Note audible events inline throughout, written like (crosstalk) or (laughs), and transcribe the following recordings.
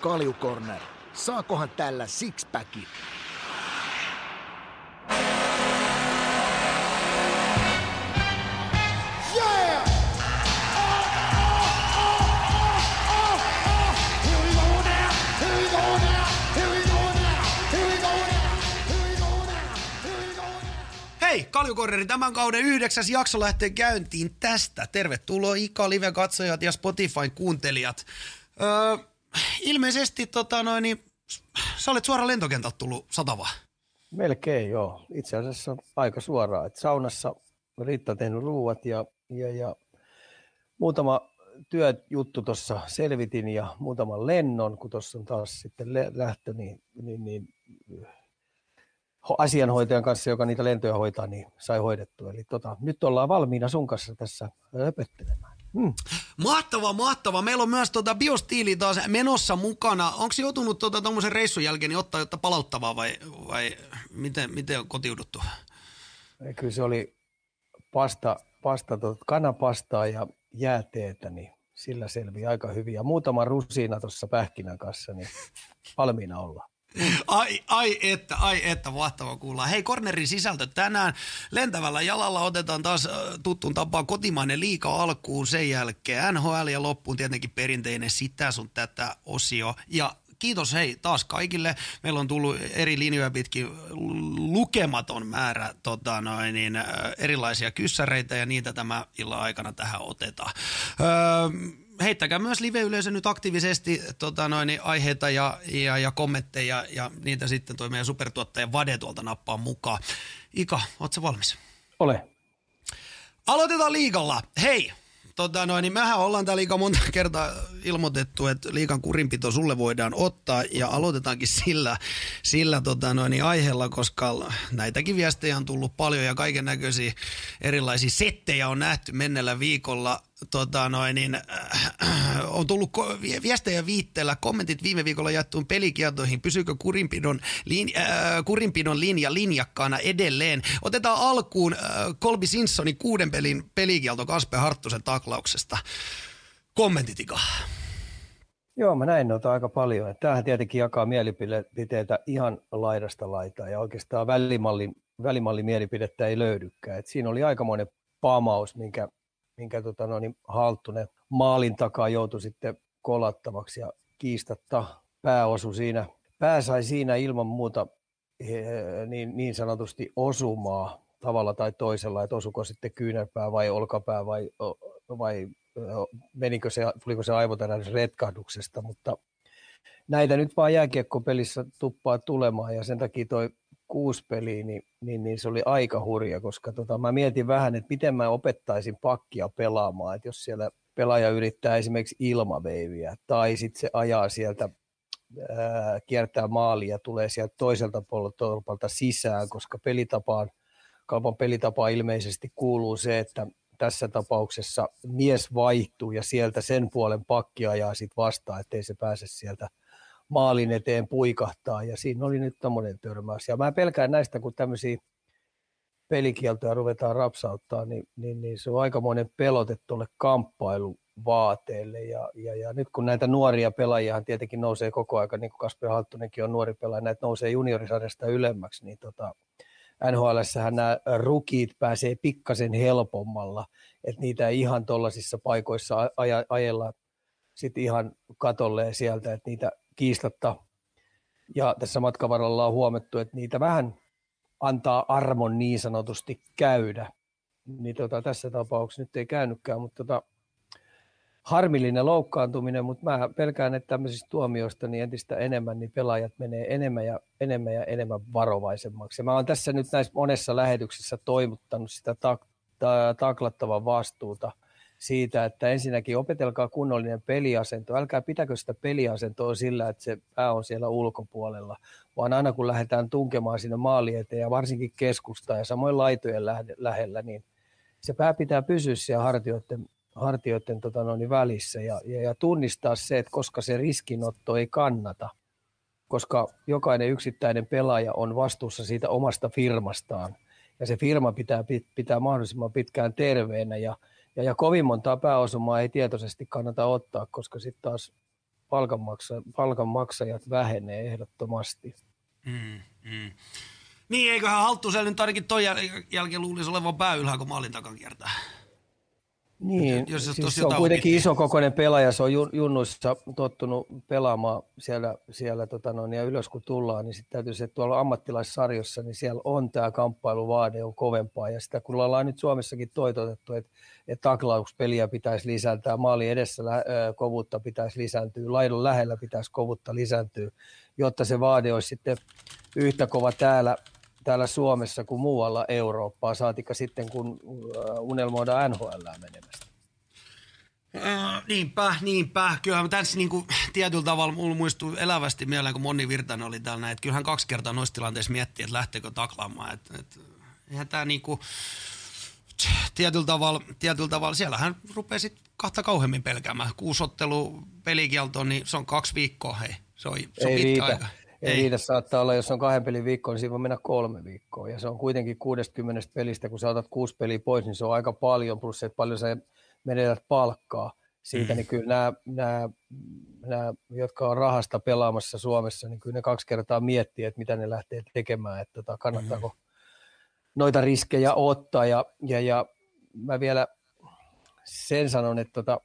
Kaljukorner. Saakohan tällä sixpackin? Hei, Kaljukorneri, tämän kauden yhdeksäs jakso lähtee käyntiin tästä. Tervetuloa Ika Live-katsojat ja Spotify kuuntelijat. Öö, ilmeisesti tota noin, niin, sä olet suoraan lentokentältä tullut satava. Melkein joo. Itse asiassa aika suoraan. Et saunassa Riitta tehnyt ruuat ja, ja, ja muutama työjuttu tuossa selvitin ja muutaman lennon, kun tuossa on taas sitten lähtö, niin, niin, niin asianhoitajan kanssa, joka niitä lentoja hoitaa, niin sai hoidettua. Eli tota, nyt ollaan valmiina sun kanssa tässä höpöttelemään. Hmm. Mahtava, mahtava. Meillä on myös tota biostiili taas menossa mukana. Onko joutunut tuota, tuommoisen reissun jälkeen niin ottaa jotta palauttavaa vai, vai miten, miten on kotiuduttu? Kyllä se oli pasta, pasta tota, kanapastaa ja jääteetä, niin sillä selviää aika hyvin. Ja muutama rusina tuossa pähkinän kanssa, niin valmiina ollaan. Ai, ai että, ai että, mahtava kuulla. Hei, Cornerin sisältö tänään. Lentävällä jalalla otetaan taas tuttuun tapaan kotimainen liika alkuun, sen jälkeen NHL ja loppuun tietenkin perinteinen sitä sun tätä osio. Ja kiitos hei taas kaikille. Meillä on tullut eri linjoja pitkin lukematon määrä tota noin, niin, erilaisia kyssäreitä ja niitä tämä illan aikana tähän otetaan. Öö, heittäkää myös live-yleisö nyt aktiivisesti tota noin, niin aiheita ja, ja, ja kommentteja ja niitä sitten toi meidän supertuottaja Vade tuolta nappaa mukaan. Ika, ootko valmis? Ole. Aloitetaan liikalla. Hei, tota noin, niin mehän ollaan täällä liikaa monta kertaa ilmoitettu, että liikan kurinpito sulle voidaan ottaa ja aloitetaankin sillä, sillä tota noin, niin aiheella, koska näitäkin viestejä on tullut paljon ja kaiken näköisiä erilaisia settejä on nähty mennellä viikolla tota noin, niin, äh, on tullut viestejä viitteellä, kommentit viime viikolla jaettuun pelikieltoihin, pysyykö kurinpidon, lin, äh, kurinpidon linja linjakkaana edelleen. Otetaan alkuun äh, Colby Simpsonin kuuden pelin pelikielto Kaspe Harttusen taklauksesta. Kommentit Ika. Joo, mä näin noita aika paljon. Tämähän tietenkin jakaa mielipiteitä ihan laidasta laitaa ja oikeastaan välimallin, mielipidettä ei löydykään. Et siinä oli aikamoinen pamaus, minkä minkä tota, no, niin Halttunen maalin takaa joutui sitten kolattavaksi ja kiistatta pääosu siinä. Pää sai siinä ilman muuta niin, niin sanotusti osumaa tavalla tai toisella, että osuko sitten kyynärpää vai olkapää vai, vai menikö se, tuliko se aivoterän retkahduksesta, mutta näitä nyt vaan jääkiekkopelissä tuppaa tulemaan ja sen takia toi kuusi peliä, niin, niin, niin se oli aika hurja, koska tota, mä mietin vähän, että miten mä opettaisin pakkia pelaamaan, että jos siellä pelaaja yrittää esimerkiksi ilmaveiviä tai sitten se ajaa sieltä ää, kiertää maalia ja tulee sieltä toiselta tolpalta sisään, koska pelitapaan, kaupan pelitapaan ilmeisesti kuuluu se, että tässä tapauksessa mies vaihtuu ja sieltä sen puolen pakki ajaa sitten vastaan, ettei se pääse sieltä maalin eteen puikahtaa ja siinä oli nyt tämmöinen törmäys. Ja mä pelkään näistä, kun tämmöisiä pelikieltoja ruvetaan rapsauttaa, niin, niin, niin se on aikamoinen pelote tuolle kamppailuvaateelle. Ja, ja, ja, nyt kun näitä nuoria pelaajia tietenkin nousee koko ajan, niin kuin Kasper Halttunenkin on nuori pelaaja, näitä nousee juniorisarjasta ylemmäksi, niin tota, nhl nämä rukit pääsee pikkasen helpommalla, että niitä ei ihan tuollaisissa paikoissa ajella sitten ihan katolleen sieltä, että niitä kiistatta. Ja tässä matkavaralla on huomattu, että niitä vähän antaa armon niin sanotusti käydä. Niin tota, tässä tapauksessa nyt ei käynytkään, mutta tota, harmillinen loukkaantuminen, mutta mä pelkään, että tämmöisistä tuomioista niin entistä enemmän niin pelaajat menee enemmän ja enemmän ja enemmän varovaisemmaksi. Ja mä oon tässä nyt näissä monessa lähetyksessä toivottanut sitä tak- ta- taklattavan vastuuta – siitä, että ensinnäkin opetelkaa kunnollinen peliasento. Älkää pitäkö sitä peliasentoa sillä, että se pää on siellä ulkopuolella, vaan aina kun lähdetään tunkemaan sinne maali eteen ja varsinkin keskustaa ja samoin laitojen lähellä, niin se pää pitää pysyä siellä hartioiden, hartioiden tota noin, välissä ja, ja, ja tunnistaa se, että koska se riskinotto ei kannata, koska jokainen yksittäinen pelaaja on vastuussa siitä omasta firmastaan ja se firma pitää pitää mahdollisimman pitkään terveenä ja ja, ja kovin montaa pääosumaa ei tietoisesti kannata ottaa, koska sitten taas palkanmaksa, palkanmaksajat vähenee ehdottomasti. Mm, mm. Niin, eiköhän Halttusella nyt ainakin ton jäl- jälkeen luulisi olevan pää ylhäällä, kun maalin takan kiertää. Niin, jos siis se on kuitenkin iso kokoinen pelaaja, se on junnuissa tottunut pelaamaan siellä, siellä tota noin, ja ylös kun tullaan, niin sitten täytyy se, että tuolla ammattilaissarjossa, niin siellä on tämä kamppailuvaade on kovempaa, ja sitä kun ollaan nyt Suomessakin toitotettu, että, että taklauspeliä pitäisi lisätä, maali edessä lä- kovuutta pitäisi lisääntyä, laidun lähellä pitäisi kovuutta lisääntyä, jotta se vaade olisi sitten yhtä kova täällä, täällä Suomessa kuin muualla Eurooppaa, saatika sitten kun unelmoidaan NHL menemästä. Äh, niinpä, niinpä. Kyllähän tässä niinku, tietyllä tavalla mulla muistuu elävästi mieleen, kun Monni Virtanen oli täällä näin, että kyllähän kaksi kertaa noissa tilanteissa miettii, että lähteekö taklaamaan. Et, et, eihän tämä niinku, tietyllä tavalla, tietyllä tavalla, siellähän rupeaa sitten kahta kauheammin pelkäämään. Kuusottelu pelikielto, niin se on kaksi viikkoa, hei. Se on, se on Ei pitkä riitä. aika. Ei riitä, saattaa olla, jos on kahden pelin viikko, niin siinä voi mennä kolme viikkoa. Ja se on kuitenkin 60 pelistä, kun sä otat kuusi peliä pois, niin se on aika paljon, plus se, että paljon sä menetät palkkaa siitä, mm. niin kyllä nämä, nämä, nämä, jotka on rahasta pelaamassa Suomessa, niin kyllä ne kaksi kertaa miettii, että mitä ne lähtee tekemään, että tota, kannattaako mm. noita riskejä ottaa. Ja, ja, ja mä vielä sen sanon, että tota,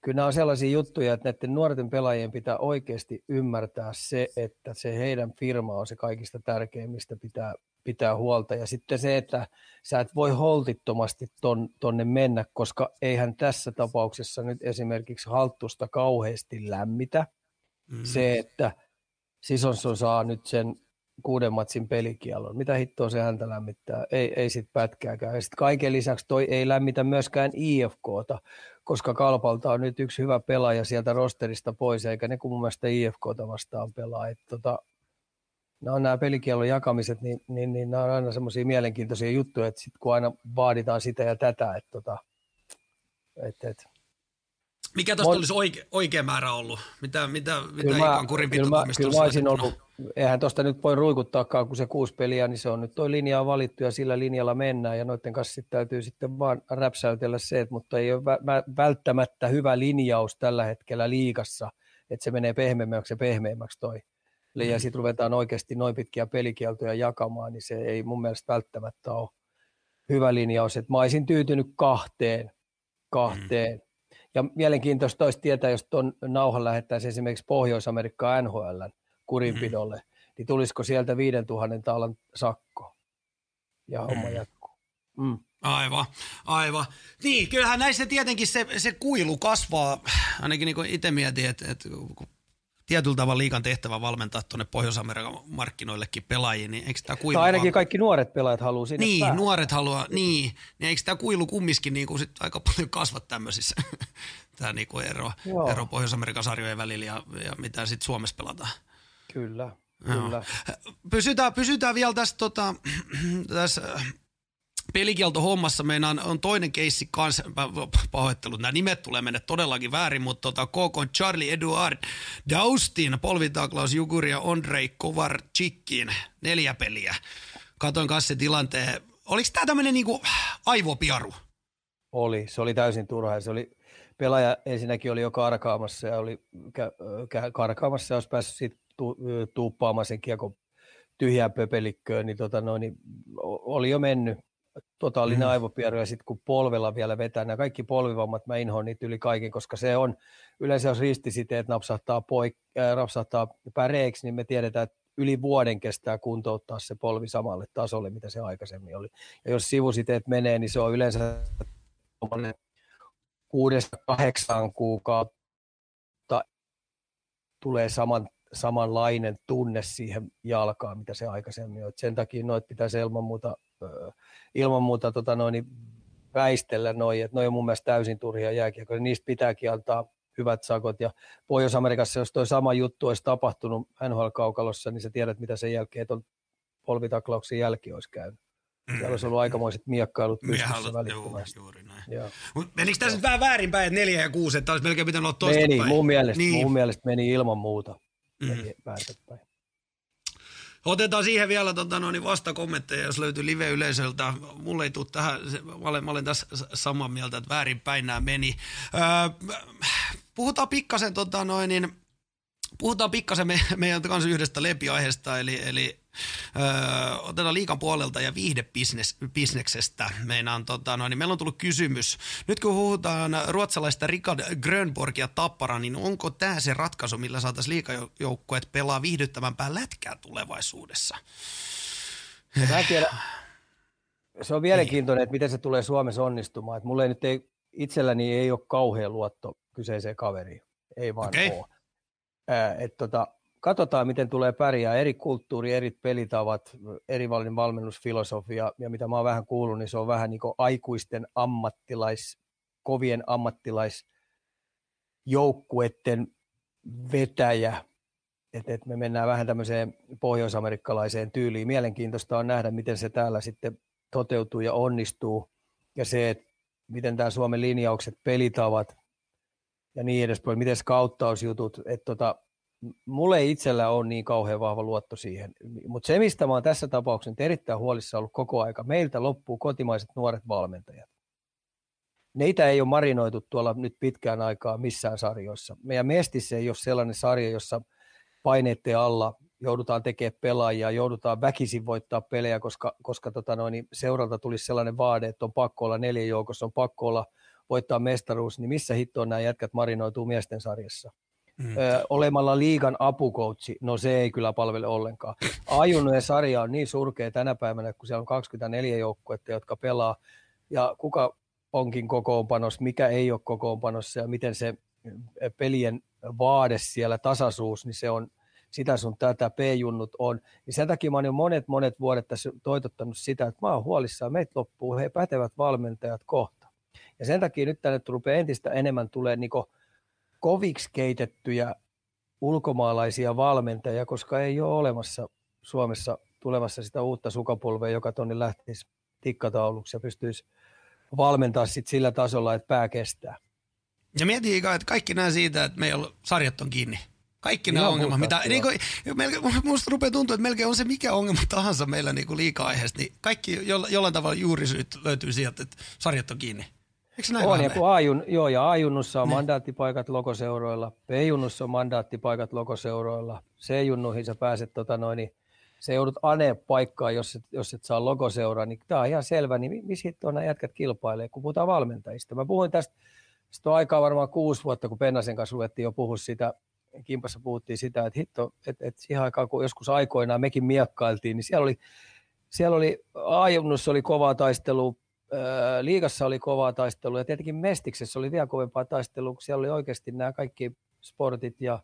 kyllä nämä on sellaisia juttuja, että näiden nuorten pelaajien pitää oikeasti ymmärtää se, että se heidän firma on se kaikista tärkein, mistä pitää, pitää huolta. Ja sitten se, että sä et voi holtittomasti ton, tonne mennä, koska eihän tässä tapauksessa nyt esimerkiksi halttusta kauheasti lämmitä. Mm. Se, että Sisonson saa nyt sen kuuden matsin pelikielon. Mitä hittoa se häntä lämmittää? Ei, ei sit pätkääkään. Ja sitten kaiken lisäksi toi ei lämmitä myöskään IFKta, koska Kalpalta on nyt yksi hyvä pelaaja sieltä rosterista pois, eikä ne kun mun mielestä IFKta vastaan pelaa. Et tota, nämä nämä pelikielon jakamiset, niin, niin, niin nämä on aina semmoisia mielenkiintoisia juttuja, että sit kun aina vaaditaan sitä ja tätä, että tota, et, et. Mikä tuosta olisi oikea, oikea määrä ollut? Mitä, mitä, mitä kyllä, mä, kyllä mä olisin ollut, eihän tuosta nyt voi ruikuttaakaan, kun se kuusi peliä, niin se on nyt toi linja on valittu ja sillä linjalla mennään ja noiden kanssa sit täytyy sitten vaan räpsäytellä se, että, mutta ei ole vä- välttämättä hyvä linjaus tällä hetkellä liikassa, että se menee pehmeämmäksi ja pehmeämmäksi toi. Mm. Ja sitten ruvetaan oikeasti noin pitkiä pelikieltoja jakamaan, niin se ei mun mielestä välttämättä ole hyvä linjaus. Että mä olisin tyytynyt kahteen, kahteen. Mm. Ja mielenkiintoista olisi tietää, jos tuon nauhan lähettäisiin esimerkiksi Pohjois-Amerikkaan NHL kurinpidolle, mm. niin tulisiko sieltä 5000 taalan sakko? Ja homma mm. jatkuu. Mm. Aivan, aivan. Niin, kyllähän näissä tietenkin se, se kuilu kasvaa, ainakin niin itse mietin, että, että kun tietyllä tavalla liikan tehtävä valmentaa tuonne Pohjois-Amerikan markkinoillekin pelaajia, niin eikö tämä kuilu... Tai ainakin kaikki nuoret pelaajat haluaa sinne Niin, päähän. nuoret haluaa, niin, niin eikö tämä kuilu kumminkin niin kuin sit aika paljon kasva tämmöisissä, (laughs) tämä niin kuin ero, Joo. ero Pohjois-Amerikan sarjojen välillä ja, ja mitä sitten Suomessa pelataan. Kyllä, Joo. kyllä. Pysytään, pysytään vielä tässä, tota, (clears throat) tässä pelikieltohommassa. Meidän on toinen keissi kanssa, pahoittelut, nämä nimet tulee mennä todellakin väärin, mutta tota, KK Charlie Eduard Daustin, Polvitaklaus ja Andrei Kovarczykin, neljä peliä. Katoin kanssa se tilanteen. Oliko tämä tämmöinen niinku aivopiaru? Oli, se oli täysin turha. Se oli, pelaaja ensinnäkin oli jo karkaamassa ja oli kä, karkaamassa ja olisi päässyt siitä tu, tuuppaamaan sen kiekon tyhjään pöpelikköön, niin, tota noin, niin oli jo mennyt totaalinen mm. aivopieru ja sitten kun polvella vielä vetää, nämä kaikki polvivammat, mä inhoan niitä yli kaiken, koska se on, yleensä jos ristisiteet napsahtaa, poik- äh, napsahtaa päreiksi, niin me tiedetään, että yli vuoden kestää kuntouttaa se polvi samalle tasolle, mitä se aikaisemmin oli. Ja jos sivusiteet menee, niin se on yleensä kuudesta kahdeksaan kuukautta tulee saman, samanlainen tunne siihen jalkaan, mitä se aikaisemmin on. Et sen takia noit pitäisi ilman muuta, ilman muuta tota noin, niin väistellä noin, että noi on mun mielestä täysin turhia jääkiekkoja. Niistä pitääkin antaa hyvät sakot. Ja Pohjois-Amerikassa, jos toi sama juttu olisi tapahtunut NHL-kaukalossa, niin sä tiedät, mitä sen jälkeen tuon polvitaklauksen jälki olisi käynyt. Siellä olisi ollut aikamoiset miekkailut pystyssä joo, välittömästi. juuri näin. Mut Menikö tässä nyt vähän väärinpäin, että neljä ja kuusi, että olisi melkein pitänyt olla toista Meni, päin? mun mielestä, Niin. mun mielestä meni ilman muuta. Mm. Meni väärinpäin. Otetaan siihen vielä tota, no, niin vastakommentteja, jos löytyy live-yleisöltä. Mulle ei tule tähän, mä olen, mä olen tässä samaa mieltä, että väärinpäin nämä meni. Öö, puhutaan pikkasen tota noin, niin, puhutaan pikkasen me, meidän kanssa yhdestä lepiaiheesta, eli, eli öö, otetaan liikan puolelta ja viihdebisneksestä. Meinaan, tota, no, niin meillä on tullut kysymys. Nyt kun puhutaan ruotsalaista Rikard Grönborgia Tappara, niin onko tämä se ratkaisu, millä saataisiin liikajoukkueet pelaa viihdyttävämpää lätkää tulevaisuudessa? Mä en tiedä. Se on mielenkiintoinen, että miten se tulee Suomessa onnistumaan. Että mulla ei nyt ei, itselläni ei ole kauhean luotto kyseiseen kaveriin. Ei vaan okay. ole. Et tota, katsotaan, miten tulee pärjää. Eri kulttuuri, eri pelitavat, eri valmennusfilosofia ja mitä mä oon vähän kuullut, niin se on vähän niin kuin aikuisten ammattilais, kovien ammattilaisjoukkueiden vetäjä. Et, et me mennään vähän tämmöiseen pohjoisamerikkalaiseen tyyliin. Mielenkiintoista on nähdä, miten se täällä sitten toteutuu ja onnistuu. Ja se, että miten tämä Suomen linjaukset, pelitavat ja niin edespäin, miten skauttausjutut, että tota, mulle itsellä ole niin kauhean vahva luotto siihen. Mutta se, mistä mä oon tässä tapauksessa erittäin huolissa ollut koko aika, meiltä loppuu kotimaiset nuoret valmentajat. Neitä ei ole marinoitu tuolla nyt pitkään aikaa missään sarjoissa. Meidän Mestissä ei ole sellainen sarja, jossa paineiden alla joudutaan tekemään pelaajia, joudutaan väkisin voittaa pelejä, koska, koska tota noin, niin seuralta tulisi sellainen vaade, että on pakko olla neljän joukossa, on pakko olla voittaa mestaruus, niin missä hittoon nämä jätkät marinoituu miesten sarjassa? Mm. Olemalla liigan apukoutsi, no se ei kyllä palvele ollenkaan. Ajunnojen sarja on niin surkea tänä päivänä, kun siellä on 24 joukkuetta, jotka pelaa, ja kuka onkin kokoonpanos, mikä ei ole kokoonpanossa, ja miten se pelien vaade siellä, tasaisuus, niin se on sitä sun tätä, P-junnut on. Niin sen takia mä oon jo monet, monet vuodet tässä toitottanut sitä, että mä oon huolissaan, meitä loppuu he pätevät valmentajat kohta. Ja sen takia nyt tänne rupeaa entistä enemmän tulee niin koviksi keitettyjä ulkomaalaisia valmentajia, koska ei ole olemassa Suomessa tulevassa sitä uutta sukupolvea, joka tuonne lähtisi tikkatauluksi ja pystyisi valmentaa sit sillä tasolla, että pää kestää. Ja mietin, että kaikki nämä siitä, että meillä sarjat on kiinni. Kaikki nämä ongelmat, mitä, niin kuin, melkein, musta rupeaa tuntua, että melkein on se mikä ongelma (laughs) tahansa meillä niin liika-aiheesta, niin kaikki jollain tavalla juurisyyt löytyy sieltä, että sarjat on kiinni. Eikö näin on, ja kun ajun, joo, ja A-junnussa on ne. mandaattipaikat lokoseuroilla, B-junnussa on mandaattipaikat lokoseuroilla, C-junnuihin sä pääset tota noin, niin se joudut ane paikkaan, jos et, jos et saa logoseuraa, niin tämä on ihan selvä, niin missä on nämä jätkät kilpailee, kun puhutaan valmentajista. Mä puhuin tästä, sitä on aikaa varmaan kuusi vuotta, kun Pennasen kanssa ruvettiin jo puhua sitä, Kimpassa puhuttiin sitä, että hitto, että, että siihen aikaan, kun joskus aikoinaan mekin miekkailtiin, niin siellä oli, siellä oli, oli kova liigassa oli kovaa taistelua ja tietenkin Mestiksessä oli vielä kovempaa taistelua, kun siellä oli oikeasti nämä kaikki sportit ja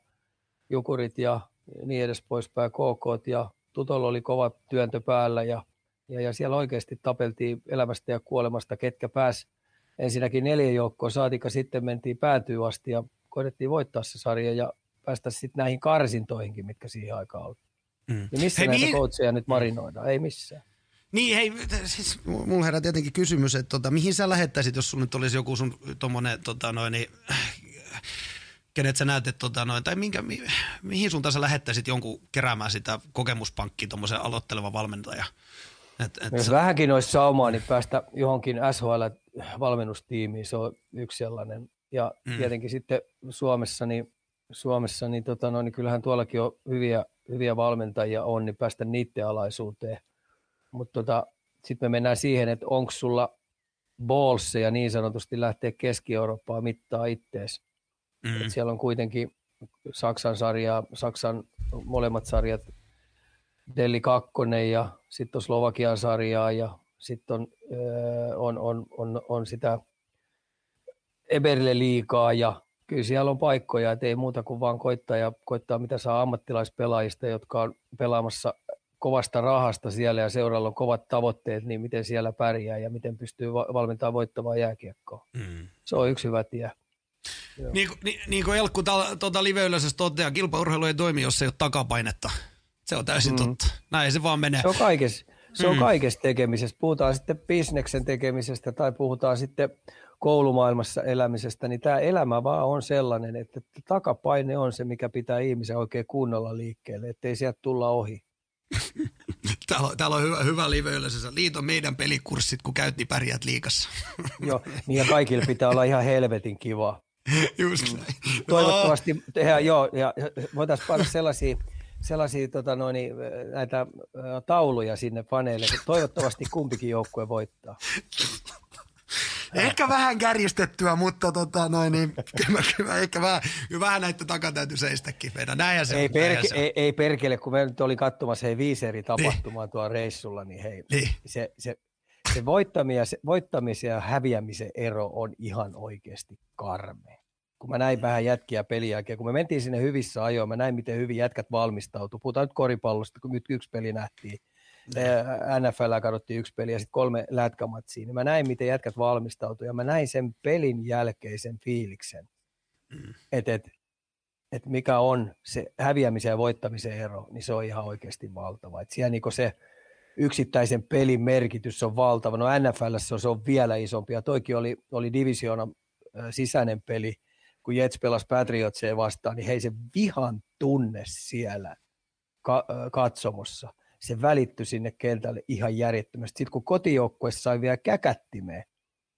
jukurit ja niin edes poispäin, KK ja Tutolla oli kova työntö päällä ja, ja, ja siellä oikeasti tapeltiin elämästä ja kuolemasta, ketkä pääs ensinnäkin neljä joukkoa, saatika sitten mentiin päätyy asti ja koitettiin voittaa se sarja ja päästä sitten näihin karsintoihinkin, mitkä siihen aikaan oli. Mm. Ja missä Hei, näitä coacheja nyt marinoidaan? Ei missään. Niin, hei, siis mulla herää tietenkin kysymys, että tota, mihin sä lähettäisit, jos sun nyt olisi joku sun tommonen, tota noin, niin, kenet sä näet, että tota noin, tai minkä, mi, mihin suuntaan sä lähettäisit jonkun keräämään sitä kokemuspankkiin tuommoisen aloitteleva valmentaja? Et, et jos sä... vähänkin olisi saumaa, niin päästä johonkin SHL-valmennustiimiin, se on yksi sellainen. Ja mm. tietenkin sitten Suomessa, niin, Suomessa, niin, tota noin, niin kyllähän tuollakin on hyviä, hyviä valmentajia on, niin päästä niiden alaisuuteen – mutta tota, sitten me mennään siihen, että onko sulla ja niin sanotusti lähteä Keski-Eurooppaan mittaa ittees. Mm. siellä on kuitenkin Saksan sarja, Saksan molemmat sarjat, Delli 2 ja sitten on Slovakian sarjaa ja sitten on, on, on, on, on, sitä Eberille liikaa ja kyllä siellä on paikkoja, että ei muuta kuin vaan koittaa ja koittaa mitä saa ammattilaispelaajista, jotka on pelaamassa kovasta rahasta siellä ja seuralla on kovat tavoitteet, niin miten siellä pärjää ja miten pystyy valmentamaan voittavaa jääkiekkoa. Mm. Se on yksi hyvä tie. Niin, niin, niin kuin Elkku tuota live-yleisössä toteaa, kilpaurheilu ei toimi, jos ei ole takapainetta. Se on täysin mm. totta. Näin se vaan menee. Se on kaikessa, se on mm. kaikessa tekemisessä. Puhutaan sitten bisneksen tekemisestä tai puhutaan sitten koulumaailmassa elämisestä, niin tämä elämä vaan on sellainen, että takapaine on se, mikä pitää ihmisen oikein kunnolla liikkeelle, ettei sieltä tulla ohi. (laughs) täällä, on, täällä on hyvä, hyvä live yleisössä. Liiton meidän pelikurssit, kun käytti pärjät liikassa. (laughs) Joo, niin ja kaikille pitää olla ihan helvetin kiva. (laughs) Just näin. Toivottavasti, ja, joo, ja voitaisiin panna sellaisia, sellaisia tota noin, näitä tauluja sinne faneille, toivottavasti kumpikin joukkue voittaa. Ehkä vähän kärjistettyä, mutta tota, noin, niin, kyllä, kyllä, ehkä vähän, vähän näitä takaa täytyy seistäkin meidän. Se ei, on, perke, se ei, ei, perkele, kun me nyt olin katsomassa hei, viisi eri tapahtumaa niin. tuolla reissulla, niin hei, niin. se, se, se, voittaminen, se voittamisen ja häviämisen ero on ihan oikeasti karmea. Kun mä näin vähän jätkiä pelin jälkeen, kun me mentiin sinne hyvissä ajoin, mä näin miten hyvin jätkät valmistautuu. Puhutaan nyt koripallosta, kun nyt yksi peli nähtiin NFL katsottiin yksi peli ja sitten kolme lätkämatsia, niin mä näin, miten jätkät valmistautuivat ja mä näin sen pelin jälkeisen fiiliksen, mm. että et, et mikä on se häviämisen ja voittamisen ero, niin se on ihan oikeasti valtava. Et siellä niinku se yksittäisen pelin merkitys on valtava. No NFL se on, se on vielä isompi ja toikin oli, oli divisiona sisäinen peli, kun Jets pelasi Patriotseen vastaan, niin hei se vihan tunne siellä ka- katsomossa – se välittyi sinne kentälle ihan järjettömästi. Sitten kun kotijoukkueessa sai vielä käkättimeen,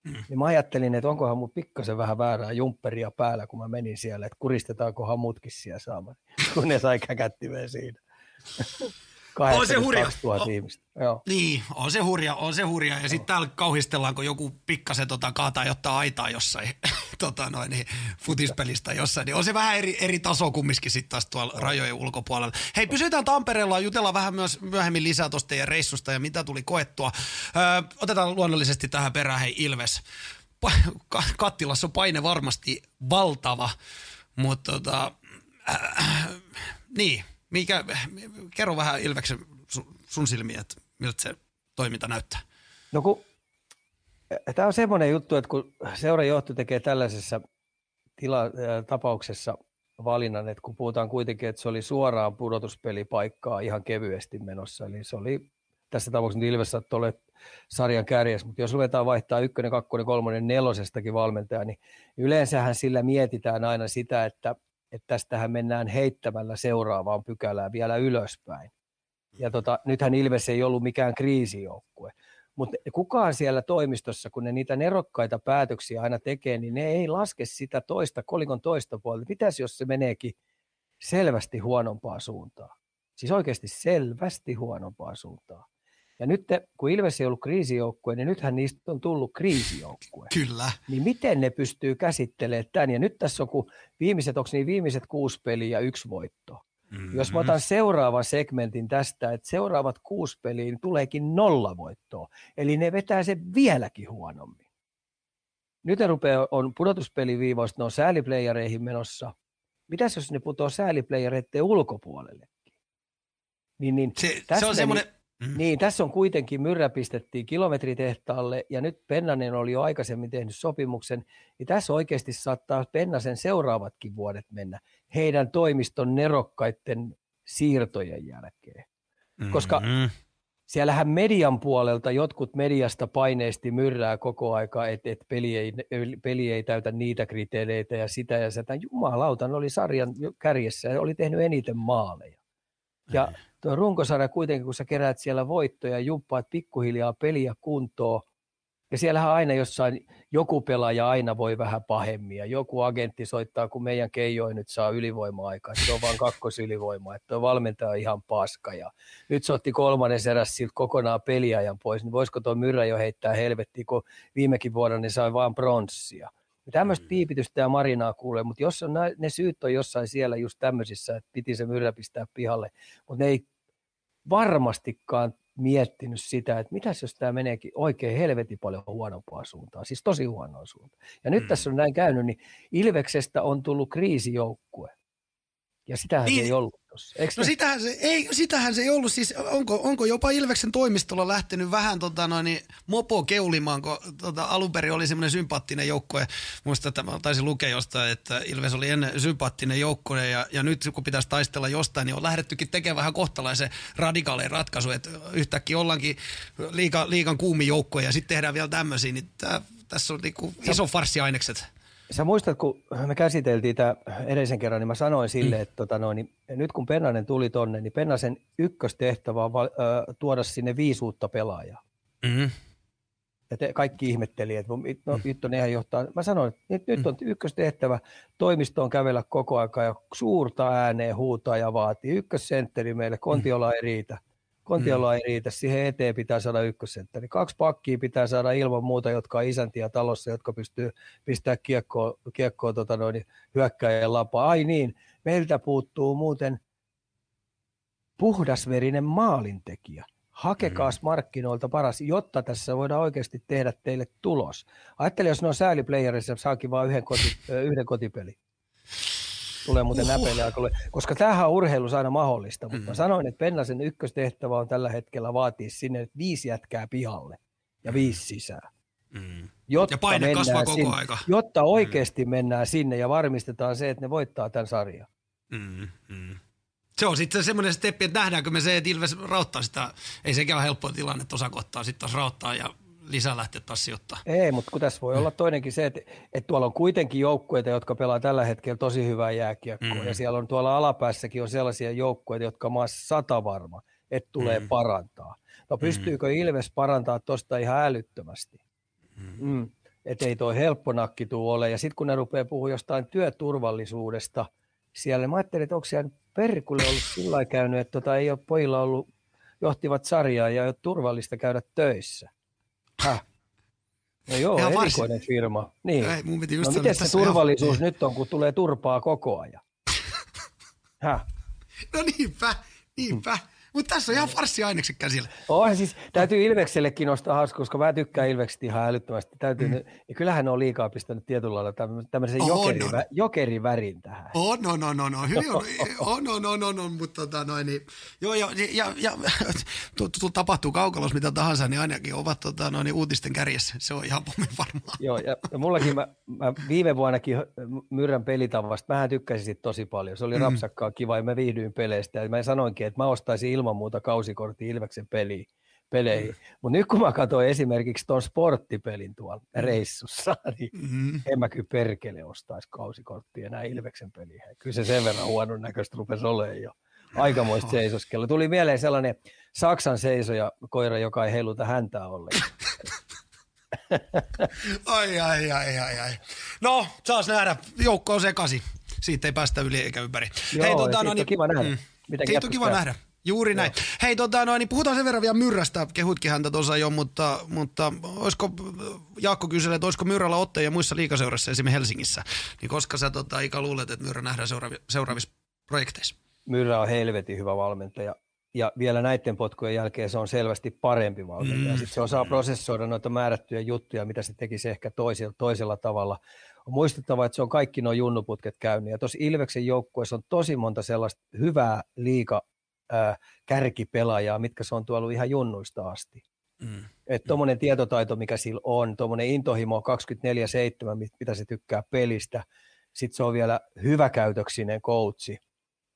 mm. niin mä ajattelin, että onkohan mun pikkasen vähän väärää jumpperia päällä, kun mä menin siellä, että kuristetaankohan mutkin siellä saamaan, (laughs) kun ne sai käkättimeen siinä (laughs) on se hurja. O, ihmistä. Joo. Niin, on se hurja, on se hurja. Ja sitten täällä kauhistellaan, kun joku pikkasen tota, kaataa jotta aitaa jossain tota, noin, niin, futispelistä jossain. Niin on se vähän eri, eri taso kumminkin sitten taas tuolla rajojen ulkopuolella. Hei, pysytään Tampereella, jutellaan vähän myös myöhemmin lisää tuosta teidän reissusta ja mitä tuli koettua. Öö, otetaan luonnollisesti tähän perään, hei Ilves. Kattilassa on paine varmasti valtava, mutta tota, äh, niin – mikä, kerro vähän Ilveksen sun silmiä, että miltä se toiminta näyttää. No kun, tämä on semmoinen juttu, että kun seurajohto tekee tällaisessa tila, äh, tapauksessa valinnan, että kun puhutaan kuitenkin, että se oli suoraan pudotuspelipaikkaa ihan kevyesti menossa, eli se oli tässä tapauksessa Ilves saattoi sarjan kärjessä, mutta jos ruvetaan vaihtaa ykkönen, kakkonen, kolmonen, nelosestakin valmentaja, niin yleensähän sillä mietitään aina sitä, että että tästähän mennään heittämällä seuraavaan pykälään vielä ylöspäin. Ja tota, nythän Ilves ei ollut mikään kriisijoukkue. Mutta kukaan siellä toimistossa, kun ne niitä nerokkaita päätöksiä aina tekee, niin ne ei laske sitä toista, kolikon toista puolta. Mitäs jos se meneekin selvästi huonompaa suuntaan? Siis oikeasti selvästi huonompaa suuntaan. Ja nyt kun Ilves ei ollut kriisijoukkue, niin nythän niistä on tullut kriisijoukkue. Kyllä. Niin miten ne pystyy käsittelemään tämän? Ja nyt tässä on kun viimeiset, onko niin viimeiset kuusi peliä ja yksi voitto. Mm-hmm. Jos mä otan seuraavan segmentin tästä, että seuraavat kuusi peliä niin tuleekin nolla voittoa. Eli ne vetää sen vieläkin huonommin. Nyt ne rupeaa, on pudotuspeliviivoista, ne on sääliplayereihin menossa. Mitäs jos ne putoaa sääliplayereiden ulkopuolellekin? Niin, niin se, se on semmoinen, Mm. Niin, tässä on kuitenkin myrrä pistettiin kilometritehtaalle ja nyt Pennanen oli jo aikaisemmin tehnyt sopimuksen, niin tässä oikeasti saattaa Pennasen seuraavatkin vuodet mennä heidän toimiston nerokkaiden siirtojen jälkeen. Mm-hmm. Koska siellähän median puolelta jotkut mediasta paineesti myrrää koko aika, että et peli, ei, peli ei täytä niitä kriteereitä ja sitä ja sitä. Jumalauta, oli sarjan kärjessä ja oli tehnyt eniten maaleja. Ja mm tuo runkosarja kuitenkin, kun sä keräät siellä voittoja, jumppaat pikkuhiljaa peliä kuntoon, ja siellähän aina jossain joku pelaaja aina voi vähän pahemmin, ja joku agentti soittaa, kun meidän keijoi nyt saa ylivoima-aikaa, se on vain kakkosylivoima, että tuo valmentaja on ihan paska, ja nyt se otti kolmannen eräs siltä kokonaan peliajan pois, niin voisiko tuo Myrrä jo heittää helvettiin, kun viimekin vuonna ne sai vain pronssia. Tämmöistä mm. piipitystä ja marinaa kuulee, mutta jos on, ne syyt on jossain siellä just tämmöisissä, että piti se Myrrä pistää pihalle, mutta ne ei varmastikaan miettinyt sitä, että mitäs jos tämä meneekin oikein helvetin paljon huonompaa suuntaan, siis tosi huonoa suuntaan. Ja nyt mm. tässä on näin käynyt, niin Ilveksestä on tullut kriisijoukkue. Ja sitähän niin, se ei ollut tuossa. No sitähän se, ei, sitähän se ei ollut. Siis onko, onko jopa Ilveksen toimistolla lähtenyt vähän tota, noin, niin, mopo keulimaan, kun tota, alun perin oli semmoinen sympaattinen joukkue. Muista, että mä taisin lukea jostain, että Ilves oli ennen sympaattinen joukkue ja, ja nyt kun pitäisi taistella jostain, niin on lähdettykin tekemään vähän kohtalaisen radikaalein ratkaisu, että yhtäkkiä ollaankin liikan, liikan kuumi joukkoja ja sitten tehdään vielä tämmöisiä, niin tää, tässä on niinku iso farssiainekset. Sä muistat, kun me käsiteltiin tämä edellisen kerran, niin mä sanoin sille, mm. että tota noin, niin nyt kun Pennanen tuli tonne, niin Pennasen ykköstehtävä on val, tuoda sinne viisi uutta pelaajaa. Mm. ja te, kaikki ihmetteli, että no, nyt on ihan johtaa. Mä sanoin, että nyt, nyt on ykköstehtävä toimistoon kävellä koko aika ja suurta ääneen huutaa ja vaatii. Ykkössentteri meille, Kontiola ei riitä. Kontiola ei riitä, siihen eteen pitää saada ykkössentteri. Kaksi pakkia pitää saada ilman muuta, jotka on isäntiä talossa, jotka pystyy pistämään kiekkoa, kiekkoa tota noin, hyökkäjän lapaa. Ai niin, meiltä puuttuu muuten puhdasverinen maalintekijä hakekaas mm. markkinoilta paras, jotta tässä voidaan oikeasti tehdä teille tulos. Ajattele, jos ne on sääliplayerissa, saakin vain yhden, koti, yhden kotipeli. Tulee muuten uhuh. näpeille koska tämähän on urheilussa aina mahdollista, mutta mm. mä sanoin, että Pennasen ykköstehtävä on tällä hetkellä vaatia sinne että viisi jätkää pihalle ja viisi sisään. Mm. Jotta ja paine kasvaa koko sinne, aika. Jotta oikeasti mm. mennään sinne ja varmistetaan se, että ne voittaa tämän sarjan. Mm, mm se on sitten semmoinen steppi, että nähdäänkö me se, että Ilves rauttaa sitä. Ei sekään ole helppoa tilanne, että osa kohtaa sitten taas rauttaa ja lisää lähteä taas sijoittaa. Ei, mutta kun tässä voi olla toinenkin se, että, että tuolla on kuitenkin joukkueita, jotka pelaa tällä hetkellä tosi hyvää jääkiekkoa. Mm. Ja siellä on tuolla alapäässäkin on sellaisia joukkueita, jotka on sata varma, että tulee mm. parantaa. No pystyykö mm. Ilves parantaa tuosta ihan älyttömästi? Mm. Mm. Että ei toi helppo nakki tuu ole. Ja sitten kun ne rupeaa puhumaan jostain työturvallisuudesta siellä, mä ajattelin, että onko siellä perkulle ollut sillä käynyt, että tota, ei ole pojilla ollut, johtivat sarjaa ja ei ole turvallista käydä töissä. Häh? No joo, Ihan erikoinen varsin. firma. Niin. Ei, mun piti just no miten se turvallisuus ihan... nyt on, kun tulee turpaa koko ajan? (laughs) Häh? No niinpä, niinpä. Mutta tässä on ihan farssi ainekset käsillä. Oh, siis täytyy Ilveksellekin nostaa hauska, koska mä tykkään Ilveksestä ihan älyttömästi. Täytyy, mm. ja kyllähän ne on liikaa pistänyt tietyllä lailla tämmöisen oh, jokerivä, no. jokerivärin tähän. Oh, no, no, no, no. Hyvin on, (laughs) oh, no, no, no, no, mutta tota noin, niin, joo, joo, ja, ja, (laughs) ja tapahtuu kaukalossa mitä tahansa, niin ainakin ovat tota, noin, niin uutisten kärjessä. Se on ihan pommin varmaa. Joo, ja, ja mullakin, mä, mä, viime vuonnakin Myrrän pelitavasta, mähän tykkäsin siitä tosi paljon. Se oli mm. rapsakkaa kiva ja mä viihdyin peleistä. Ja mä sanoinkin, että mä ostaisin ilman ilman muuta kausikortti Ilveksen peliin, peleihin. Mm. Mutta nyt kun mä katsoin esimerkiksi tuon sporttipelin tuolla mm. reissussa, (laughs) niin mm. en mä kyllä perkele ostaisi kausikorttia enää Ilveksen peliin. Kyllä se sen verran huonon näköistä rupesi olemaan jo. Aikamoista seisoskella. Tuli mieleen sellainen Saksan seisoja koira, joka ei heiluta häntää ollenkaan. (laughs) ai, ai, ai, ai, ai. No, saas nähdä. Joukko on sekasi. Siitä ei päästä yli eikä ympäri. Joo, Hei, tota, no, niin, kiva nähdä. Mm. Siitä on kiva nähdä. Juuri näin. Joo. Hei, tota, no, niin puhutaan sen verran vielä Myrrästä, kehutkin häntä tuossa jo, mutta, mutta olisiko, Jaakko kyselee, että olisiko Myrrällä otteja muissa liikaseurassa esimerkiksi Helsingissä, niin koska sä tota, Ika luulet, että Myrrä nähdään seuraavi, seuraavissa projekteissa? Myrrä on helvetin hyvä valmentaja ja vielä näiden potkujen jälkeen se on selvästi parempi valmentaja. Mm. Sitten se osaa prosessoida noita määrättyjä juttuja, mitä se tekisi ehkä toisella, toisella tavalla. On muistettava, että se on kaikki nuo junnuputket käynyt. Ja tuossa Ilveksen joukkueessa on tosi monta sellaista hyvää liika kärkipelaajaa, mitkä se on tuolla ihan junnuista asti. Mm. Että tuommoinen tietotaito, mikä sillä on, tuommoinen intohimo 24-7, mitä se tykkää pelistä, sitten se on vielä hyväkäytöksinen coachi,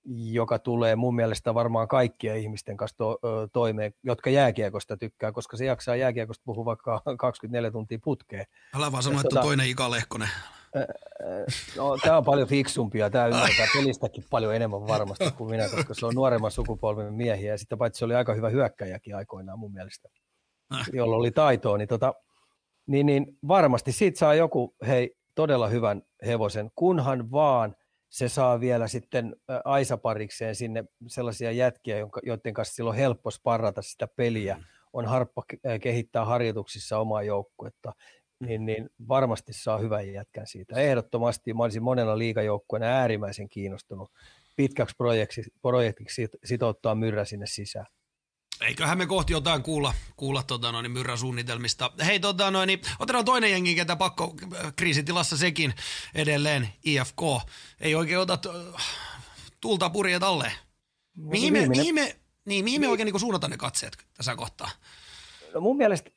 joka tulee mun mielestä varmaan kaikkien ihmisten kanssa to, toimeen, jotka jääkiekosta tykkää, koska se jaksaa jääkiekosta puhua vaikka 24 tuntia putkeen. Älä vaan sano, että tota, toinen Ika Lehkonen. No, tämä on paljon fiksumpia, tämä ymmärtää pelistäkin paljon enemmän varmasti kuin minä, koska se on nuoremman sukupolven miehiä ja sitten paitsi se oli aika hyvä hyökkäjäkin aikoinaan mun mielestä, äh. jolla oli taitoa, niin, tota, niin, niin varmasti siitä saa joku hei, todella hyvän hevosen, kunhan vaan se saa vielä sitten Aisaparikseen sinne sellaisia jätkiä, joiden kanssa silloin on helppo sparrata sitä peliä, mm. on harppa kehittää harjoituksissa omaa joukkuetta, niin, niin varmasti saa hyvän jätkän siitä. Ehdottomasti mä olisin monella liikajoukkueena äärimmäisen kiinnostunut pitkäksi projektiksi, projektiksi sitouttaa myrrä sinne sisään. Eiköhän me kohti jotain kuulla, kuulla tota noin, myrrän suunnitelmista. Hei, tota noin, niin otetaan toinen jengi, ketä pakko kriisitilassa sekin edelleen, IFK. Ei oikein ota tulta purjeet alle. No, mihin, me, mihin, me, niin, mihin me oikein niin suunnataan ne katseet tässä kohtaa? No mun mielestä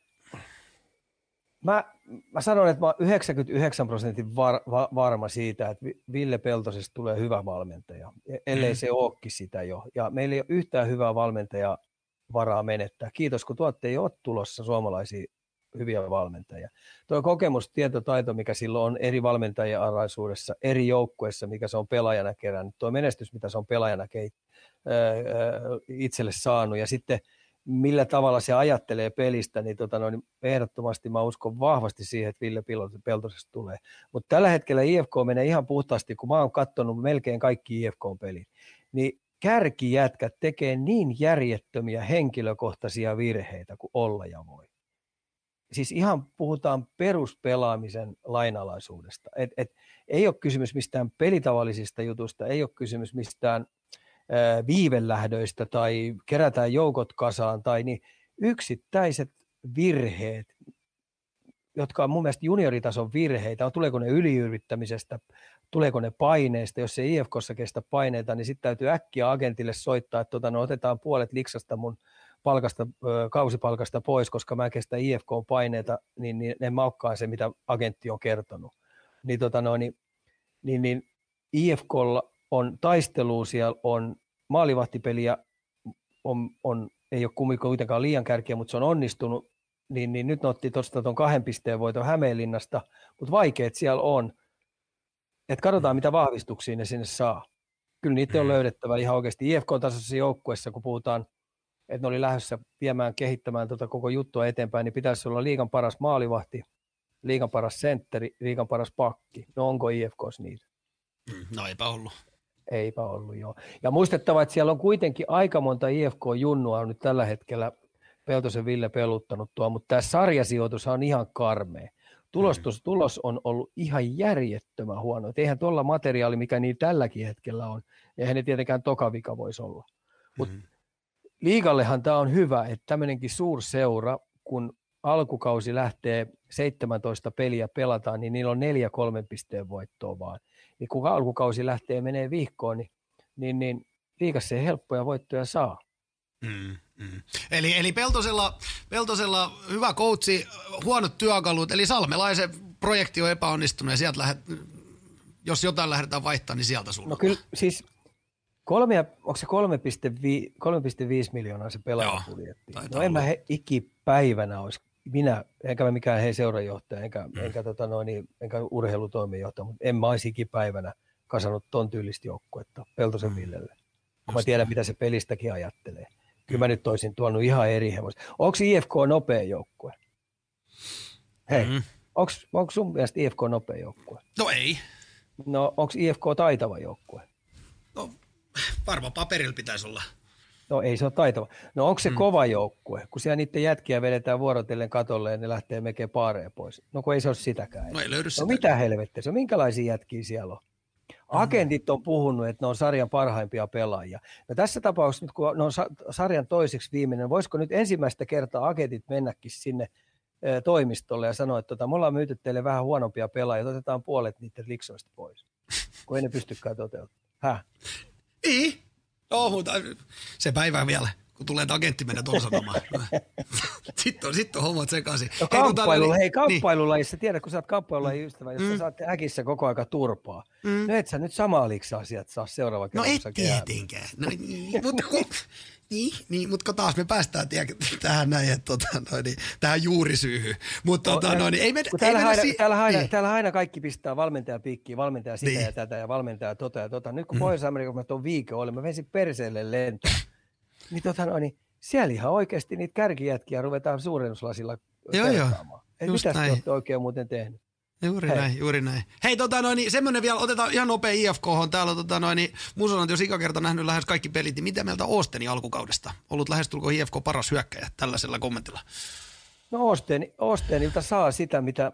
Mä, mä sanon, että mä oon 99 prosentin var, va, varma siitä, että Ville Peltosesta tulee hyvä valmentaja, e, ellei mm. se ookin sitä jo. Ja meillä ei ole yhtään hyvää valmentajaa varaa menettää. Kiitos, kun tuotte ei ole tulossa suomalaisia hyviä valmentajia. Tuo kokemus, tietotaito, mikä silloin on eri valmentajien alaisuudessa, eri joukkueissa, mikä se on pelaajana kerännyt, tuo menestys, mitä se on pelaajana keit, itselle saanut, ja sitten millä tavalla se ajattelee pelistä, niin, tota, no, niin ehdottomasti mä uskon vahvasti siihen, että Ville Peltosesta tulee. Mutta tällä hetkellä IFK menee ihan puhtaasti, kun mä oon katsonut melkein kaikki IFK-pelit, niin kärkijätkät tekee niin järjettömiä henkilökohtaisia virheitä kuin olla ja voi. Siis ihan puhutaan peruspelaamisen lainalaisuudesta. Et, et, ei ole kysymys mistään pelitavallisista jutusta, ei ole kysymys mistään viivelähdöistä tai kerätään joukot kasaan tai niin yksittäiset virheet, jotka on mun mielestä junioritason virheitä, tuleeko ne yliyrittämisestä, tuleeko ne paineista, jos ei IFKssa kestä paineita, niin sitten täytyy äkkiä agentille soittaa, että tota, no, otetaan puolet liksasta mun palkasta, kausipalkasta pois, koska mä kestän IFK-paineita, niin, niin ne maukkaa se, mitä agentti on kertonut. Niin, tota, no, niin, niin, niin IFKlla on taistelua, siellä on maalivahtipeliä, on, on, ei ole kuitenkaan liian kärkeä, mutta se on onnistunut, niin, niin nyt ne otti tuosta tuon kahden pisteen voiton Hämeenlinnasta, mutta vaikeet siellä on, että katsotaan mitä vahvistuksia ne sinne saa. Kyllä niitä on mm. löydettävä ihan oikeasti IFK-tasoisessa joukkueessa, kun puhutaan, että ne oli lähdössä viemään, kehittämään tuota koko juttua eteenpäin, niin pitäisi olla liigan paras maalivahti, liigan paras sentteri, liigan paras pakki. No onko IFKs niitä? Mm, no eipä ollut. Eipä ollut, joo. Ja muistettava, että siellä on kuitenkin aika monta IFK-junnua on nyt tällä hetkellä Peltosen Ville peluttanut tuo, mutta tämä sarjasijoitus on ihan karmea. Tulostus, mm. Tulos on ollut ihan järjettömän huono. Et eihän tuolla materiaali, mikä niin tälläkin hetkellä on, eihän ne tietenkään tokavika voisi olla. Mutta mm. liigallehan tämä on hyvä, että tämmöinenkin suurseura, kun alkukausi lähtee 17 peliä pelataan, niin niillä on neljä kolmen pisteen voittoa vaan niin kun alkukausi lähtee menee viikkoon, niin, niin, niin liikassa ei helppoja voittoja saa. Mm, mm. Eli, eli Peltosella, Peltosella hyvä koutsi, huonot työkalut, eli Salmelaisen projekti on epäonnistunut ja sieltä lähdet, jos jotain lähdetään vaihtamaan, niin sieltä sulla. No kyllä, siis kolme, onko se 3,5 miljoonaa se pelaajapudjetti? No en mä he, ikipäivänä olisi minä, enkä mä mikään hei seurajohtaja, enkä, mm. enkä, tota noin, enkä urheilutoimijohtaja, mutta en mä olisi ikipäivänä kasannut ton tyylistä joukkuetta Peltosen mm. Villelle. Kun mä tiedän, mitä se pelistäkin ajattelee. Kyllä mä nyt olisin tuonut ihan eri hevosta. Onko IFK nopea joukkue? Hei, mm. onko sun mielestä IFK nopea joukkue? No ei. No onko IFK taitava joukkue? No varmaan paperilla pitäisi olla. No ei se ole taitava. No onko se mm. kova joukkue? Kun siellä niiden jätkiä vedetään vuorotellen katolle ja ne lähtee mekeen paareen pois. No kun ei se ole sitäkään. No ei löydy no sitä. mitä helvettiä se on? Minkälaisia jätkiä siellä on? Agentit on puhunut, että ne on sarjan parhaimpia pelaajia. No tässä tapauksessa, nyt kun ne on sarjan toiseksi viimeinen, voisiko nyt ensimmäistä kertaa agentit mennäkin sinne toimistolle ja sanoa, että tota, me ollaan myyty teille vähän huonompia pelaajia, otetaan puolet niiden liksoista pois, kun ei ne pystykään toteuttamaan. Häh? Niin, Joo, mutta se päivä vielä, kun tulee agentti mennä tuolla sanomaan. (laughs) sitten, on, sitten on hommat sekaisin. No kamppailu, hei, hei kamppailulajissa, niin. tiedät, kun sä oot kamppailulajin ystävä, jos mm. sä saat äkissä koko aika turpaa. Mm. No et sä nyt samaa asiat saa seuraava kerran. No et tietenkään. No, niin, mutta kun, (laughs) niin, niin, mutta taas me päästään tiedä, tähän näin, että, tota, noin, niin, tähän juurisyyhyn. Mutta no, tota, noin, ei me, täällä, ei aina, si- täällä, aina, niin. täällä aina kaikki pistää valmentaja piikkiin, valmentaja sitä niin. ja tätä ja valmentaja tota ja tota. Nyt kun mm. Pohjois-Amerikassa mä tuon viikon olin, mä vesin perseelle lentoon. niin, tota, noin, niin siellä ihan oikeasti niitä kärkijätkiä ruvetaan suurennuslasilla Joo, joo. Mitä te olette oikein muuten tehnyt? Juuri Hei. näin, juuri näin. Hei, tota noin, niin semmoinen vielä, otetaan ihan nopea IFK on täällä. Tota noin, niin, että jos ikäkerta nähnyt lähes kaikki pelit, niin mitä mieltä Osteni alkukaudesta? Ollut lähestulko IFK paras hyökkäjä tällaisella kommentilla? No Osteni, Ostenilta saa sitä, mitä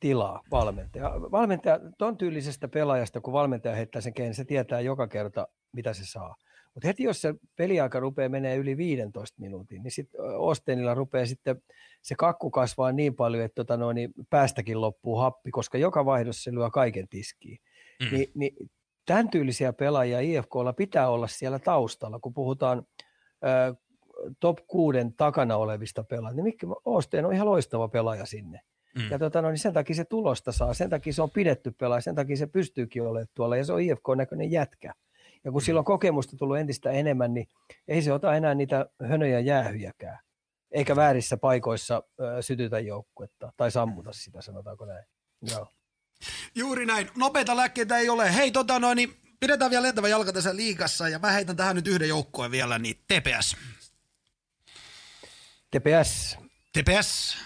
tilaa valmentaja. Valmentaja, ton tyylisestä pelaajasta, kun valmentaja heittää sen keihin, se tietää joka kerta, mitä se saa. Mutta heti jos se peliaika rupeaa menee yli 15 minuutin, niin sitten Ostenilla rupeaa sitten se kakku kasvaa niin paljon, että tota noin, niin päästäkin loppuu happi, koska joka vaihdossa se lyö kaiken tiskiin. Mm. Ni, niin tämän tyylisiä pelaajia IFKlla pitää olla siellä taustalla, kun puhutaan ä, top kuuden takana olevista pelaajista, niin Mikki Osteen on ihan loistava pelaaja sinne. Mm. Ja tota, no, niin sen takia se tulosta saa, sen takia se on pidetty pelaaja, sen takia se pystyykin olemaan tuolla, ja se on IFK-näköinen jätkä. Ja kun sillä on kokemusta tullut entistä enemmän, niin ei se ota enää niitä hönöjä jäähyjäkään. Eikä väärissä paikoissa ö, sytytä joukkuetta tai sammuta sitä, sanotaanko näin. Joo. Juuri näin. Nopeita lääkkeitä ei ole. Hei, tota noin, niin pidetään vielä lentävä jalka tässä liikassa ja mä heitän tähän nyt yhden joukkoon vielä, niin TPS. TPS TPS.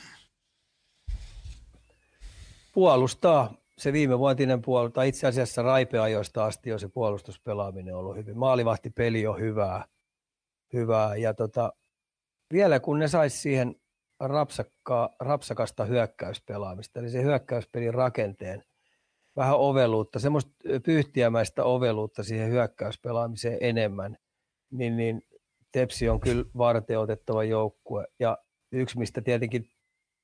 puolustaa se viimevuotinen puolustus, tai itse asiassa raipeajoista asti jo se puolustuspelaaminen on ollut hyvin. Maalivahtipeli on hyvää, hyvää. ja tota, vielä kun ne saisi siihen rapsakka, rapsakasta hyökkäyspelaamista, eli se hyökkäyspelin rakenteen vähän oveluutta, semmoista pyyhtiämäistä oveluutta siihen hyökkäyspelaamiseen enemmän, niin, niin Tepsi on kyllä varten otettava joukkue. Ja yksi, mistä tietenkin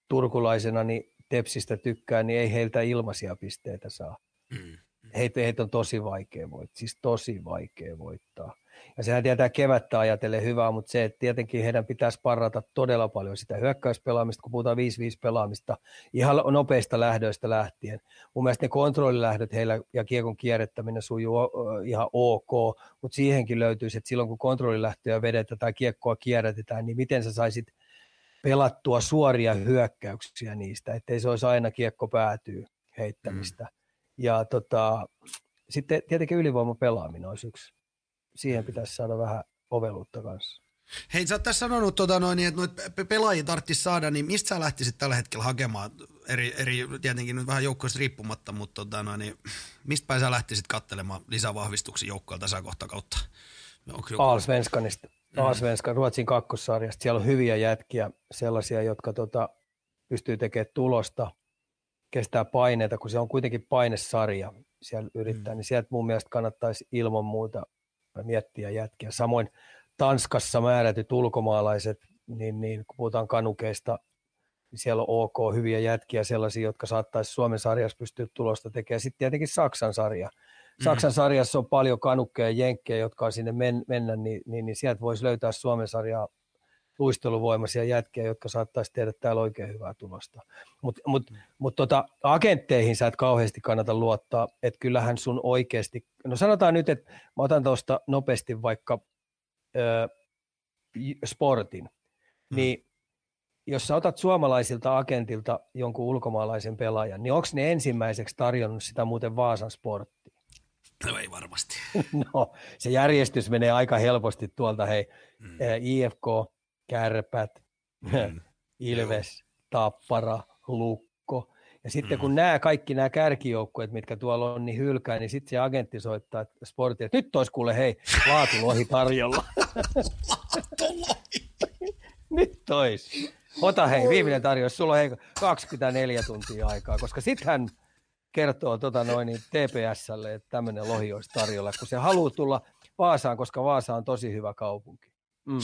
turkulaisena niin Tepsistä tykkää, niin ei heiltä ilmaisia pisteitä saa. Mm. Heitä, heitä on tosi vaikea voittaa, siis tosi vaikea voittaa. Ja sehän tietää kevättä ajatellen hyvää, mutta se, että tietenkin heidän pitäisi parata todella paljon sitä hyökkäyspelaamista, kun puhutaan 5-5 pelaamista ihan nopeista lähdöistä lähtien. Mun mielestä ne kontrollilähdöt heillä ja kiekon kierrättäminen sujuu ihan ok, mutta siihenkin löytyisi, että silloin kun kontrollilähtöjä vedetään tai kiekkoa kierrätetään, niin miten sä saisit pelattua suoria hyökkäyksiä niistä, ettei se olisi aina kiekko päätyy heittämistä. Mm. Ja tota, sitten tietenkin ylivoimapelaaminen olisi yksi siihen pitäisi saada vähän oveluutta kanssa. Hei, sä oot tässä sanonut, tota noin, että noit pelaajia tarvitsisi saada, niin mistä sä lähtisit tällä hetkellä hakemaan, eri, eri tietenkin nyt vähän joukkoista riippumatta, mutta tota noin, niin mistä päin sä lähtisit katselemaan lisävahvistuksia joukkoilta kohta kautta? Aalsvenskanista, mm. Aalsvenskan, Ruotsin kakkossarjasta. Siellä on hyviä jätkiä, sellaisia, jotka tota, pystyy tekemään tulosta, kestää paineita, kun se on kuitenkin painesarja siellä yrittää, mm. niin sieltä mun mielestä kannattaisi ilman muuta miettiä jätkiä. Samoin Tanskassa määrätyt ulkomaalaiset, niin, niin kun puhutaan kanukeista, niin siellä on ok hyviä jätkiä, sellaisia, jotka saattaisi Suomen sarjassa pystyä tulosta tekemään. Sitten tietenkin Saksan sarja. Saksan mm. sarjassa on paljon kanukkeja ja jenkkejä, jotka on sinne men, mennä, niin, niin, niin sieltä voisi löytää Suomen sarjaa luisteluvoimaisia jätkiä, jotka saattaisi tehdä täällä oikein hyvää tulosta. Mutta mut, mm. mut tota, agentteihin sä et kauheasti kannata luottaa, että kyllähän sun oikeasti, no sanotaan nyt, että mä otan tuosta nopeasti vaikka ö, sportin, mm. niin jos sä otat suomalaisilta agentilta jonkun ulkomaalaisen pelaajan, niin onko ne ensimmäiseksi tarjonnut sitä muuten Vaasan sporttiin? No ei varmasti. (laughs) No, se järjestys menee aika helposti tuolta, hei, mm. IFK, Kärpät, mm. (laughs) Ilves, Joo. Tappara, Lukko. Ja sitten mm. kun nämä kaikki nämä kärkijoukkueet, mitkä tuolla on, niin hylkää, niin sitten se agentti soittaa sportti, että nyt olisi kuule hei, laatulohi tarjolla. (laughs) nyt tois. Ota hei, viimeinen tarjous, sulla on hei 24 tuntia aikaa, koska sitten hän kertoo tota noin, niin TPSlle, että tämmöinen lohi olisi tarjolla, kun se haluaa tulla Vaasaan, koska Vaasa on tosi hyvä kaupunki. Mm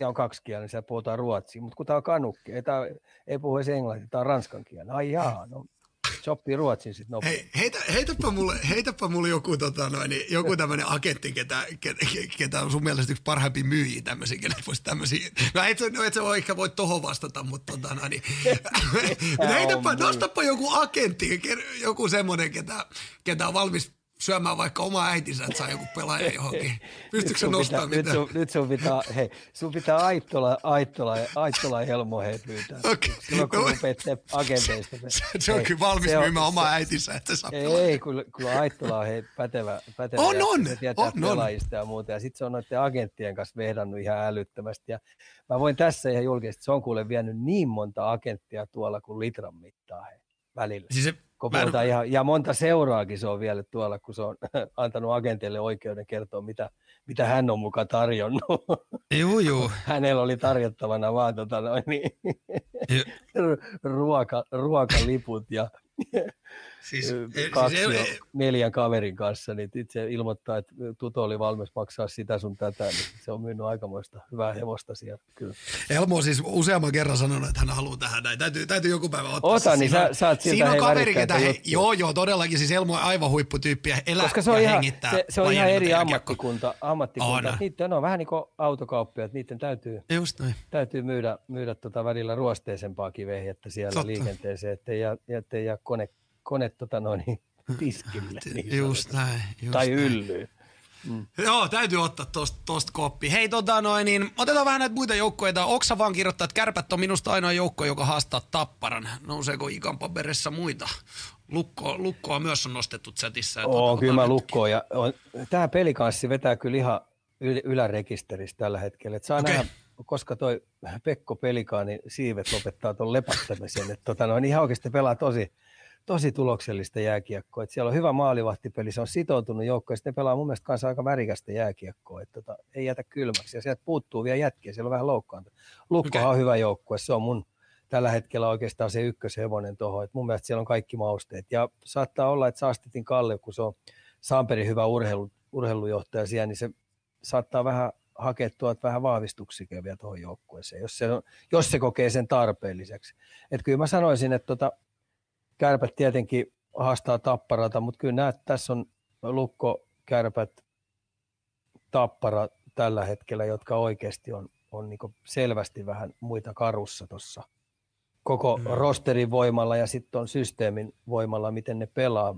ja on kaksi kieltä, niin siellä puhutaan ruotsia, mutta kun tämä on kanukki, ei, tää, ei puhu edes englantia, tämä on ranskan kieli. Ai jaa, no sopii ruotsin sitten nopeasti. Hei, heitä, heitäpä, mulle, heitäpä mulle joku, tota, noin, joku tämmöinen agentti, ketä, ketä, ketä, on sun mielestä yksi parhaimpia myyjiä tämmöisiä, kenet voisi tämmöisiä. No et, no et sä voi, ehkä voi tohon vastata, mutta tota, noin, niin, (laughs) heitäpä, nostapa joku agentti, joku semmoinen, ketä, ketä on valmis syömään vaikka oma äitinsä, että saa joku pelaaja johonkin. (laughs) Pystytkö se nostamaan pitää, mitään? Nyt sun, nyt sun pitää, hei, sun pitää Aittola, Aittola, Aittola Helmo hei pyytää. Okay. Silloin kun no, rupeat agenteista. Se, se on kyllä valmis myymään oma äitinsä, että saa Ei, ei kyllä, kyllä Aittola on hei, pätevä, pätevä on, on, tietää on, pelaajista on. ja muuta. Ja sitten se on noiden agenttien kanssa vehdannut ihan älyttömästi. Ja mä voin tässä ihan julkisesti, se on kuule vienyt niin monta agenttia tuolla kuin litran mittaa hei, välillä. Siis se Kopelta ihan, ja monta seuraakin se on vielä tuolla, kun se on (laughs) antanut agentille oikeuden kertoa, mitä, mitä hän on mukaan tarjonnut. Joo, joo. (laughs) Hänellä oli tarjottavana vaan tota noin, niin, (laughs) ruoka, ruokaliput ja Siis, kaksi siis ei, neljän kaverin kanssa, niin itse ilmoittaa, että Tuto oli valmis maksaa sitä sun tätä, niin se on myynyt aikamoista hyvää hevosta siellä. Kyllä. Elmo on siis useamman kerran sanonut, että hän haluaa tähän näin. Täytyy, täytyy joku päivä ottaa. Ota, niin sä, saat siltä Siinä on kaveri, ketä he, joo, joo, todellakin. Siis Elmo on aivan huipputyyppi elää Koska se on ihan, se, se on ihan eri ammattikunta. ammattikunta. Niiden on vähän niin kuin autokauppia, että niiden täytyy, Just noin. täytyy myydä, myydä tota välillä ruosteisempaakin vehjettä siellä Totta. liikenteeseen, ettei jää, ettei jää kone kone tota noin, tiskille. (laughs) Niin just näin. Just tai näin. yllyy. Mm. (laughs) Joo, täytyy ottaa tosta, tosta koppi. Hei, tota noin, niin otetaan vähän näitä muita joukkoja. Oksa vaan kirjoittaa, että kärpät on minusta ainoa joukko, joka haastaa tapparan. Nouseeko Ikan paperissa muita? Lukko, lukkoa myös on nostettu chatissa. Oo, kyllä mä lukkoa. Ja on, tämä pelikanssi vetää kyllä ihan yl- ylärekisteristä tällä hetkellä. Et saa okay. nähdä, koska toi Pekko Pelikaani siivet lopettaa tuon lepattamisen. Että tota, no, ihan oikeasti pelaa tosi, tosi tuloksellista jääkiekkoa. Et siellä on hyvä maalivahtipeli, se on sitoutunut joukko ja sitten pelaa mun mielestä kanssa aika värikästä jääkiekkoa. Et tota, ei jätä kylmäksi ja sieltä puuttuu vielä jätkiä, siellä on vähän loukkaantunut. Lukkohan okay. on hyvä joukkue, se on mun tällä hetkellä oikeastaan se ykköshevonen tuohon. Mun mielestä siellä on kaikki mausteet. Ja saattaa olla, että Saastitin Kalle, kun se on Samperin hyvä urheilu, urheilujohtaja siellä, niin se saattaa vähän hakea tuot vähän vahvistuksia vielä tuohon joukkueeseen, jos se, on, jos se kokee sen tarpeelliseksi. Et kyllä mä sanoisin, että tota, kärpät tietenkin haastaa tapparata, mutta kyllä näet, tässä on lukko, kärpät, tappara tällä hetkellä, jotka oikeasti on, on niin selvästi vähän muita karussa tuossa koko mm. rosterin voimalla ja sitten on systeemin voimalla, miten ne pelaa.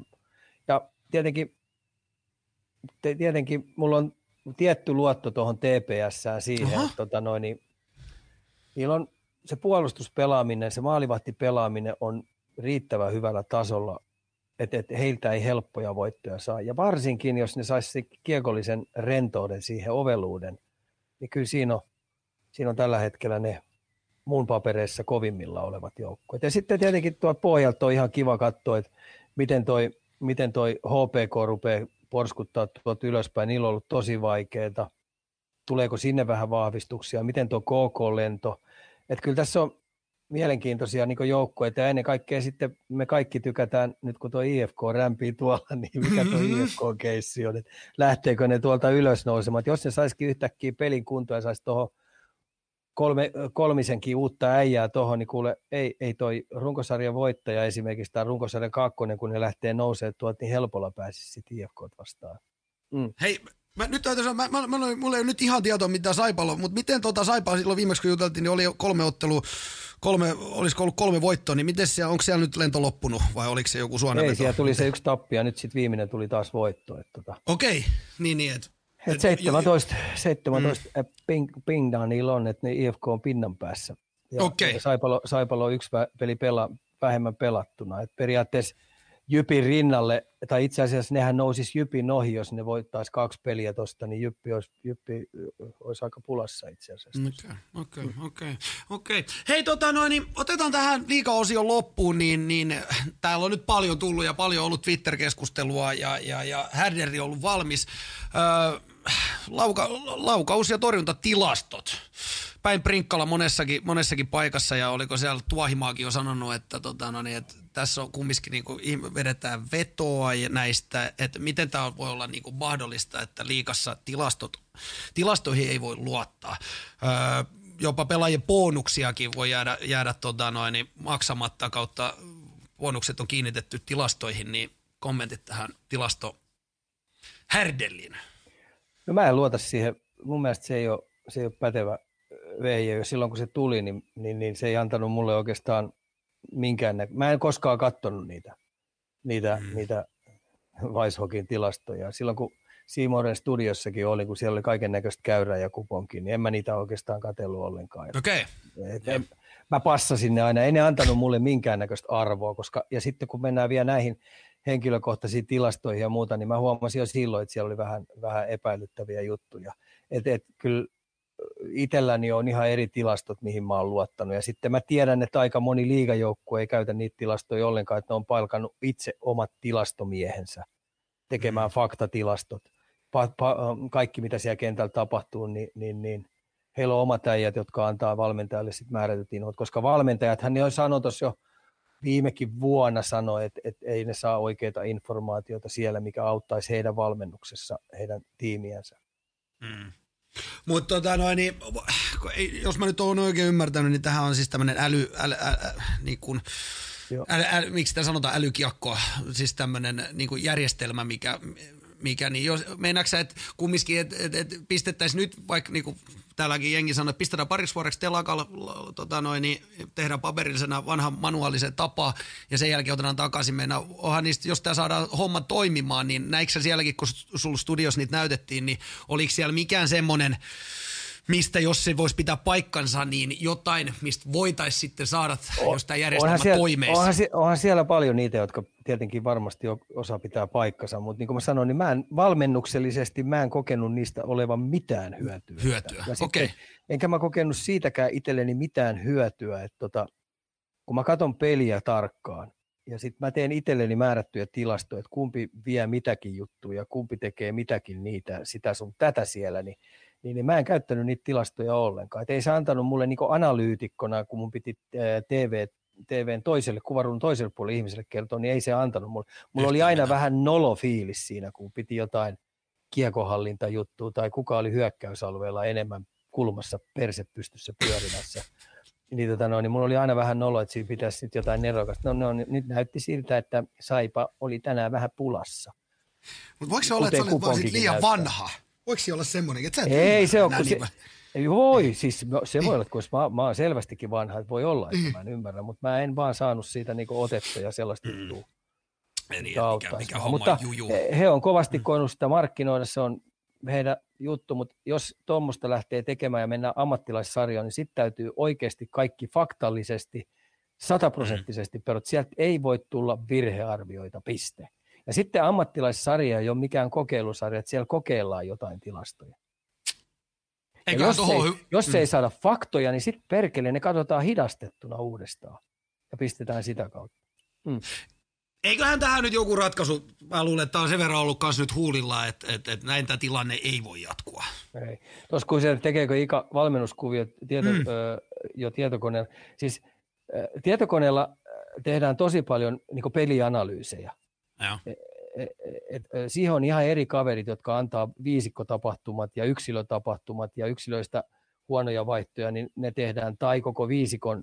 Ja tietenkin, tietenkin mulla on tietty luotto tuohon TPSään siihen, Aha. että tota noin, niin, niillä on se puolustuspelaaminen, se maalivahtipelaaminen on riittävän hyvällä tasolla, että, että heiltä ei helppoja voittoja saa. Ja varsinkin, jos ne saisi kiekollisen rentouden siihen oveluuden, niin kyllä siinä on, siinä on tällä hetkellä ne mun papereissa kovimmilla olevat joukkueet. Ja sitten tietenkin tuo pohjalta on ihan kiva katsoa, että miten toi, miten toi HPK rupeaa porskuttaa tuolta ylöspäin. Niillä on ollut tosi vaikeaa. Tuleeko sinne vähän vahvistuksia? Miten tuo KK-lento? Että kyllä tässä on mielenkiintoisia niin joukkueita ja ennen kaikkea sitten me kaikki tykätään, nyt kun tuo IFK rämpii tuolla, (laughs) niin mikä tuo IFK-keissi on, että lähteekö ne tuolta ylös nousemaan. Jos ne saisikin yhtäkkiä pelin kuntoon ja saisi tuohon kolme, kolmisenkin uutta äijää tuohon, niin kuule, ei, ei toi runkosarjan voittaja esimerkiksi tai runkosarjan kakkonen, kun ne lähtee nousemaan tuolta, niin helpolla pääsisi sitten IFK vastaan. Mm. Hei, Mä nyt täytyy sanoa, mä, mä, mä, mulla ei nyt ihan tietoa mitä Saipalo, mutta miten tota Saipaa silloin viimeksi kun juteltiin, niin oli kolme ottelua, kolme, olisiko ollut kolme voittoa, niin miten siellä, onko siellä nyt lento loppunut vai oliko se joku suoneveto? Ei, siellä tuli se yksi tappi ja nyt sitten viimeinen tuli taas voitto. Tota. Okei, niin niin, että et 17, 17 mm. ping, pingdaa niillä on, että ne IFK on pinnan päässä. Ja okay. Saipalo, Saipalo on yksi peli pela, vähemmän pelattuna. Et periaatteessa Jypin rinnalle, tai itse asiassa nehän nousisi Jypin ohi, jos ne voittaisi kaksi peliä tuosta, niin Jyppi olisi, Jyppi olisi aika pulassa itse asiassa. Okei, okei, okei. okei. Hei, tota noin, niin otetaan tähän liikaosion loppuun, niin, niin täällä on nyt paljon tullut ja paljon ollut Twitter-keskustelua ja, ja, ja Härderi on ollut valmis. Öö, lauka, laukaus- ja torjuntatilastot. Päin Prinkkala monessakin, monessakin paikassa ja oliko siellä Tuahimaakin jo sanonut, että, tota, no niin, että tässä on kumminkin niin kuin, vedetään vetoa ja näistä, että miten tämä voi olla niin kuin mahdollista, että liikassa tilastot, tilastoihin ei voi luottaa. Öö, jopa pelaajien bonuksiakin voi jäädä, jäädä tota noin, niin maksamatta kautta bonukset on kiinnitetty tilastoihin, niin kommentit tähän tilasto Härdelliin. No mä en luota siihen. Mun mielestä se ei ole, se ei ole pätevä vehje. Silloin kun se tuli, niin, niin, niin, se ei antanut mulle oikeastaan minkään nä- Mä en koskaan katsonut niitä, niitä, mm. niitä Weishokin tilastoja. Silloin kun Siimoren studiossakin oli, kun siellä oli kaiken näköistä käyrää ja kuponkin, niin en mä niitä oikeastaan katsellut ollenkaan. Okei. Okay. mä passasin ne aina, ei ne antanut mulle minkäännäköistä arvoa, koska, ja sitten kun mennään vielä näihin henkilökohtaisiin tilastoihin ja muuta, niin mä huomasin jo silloin, että siellä oli vähän, vähän epäilyttäviä juttuja. Et, et, kyllä itselläni on ihan eri tilastot, mihin mä oon luottanut. Ja sitten mä tiedän, että aika moni liigajoukkue ei käytä niitä tilastoja ollenkaan, että ne on palkannut itse omat tilastomiehensä tekemään mm. faktatilastot. Pa- pa- kaikki, mitä siellä kentällä tapahtuu, niin, niin, niin heillä on omat äijät, jotka antaa valmentajalle sit määrätyt inhot, koska valmentajat, hän on sanonut tuossa jo viimekin vuonna sanoi, että, että ei ne saa oikeita informaatiota siellä, mikä auttaisi heidän valmennuksessa heidän tiimiänsä. Mm. Mutta tota noin, niin, jos mä nyt oon oikein ymmärtänyt, niin tähän on siis tämmöinen äly, äly, äly, äly, niin kuin, äly, äly, miksi sitä sanotaan älykiakko, siis tämmöinen niin järjestelmä, mikä, mikä niin jos, meinaatko että kumminkin, että et, et pistettäisiin nyt vaikka niin kuin täälläkin jengi sanoo, että pistetään pariksi vuodeksi telakalla, tota noin, niin tehdään paperillisena vanha manuaalisen tapa ja sen jälkeen otetaan takaisin. Meina, onhan niistä, jos tämä saadaan homma toimimaan, niin näikö sielläkin, kun sulla studios niitä näytettiin, niin oliko siellä mikään semmoinen, mistä jos se voisi pitää paikkansa, niin jotain, mistä voitaisiin sitten saada, O- jos tämä järjestelmä onhan siellä, toimii. onhan, onhan siellä paljon niitä, jotka tietenkin varmasti osa pitää paikkansa, mutta niin kuin mä sanoin, niin mä en, valmennuksellisesti mä en kokenut niistä olevan mitään hyötyä. Hyötyä, okei. Enkä mä kokenut siitäkään itselleni mitään hyötyä, että tota, kun mä katson peliä tarkkaan, ja sitten mä teen itselleni määrättyjä tilastoja, että kumpi vie mitäkin juttuja, ja kumpi tekee mitäkin niitä, sitä sun tätä siellä, niin, niin, niin mä en käyttänyt niitä tilastoja ollenkaan. Et ei se antanut mulle niinku analyytikkona, kun mun piti TV, TVn toiselle, kuvarun toiselle puolelle ihmiselle kertoa, niin ei se antanut mulle. Mulla oli aina vähän nolo fiilis siinä, kun piti jotain kiekohallintajuttua tai kuka oli hyökkäysalueella enemmän kulmassa perse pystyssä pyörimässä. (laughs) Niin, tota, no, niin mulla oli aina vähän nolo, että siinä pitäisi nyt jotain nerokasta. No, no, nyt näytti siltä, että Saipa oli tänään vähän pulassa. Mutta voiko se olla, että sä olet sit liian näyttää. vanha? Voiko se olla semmoinen, että sä et Ei se ole, kun se, niin ei voi, siis mä- se voi olla, koska mä, mä oon selvästikin vanha, että voi olla, Niin. että mä en ymmärrä, mutta mä en vaan saanut siitä niinku otetta ja sellaista Mm. juttua. Niin, mikä mikä, homma mutta juju. he- he on kovasti Mm. koinut sitä markkinoida, se on heidän juttu, mutta jos tuommoista lähtee tekemään ja mennään ammattilaissarjaan, niin sitten täytyy oikeasti kaikki faktallisesti, sataprosenttisesti Mm. perut. Sieltä ei voi tulla virhearvioita, piste. Ja sitten ammattilaissarja ei ole mikään kokeilusarja, että siellä kokeillaan jotain tilastoja. Ja Eiköhän jos, tohon ei, hy- jos Mm. ei saada faktoja, niin sitten perkele, ne katsotaan hidastettuna uudestaan ja pistetään sitä kautta. Eiköhän tähän nyt joku ratkaisu, mä luulen, että tämä on sen verran ollut kanssa nyt huulilla, että, että, että näin tämä tilanne ei voi jatkua. Ei. Tuossa kun se tekeekö Ika valmennuskuvio tieto, Mm. mm. ö, jo tietokoneella, siis ö, tietokoneella tehdään tosi paljon niin pelianalyysejä. Joo. Et, et, ö, siihen on ihan eri kaverit, jotka antaa viisikkotapahtumat ja yksilötapahtumat ja yksilöistä huonoja vaihtoja, niin ne tehdään tai koko viisikon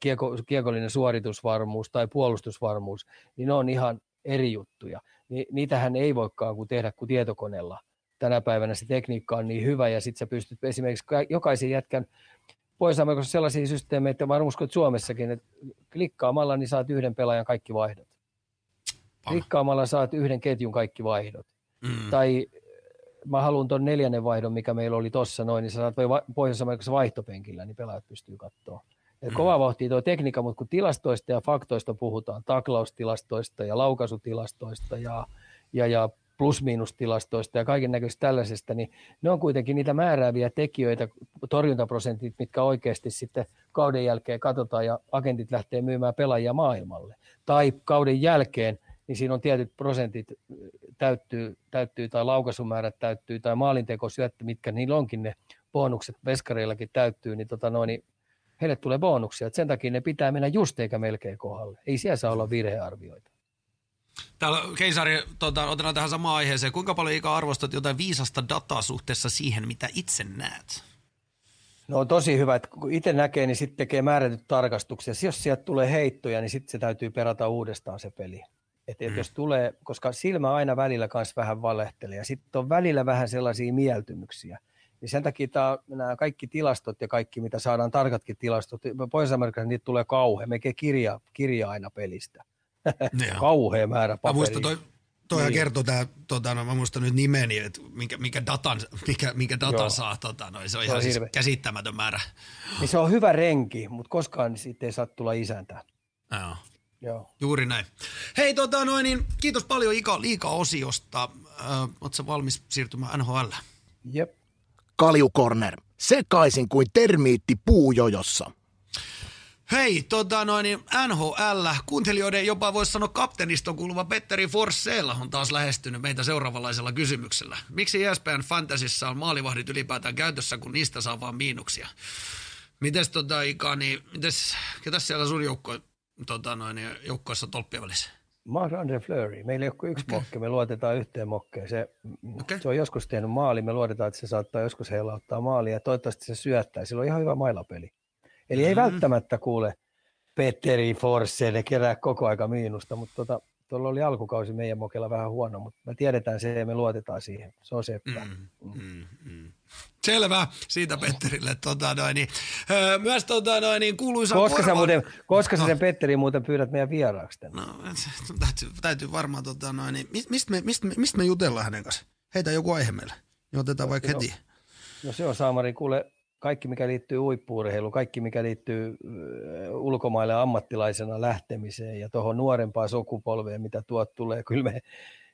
kieko, kiekollinen suoritusvarmuus tai puolustusvarmuus, niin ne on ihan eri juttuja. Ni, niitähän ei voikaan kuin tehdä kuin tietokoneella tänä päivänä se tekniikka on niin hyvä ja sitten sä pystyt esimerkiksi ka- jokaisen jätkän pois sellaisia systeemejä, että varmaan uskon, että Suomessakin, että klikkaamalla niin saat yhden pelaajan kaikki vaihdot. Klikkaamalla saat yhden ketjun kaikki vaihdot. Mm. Tai mä haluan tuon neljännen vaihdon, mikä meillä oli tuossa noin, niin sä saat Pohjois-Amerikassa vaihtopenkillä, niin pelaajat pystyy katsoa. Mm. kova vauhtia tuo tekniikka, mutta kun tilastoista ja faktoista puhutaan, taklaustilastoista ja laukaisutilastoista ja, ja, ja plus-miinustilastoista ja kaiken näköistä tällaisesta, niin ne on kuitenkin niitä määrääviä tekijöitä, torjuntaprosentit, mitkä oikeasti sitten kauden jälkeen katsotaan ja agentit lähtee myymään pelaajia maailmalle. Tai kauden jälkeen, niin siinä on tietyt prosentit täyttyy, täyttyy tai laukaisumäärät täyttyy tai maalintekosyöttö, mitkä niillä onkin ne bonukset, veskareillakin täyttyy, niin, tota noin, niin heille tulee bonuksia. Et sen takia ne pitää mennä just eikä melkein kohdalle. Ei siellä saa olla virhearvioita. Täällä Keisari, tota, otetaan tähän samaan aiheeseen. Kuinka paljon Ika arvostat jotain viisasta dataa suhteessa siihen, mitä itse näet? No on tosi hyvä, että kun itse näkee, niin sitten tekee määrätyt tarkastukset. Jos sieltä tulee heittoja, niin sitten se täytyy perata uudestaan se peli. Et, et Mm. jos tulee, koska silmä aina välillä kanssa vähän valehtelee ja sitten on välillä vähän sellaisia mieltymyksiä. Niin sen takia tää, nämä kaikki tilastot ja kaikki, mitä saadaan tarkatkin tilastot, Pohjois-Amerikassa niitä tulee kauhean, melkein kirja, kirja aina pelistä. Joo. (laughs) Kauhea määrä Mä paperia. muistan, toi, toihan Niin. kertoo tää, tota, no, mä muistan nyt nimeni, että mikä, mikä datan, mikä, mikä datan Joo. saa, tota, no, se on Se ihan on siis käsittämätön määrä. Niin se on hyvä renki, mutta koskaan siitä ei saa tulla isäntä. Joo. Joo. Juuri näin. Hei, tota, noin, niin, kiitos paljon Ika liika-osiosta. Äh, Oletko valmis siirtymään NHL? Jep. Kaljukorner. Sekaisin kuin termiitti puujojossa. Hei, tota noin, niin NHL, kuuntelijoiden jopa voisi sanoa kapteeniston kuuluva Petteri Forsell on taas lähestynyt meitä seuraavanlaisella kysymyksellä. Miksi ESPN Fantasissa on maalivahdit ylipäätään käytössä, kun niistä saa vaan miinuksia? Mites tota Ika, niin mites, ketäs siellä sun joukko, tota noin, niin joukkoissa tolppien välissä? Mä oon Andre Fleury. Meillä ei ole kuin yksi okay. mokke, me luotetaan yhteen mokkeen. Se, okay. se on joskus tehnyt maali, me luotetaan, että se saattaa joskus heilauttaa maalia ja toivottavasti se syöttää. Sillä on ihan hyvä mailapeli. Eli ei Mm. välttämättä kuule Petteri Forsse, kerää koko aika miinusta, mutta tota, tuolla oli alkukausi meidän mokella vähän huono, mutta me tiedetään se ja me luotetaan siihen. Se on seppä. Mm, mm, mm. Selvä siitä Petterille. Tota noin, niin, öö, myös tota noin, niin kuuluisa Koska, sä korva- muuten, koska sä No. sen Petteri muuten pyydät meidän vieraaksi tänne? No, täytyy, täytyy varmaan, tota, noin, niin, mis- mistä, me, mistä, me, mistä me jutellaan hänen kanssa? Heitä joku aihe meille. Niin otetaan vaikka No. heti. No se on Saamari, kuule, kaikki mikä liittyy uippuurheiluun, kaikki mikä liittyy ulkomaille ammattilaisena lähtemiseen ja tuohon nuorempaan sukupolveen, mitä tuot tulee, kyllä me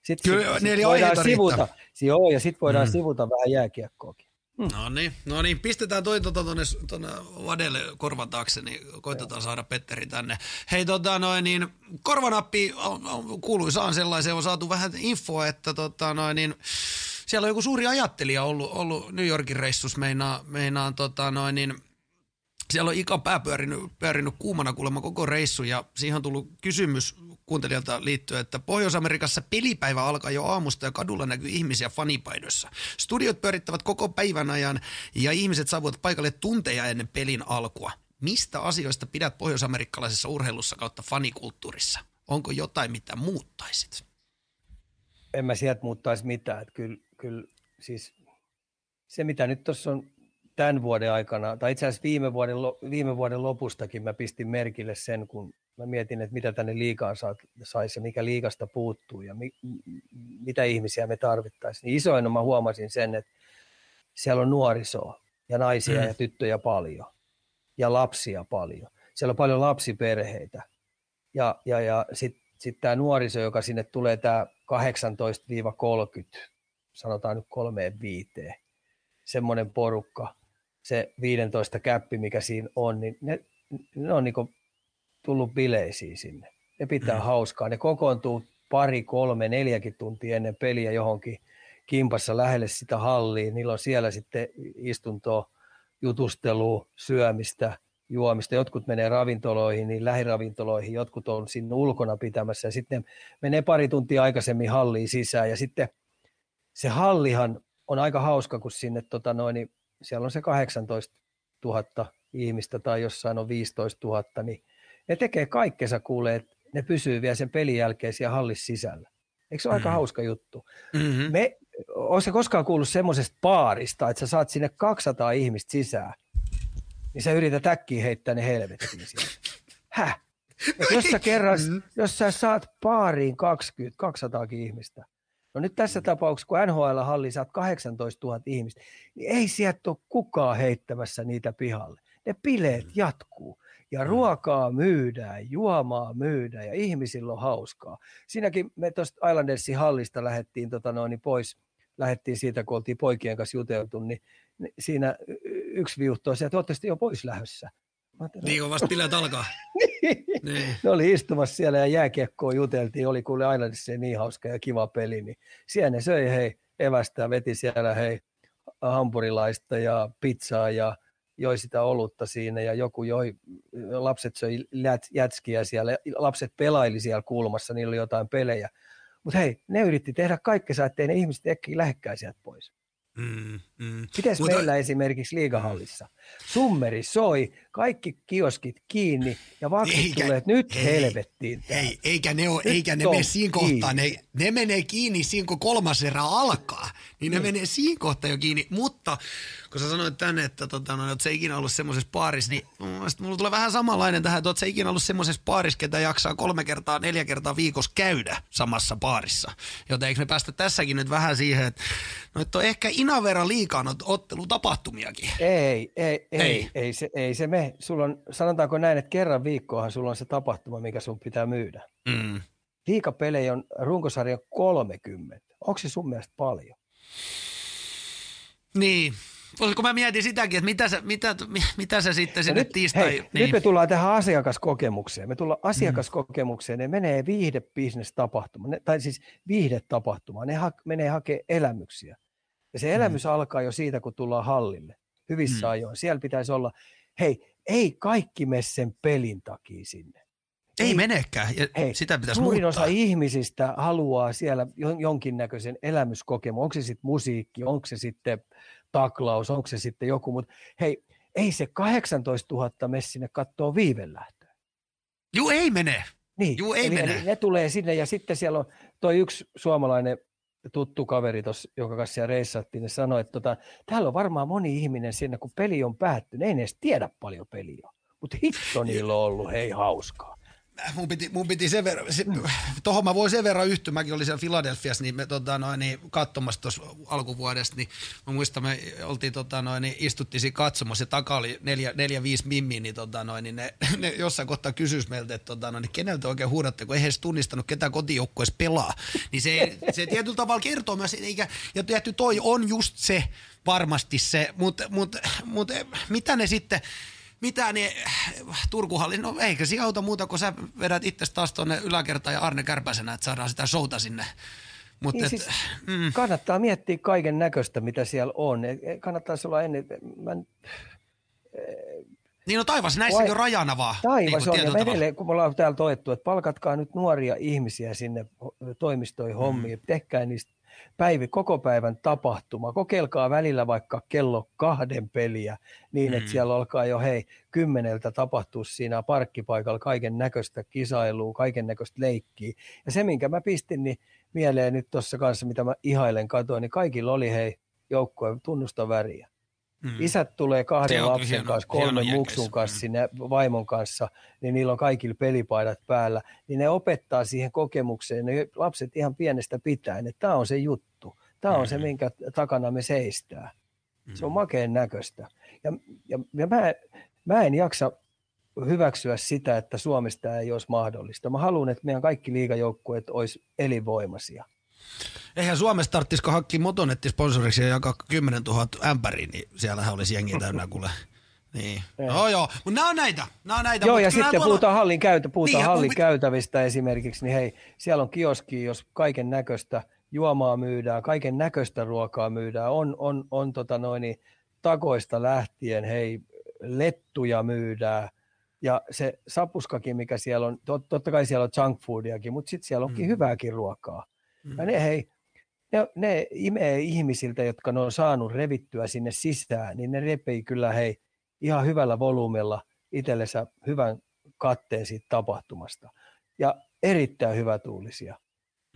sit, kyllä, sit, sit voidaan sivuta, joo, ja sitten voidaan mm. sivuta vähän jääkiekkoakin. Hmm. No niin, no niin, pistetään toi tuota tuonne, tuonne Vadelle korvan taakse, niin koitetaan saada Petteri tänne. Hei tota noin, niin korvanappi kuuluisaan sellaiseen on saatu vähän infoa, että tota noin, niin siellä on joku suuri ajattelija ollut, ollut New Yorkin reissus meinaa, meinaan tota noin, niin siellä on Ika pää pyörinyt, pyörinyt kuumana kuulemma koko reissu ja siihen on tullut kysymys kuuntelijalta liittyen, että Pohjois-Amerikassa pelipäivä alkaa jo aamusta ja kadulla näkyy ihmisiä fanipaidoissa. Studiot pyörittävät koko päivän ajan ja ihmiset saavuvat paikalle tunteja ennen pelin alkua. Mistä asioista pidät pohjoisamerikkalaisessa urheilussa kautta fanikulttuurissa? Onko jotain, mitä muuttaisit? En mä sieltä muuttaisi mitään. Kyllä, kyllä siis se, mitä nyt tuossa on tämän vuoden aikana, tai itse asiassa viime vuoden, viime vuoden lopustakin mä pistin merkille sen, kun mä mietin, että mitä tänne liikaan saisi ja mikä liikasta puuttuu ja mi, mitä ihmisiä me tarvittaisiin. Niin isoin mä huomasin sen, että siellä on nuorisoa ja naisia mm. ja tyttöjä paljon ja lapsia paljon. Siellä on paljon lapsiperheitä ja, ja, ja sitten sit tämä nuoriso, joka sinne tulee tämä 18-30, sanotaan nyt kolmeen viiteen, semmoinen porukka, se 15 käppi, mikä siinä on, niin ne, ne on niin tullut bileisiin sinne. Ne pitää mm. hauskaa. Ne kokoontuu pari, kolme, neljäkin tuntia ennen peliä johonkin kimpassa lähelle sitä halliin. Niillä on siellä sitten istuntoa, jutustelua, syömistä, juomista. Jotkut menee ravintoloihin, niin lähiravintoloihin, jotkut on sinne ulkona pitämässä ja sitten menee pari tuntia aikaisemmin halliin sisään ja sitten se hallihan on aika hauska, kun sinne tota noin, niin siellä on se 18 000 ihmistä tai jossain on 15 000, niin ne tekee kaikkensa kuulee, että ne pysyy vielä sen pelin jälkeen siellä hallissa sisällä. Eikö se ole mm-hmm. aika hauska juttu? Mm-hmm. Me, oletko koskaan kuullut semmoisesta paarista, että sä saat sinne 200 ihmistä sisään, niin sä yrität äkkiä heittää ne helvettiin siellä. (laughs) Häh? Et jos sä kerran, mm-hmm. jos sä saat paariin 20, 200 ihmistä, no nyt tässä tapauksessa, kun NHL-halli saat 18 000 ihmistä, niin ei sieltä ole kukaan heittämässä niitä pihalle. Ne bileet jatkuu ja mm. ruokaa myydään, juomaa myydään ja ihmisillä on hauskaa. Siinäkin me tuosta Islandersin hallista lähdettiin tota noin, pois, lähdettiin siitä, kun oltiin poikien kanssa juteltu, niin siinä yksi viuhtoi sieltä, että olette jo pois lähdössä. Niin vasta bileet alkaa. (laughs) niin. niin. Ne oli istumassa siellä ja jääkiekkoa juteltiin, oli kuule Islandissa niin hauska ja kiva peli, niin siellä ne söi hei evästä, veti siellä hei hampurilaista ja pizzaa ja joi sitä olutta siinä ja joku joi, lapset söi jätskiä siellä, lapset pelaili siellä kulmassa, niillä oli jotain pelejä. Mutta hei, ne yritti tehdä kaikkensa, ettei ne ihmiset ehkä lähekkää sieltä pois. Mm, mm. Miten Mutta... meillä esimerkiksi liigahallissa? Summeri soi, kaikki kioskit kiinni ja vaksit tulee, että nyt hei, helvettiin. Ei, eikä ne, ole, eikä ne mene siinä kohtaa, ne, ne menee kiinni siinä kun kolmas erä alkaa, niin ne mm. menee siinä kohtaa jo kiinni, mutta kun sä sanoit tänne, että tota, no, että se ikinä ollut semmoisessa paarissa, niin mulla tulee vähän samanlainen tähän, että oot se ikinä ollut semmoisessa paarissa, ketä jaksaa kolme kertaa, neljä kertaa viikossa käydä samassa paarissa. Joten eikö me päästä tässäkin nyt vähän siihen, että, no, että on ehkä Inavera liikaan tapahtumiakin. Ei, ei, ei, ei, ei, se, ei se me. Sulla on, sanotaanko näin, että kerran viikkoahan sulla on se tapahtuma, mikä sun pitää myydä. Mm. Liikapelejä on runkosarja 30. Onko se sun mielestä paljon? Niin, kun mä mietin sitäkin, että mitä sä, mitä, mitä sä sitten sinne nyt, tiistai... Hei, niin. nyt me tullaan tähän asiakaskokemukseen. Me tullaan asiakaskokemukseen, ne menee viihdebisnes-tapahtuma, ne, tai siis viihdetapahtuma, ne ha, menee hakemaan elämyksiä. Ja se elämys mm. alkaa jo siitä, kun tullaan hallille, hyvissä mm. ajoin. Siellä pitäisi olla, hei, ei kaikki mene sen pelin takia sinne. Ei, ei menekään, ja hei, sitä pitäisi suurin muuttaa. osa ihmisistä haluaa siellä jonkinnäköisen elämyskokemuksen. Onko se sitten musiikki, onko se sitten taklaus, onko se sitten joku, mutta hei, ei se 18 000 mene sinne kattoo viivelähtöä. Juu, ei mene. Niin, Juu, ei eli, mene. Eli ne tulee sinne ja sitten siellä on toi yksi suomalainen tuttu kaveri tuossa, joka kanssa siellä reissattiin, ne sanoi, että tota, täällä on varmaan moni ihminen sinne, kun peli on päättynyt, ei edes tiedä paljon peliä, mutta hitto niillä on ollut, hei hauskaa. Mun piti, mun piti sen verran, se, tohon mä voin sen verran yhtyä, mäkin olin siellä Philadelphiassa, niin me tota, noin, niin, katsomassa tuossa alkuvuodesta, niin mä muistan, me oltiin tota, noin, niin istuttiin siinä katsomassa, ja taka oli neljä, neljä viisi mimmiä, niin, tota, noin, niin ne, ne, jossain kohtaa kysyisi meiltä, että tota, noin, niin keneltä oikein huudatte, kun ei edes tunnistanut, ketä kotijoukkueessa pelaa. Niin se, se tietyllä tavalla kertoo myös, eikä, ja tietty toi on just se, varmasti se, mutta mut, mut, mitä ne sitten, mitä ne Turkuhalli, no eikä se auta muuta, kun sä vedät itse taas tuonne yläkertaan ja Arne Kärpäsenä, että saadaan sitä showta sinne. Mut niin et, siis mm, Kannattaa miettiä kaiken näköistä, mitä siellä on. E- e- Kannattaisi olla ennen, mä, niin no taivas, näissäkin Vai- on rajana vaan. taivas niin on, ja edelleen, kun me ollaan täällä toettu, että palkatkaa nyt nuoria ihmisiä sinne toimistoihin hommiin, tehkää niistä päivi, koko päivän tapahtuma, kokeilkaa välillä vaikka kello kahden peliä, niin että Mm. siellä alkaa jo hei kymmeneltä tapahtua siinä parkkipaikalla kaiken näköistä kisailua, kaiken näköistä leikkiä. Ja se, minkä mä pistin niin mieleen nyt tuossa kanssa, mitä mä ihailen katoin, niin kaikilla oli hei joukkueen tunnusta väriä. Mm. Isät tulee kahden lapsen hieno- kanssa, kolmen muksun kanssa Mm. sinne vaimon kanssa, niin niillä on kaikilla pelipaidat päällä, niin ne opettaa siihen kokemukseen, ne lapset ihan pienestä pitäen, että tämä on se juttu, tämä on se, Mm. minkä takana me seistää. Se on Mm. makeen näköistä. Ja, ja, ja mä, mä en jaksa hyväksyä sitä, että Suomesta ei olisi mahdollista. Mä haluan, että meidän kaikki liigajoukkueet olisi elinvoimaisia. Eihän Suomessa tarvitsisiko hankkia motonetti-sponsoriksi ja jakaa 10 000 ämpäriä, niin siellähän olisi jengi täynnä kuule. (laughs) Niin. No joo, mutta nämä on näitä. Nämä on näitä. Joo, ja sitten tuolla- puhutaan hallin, käytä, puhutaan Niin, hallin mun pit- käytävistä esimerkiksi, niin hei, siellä on kioski, jos kaiken näköistä juomaa myydään, kaiken näköistä ruokaa myydään, on, on, on tota noin, takoista lähtien, hei, lettuja myydään, ja se sapuskakin, mikä siellä on, tot, totta kai siellä on junk foodiakin, mutta sitten siellä onkin Mm. hyvääkin ruokaa. Mm. Ja ne, hei, ne, ne imee ihmisiltä, jotka ne on saanut revittyä sinne sisään, niin ne repii kyllä hei ihan hyvällä volyymella itsellensä hyvän katteen siitä tapahtumasta. Ja erittäin hyvätuulisia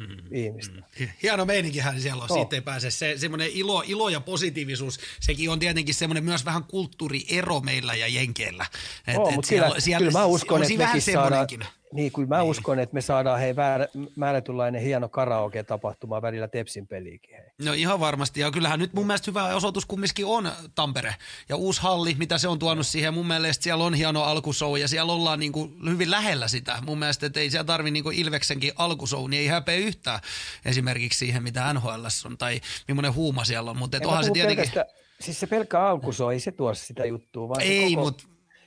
Mm, ihmistä. mm. Hieno meininkihän siellä on, Joo. siitä ei pääse. Se, semmoinen ilo, ilo ja positiivisuus, sekin on tietenkin semmoinen myös vähän kulttuuriero meillä ja Jenkeillä. Et, Oo, et mut siellä- kyllä, siellä- kyllä mä uskon, on että mekin saadaan. Niin kuin mä Niin. uskon, että me saadaan hei väärä, määrätynlainen hieno karaoke-tapahtuma välillä Tepsin peliikin. Hei. No ihan varmasti. Ja kyllähän nyt mun mielestä hyvä osoitus kumminkin on Tampere. Ja uusi halli, mitä se on tuonut siihen. Mun mielestä siellä on hieno alkushow ja siellä ollaan niin kuin hyvin lähellä sitä. Mun mielestä, että ei siellä tarvi niin kuin Ilveksenkin alkushow, niin ei häpeä yhtään esimerkiksi siihen, mitä NHL on tai millainen huuma siellä on. Mutta onhan se tietenkin... Siis se pelkkä alkuso ei se tuo sitä juttua, vaan Ei, koko, mutta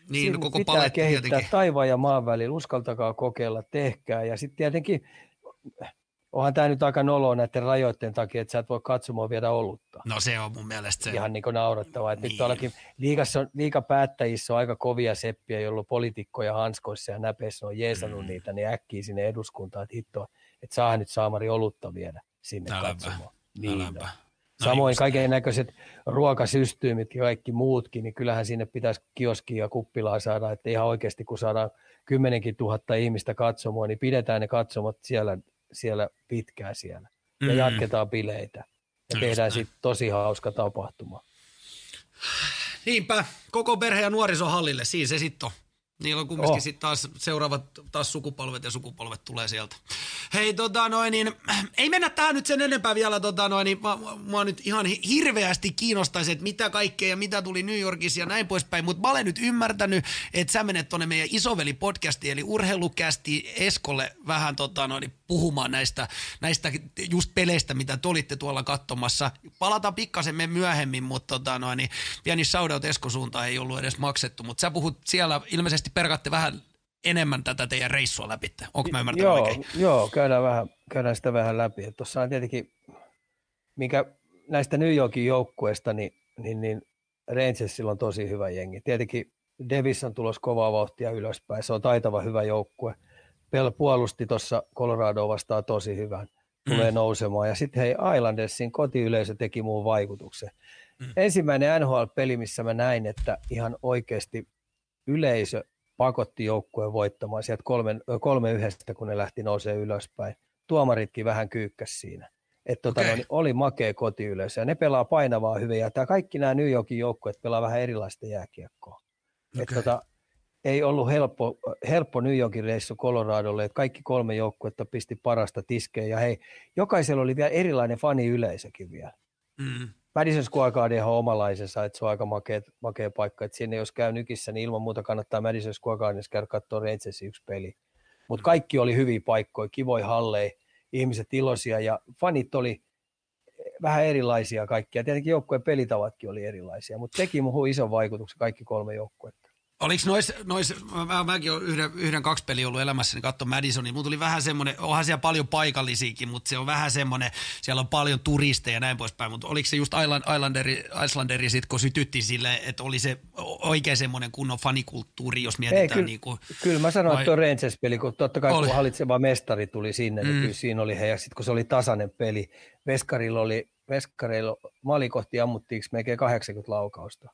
niin, siinä koko pitää kehittää tietenkin. taivaan ja maan välillä, uskaltakaa kokeilla, tehkää. Ja sitten tietenkin, onhan tämä nyt aika noloa näiden rajoitteen takia, että sä et voi katsomaan viedä olutta. No se on mun mielestä se. Ihan niin kuin naurettavaa. Että Niin. nyt tuollakin liigassa on, liigapäättäjissä on aika kovia seppiä, joilla on poliitikkoja hanskoissa ja näpeissä on jeesannut Mm. niitä, niin äkkiä sinne eduskuntaan, että hitto, että saa nyt saamari olutta viedä sinne Äläpä. katsomaan. Niin, Äläpä. no. No Samoin just kaiken näköiset ruokasysteemit ja kaikki muutkin, niin kyllähän sinne pitäisi kioskia ja kuppilaa saada, että ihan oikeasti kun saadaan kymmenenkin tuhatta ihmistä katsomaan, niin pidetään ne katsomot siellä, siellä pitkään siellä ja Mm. jatketaan bileitä. Ja Just tehdään sitten tosi hauska tapahtuma. Niinpä, koko perhe ja nuorisohallille, siinä se sitten on. Niillä on kumminkin Oh. sitten taas seuraavat taas sukupolvet ja sukupolvet tulee sieltä. Hei, tota noin, niin, (clears throat) ei mennä tähän nyt sen enempää vielä, tota noin, niin, mä, mua nyt ihan hi- hirveästi kiinnostaisi, että mitä kaikkea ja mitä tuli New Yorkissa ja näin poispäin, mutta mä olen nyt ymmärtänyt, että sä menet tonne meidän isoveli-podcastiin, eli urheilukästi Eskolle vähän tota noin, puhumaan näistä, näistä just peleistä, mitä te olitte tuolla katsomassa. Palataan pikkasen me myöhemmin, mutta tota noin, niin pieni shoutout Esko suuntaan ei ollut edes maksettu, mutta sä puhut siellä, ilmeisesti perkatte vähän enemmän tätä teidän reissua läpi. Onko mä ymmärtänyt Joo, oikein? joo käydään, vähän, käydään sitä vähän läpi. Tuossa on tietenkin, mikä näistä New Yorkin joukkueista, niin, niin, niin Rangersilla on tosi hyvä jengi. Tietenkin Davis on tulos kovaa vauhtia ylöspäin. Se on taitava hyvä joukkue. Pel puolusti tuossa Colorado vastaan tosi hyvän. Tulee Mm. nousemaan. Ja sitten hei, Islandersin kotiyleisö teki muun vaikutuksen. Mm. Ensimmäinen NHL-peli, missä mä näin, että ihan oikeasti yleisö pakotti joukkueen voittamaan sieltä kolmen, kolme yhdestä, kun ne lähti nousemaan ylöspäin. Tuomaritkin vähän kyykkäs siinä. Et tota, okay. no, oli makea kotiyleisö ja ne pelaa painavaa hyvin. Ja tää kaikki nämä New Yorkin joukkueet pelaa vähän erilaista jääkiekkoa. Et Okei. tota, ei ollut helppo, helppo New Yorkin reissu Coloradolle, että kaikki kolme joukkuetta pisti parasta tiskeen ja hei, jokaisella oli vielä erilainen faniyleisökin vielä. Mm. Madison Square Garden on omalaisensa, että se on aika makea, makea paikka, että sinne jos käy nykissä, niin ilman muuta kannattaa Madison Square Gardenissa käydä katsoa Rangersin yksi peli. Mutta mm. kaikki oli hyviä paikkoja, kivoja halleja, ihmiset iloisia ja fanit oli vähän erilaisia kaikkia. Tietenkin joukkueen pelitavatkin oli erilaisia, mutta teki muuhun ison vaikutuksen kaikki kolme joukkuetta. Oliko nois, nois mä, mäkin olen yhden, yhden kaksi peliä ollut elämässäni katso Madisonin, mulla tuli vähän semmoinen, onhan siellä paljon paikallisiakin, mutta se on vähän semmoinen, siellä on paljon turisteja ja näin poispäin, mutta oliko se just Islanderi, Islanderi sit, kun sytytti sille, että oli se oikein semmoinen kunnon fanikulttuuri, jos mietitään Ei, kyllä, niin kuin, kyllä mä sanoin, vai... että tuo Rangers-peli, kun totta kai oli. kun hallitseva mestari tuli sinne, niin mm. niin kyllä siinä oli he, ja sitten kun se oli tasainen peli, Veskarilla oli, Veskarilla maalikohti ammuttiinko melkein 80 laukausta.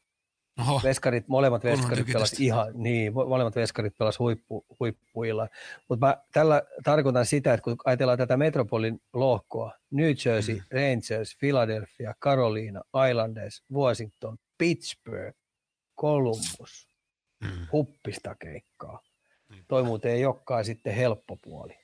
Oho. Veskarit, molemmat veskarit pelas ihan, niin, molemmat veskarit pelas huippu, huippuilla. Mutta mä tällä tarkoitan sitä, että kun ajatellaan tätä Metropolin lohkoa, New Jersey, mm. Rangers, Philadelphia, Carolina, Islanders, Washington, Pittsburgh, Columbus, mm. huppista keikkaa. Toi muuten ei olekaan sitten helppo puoli.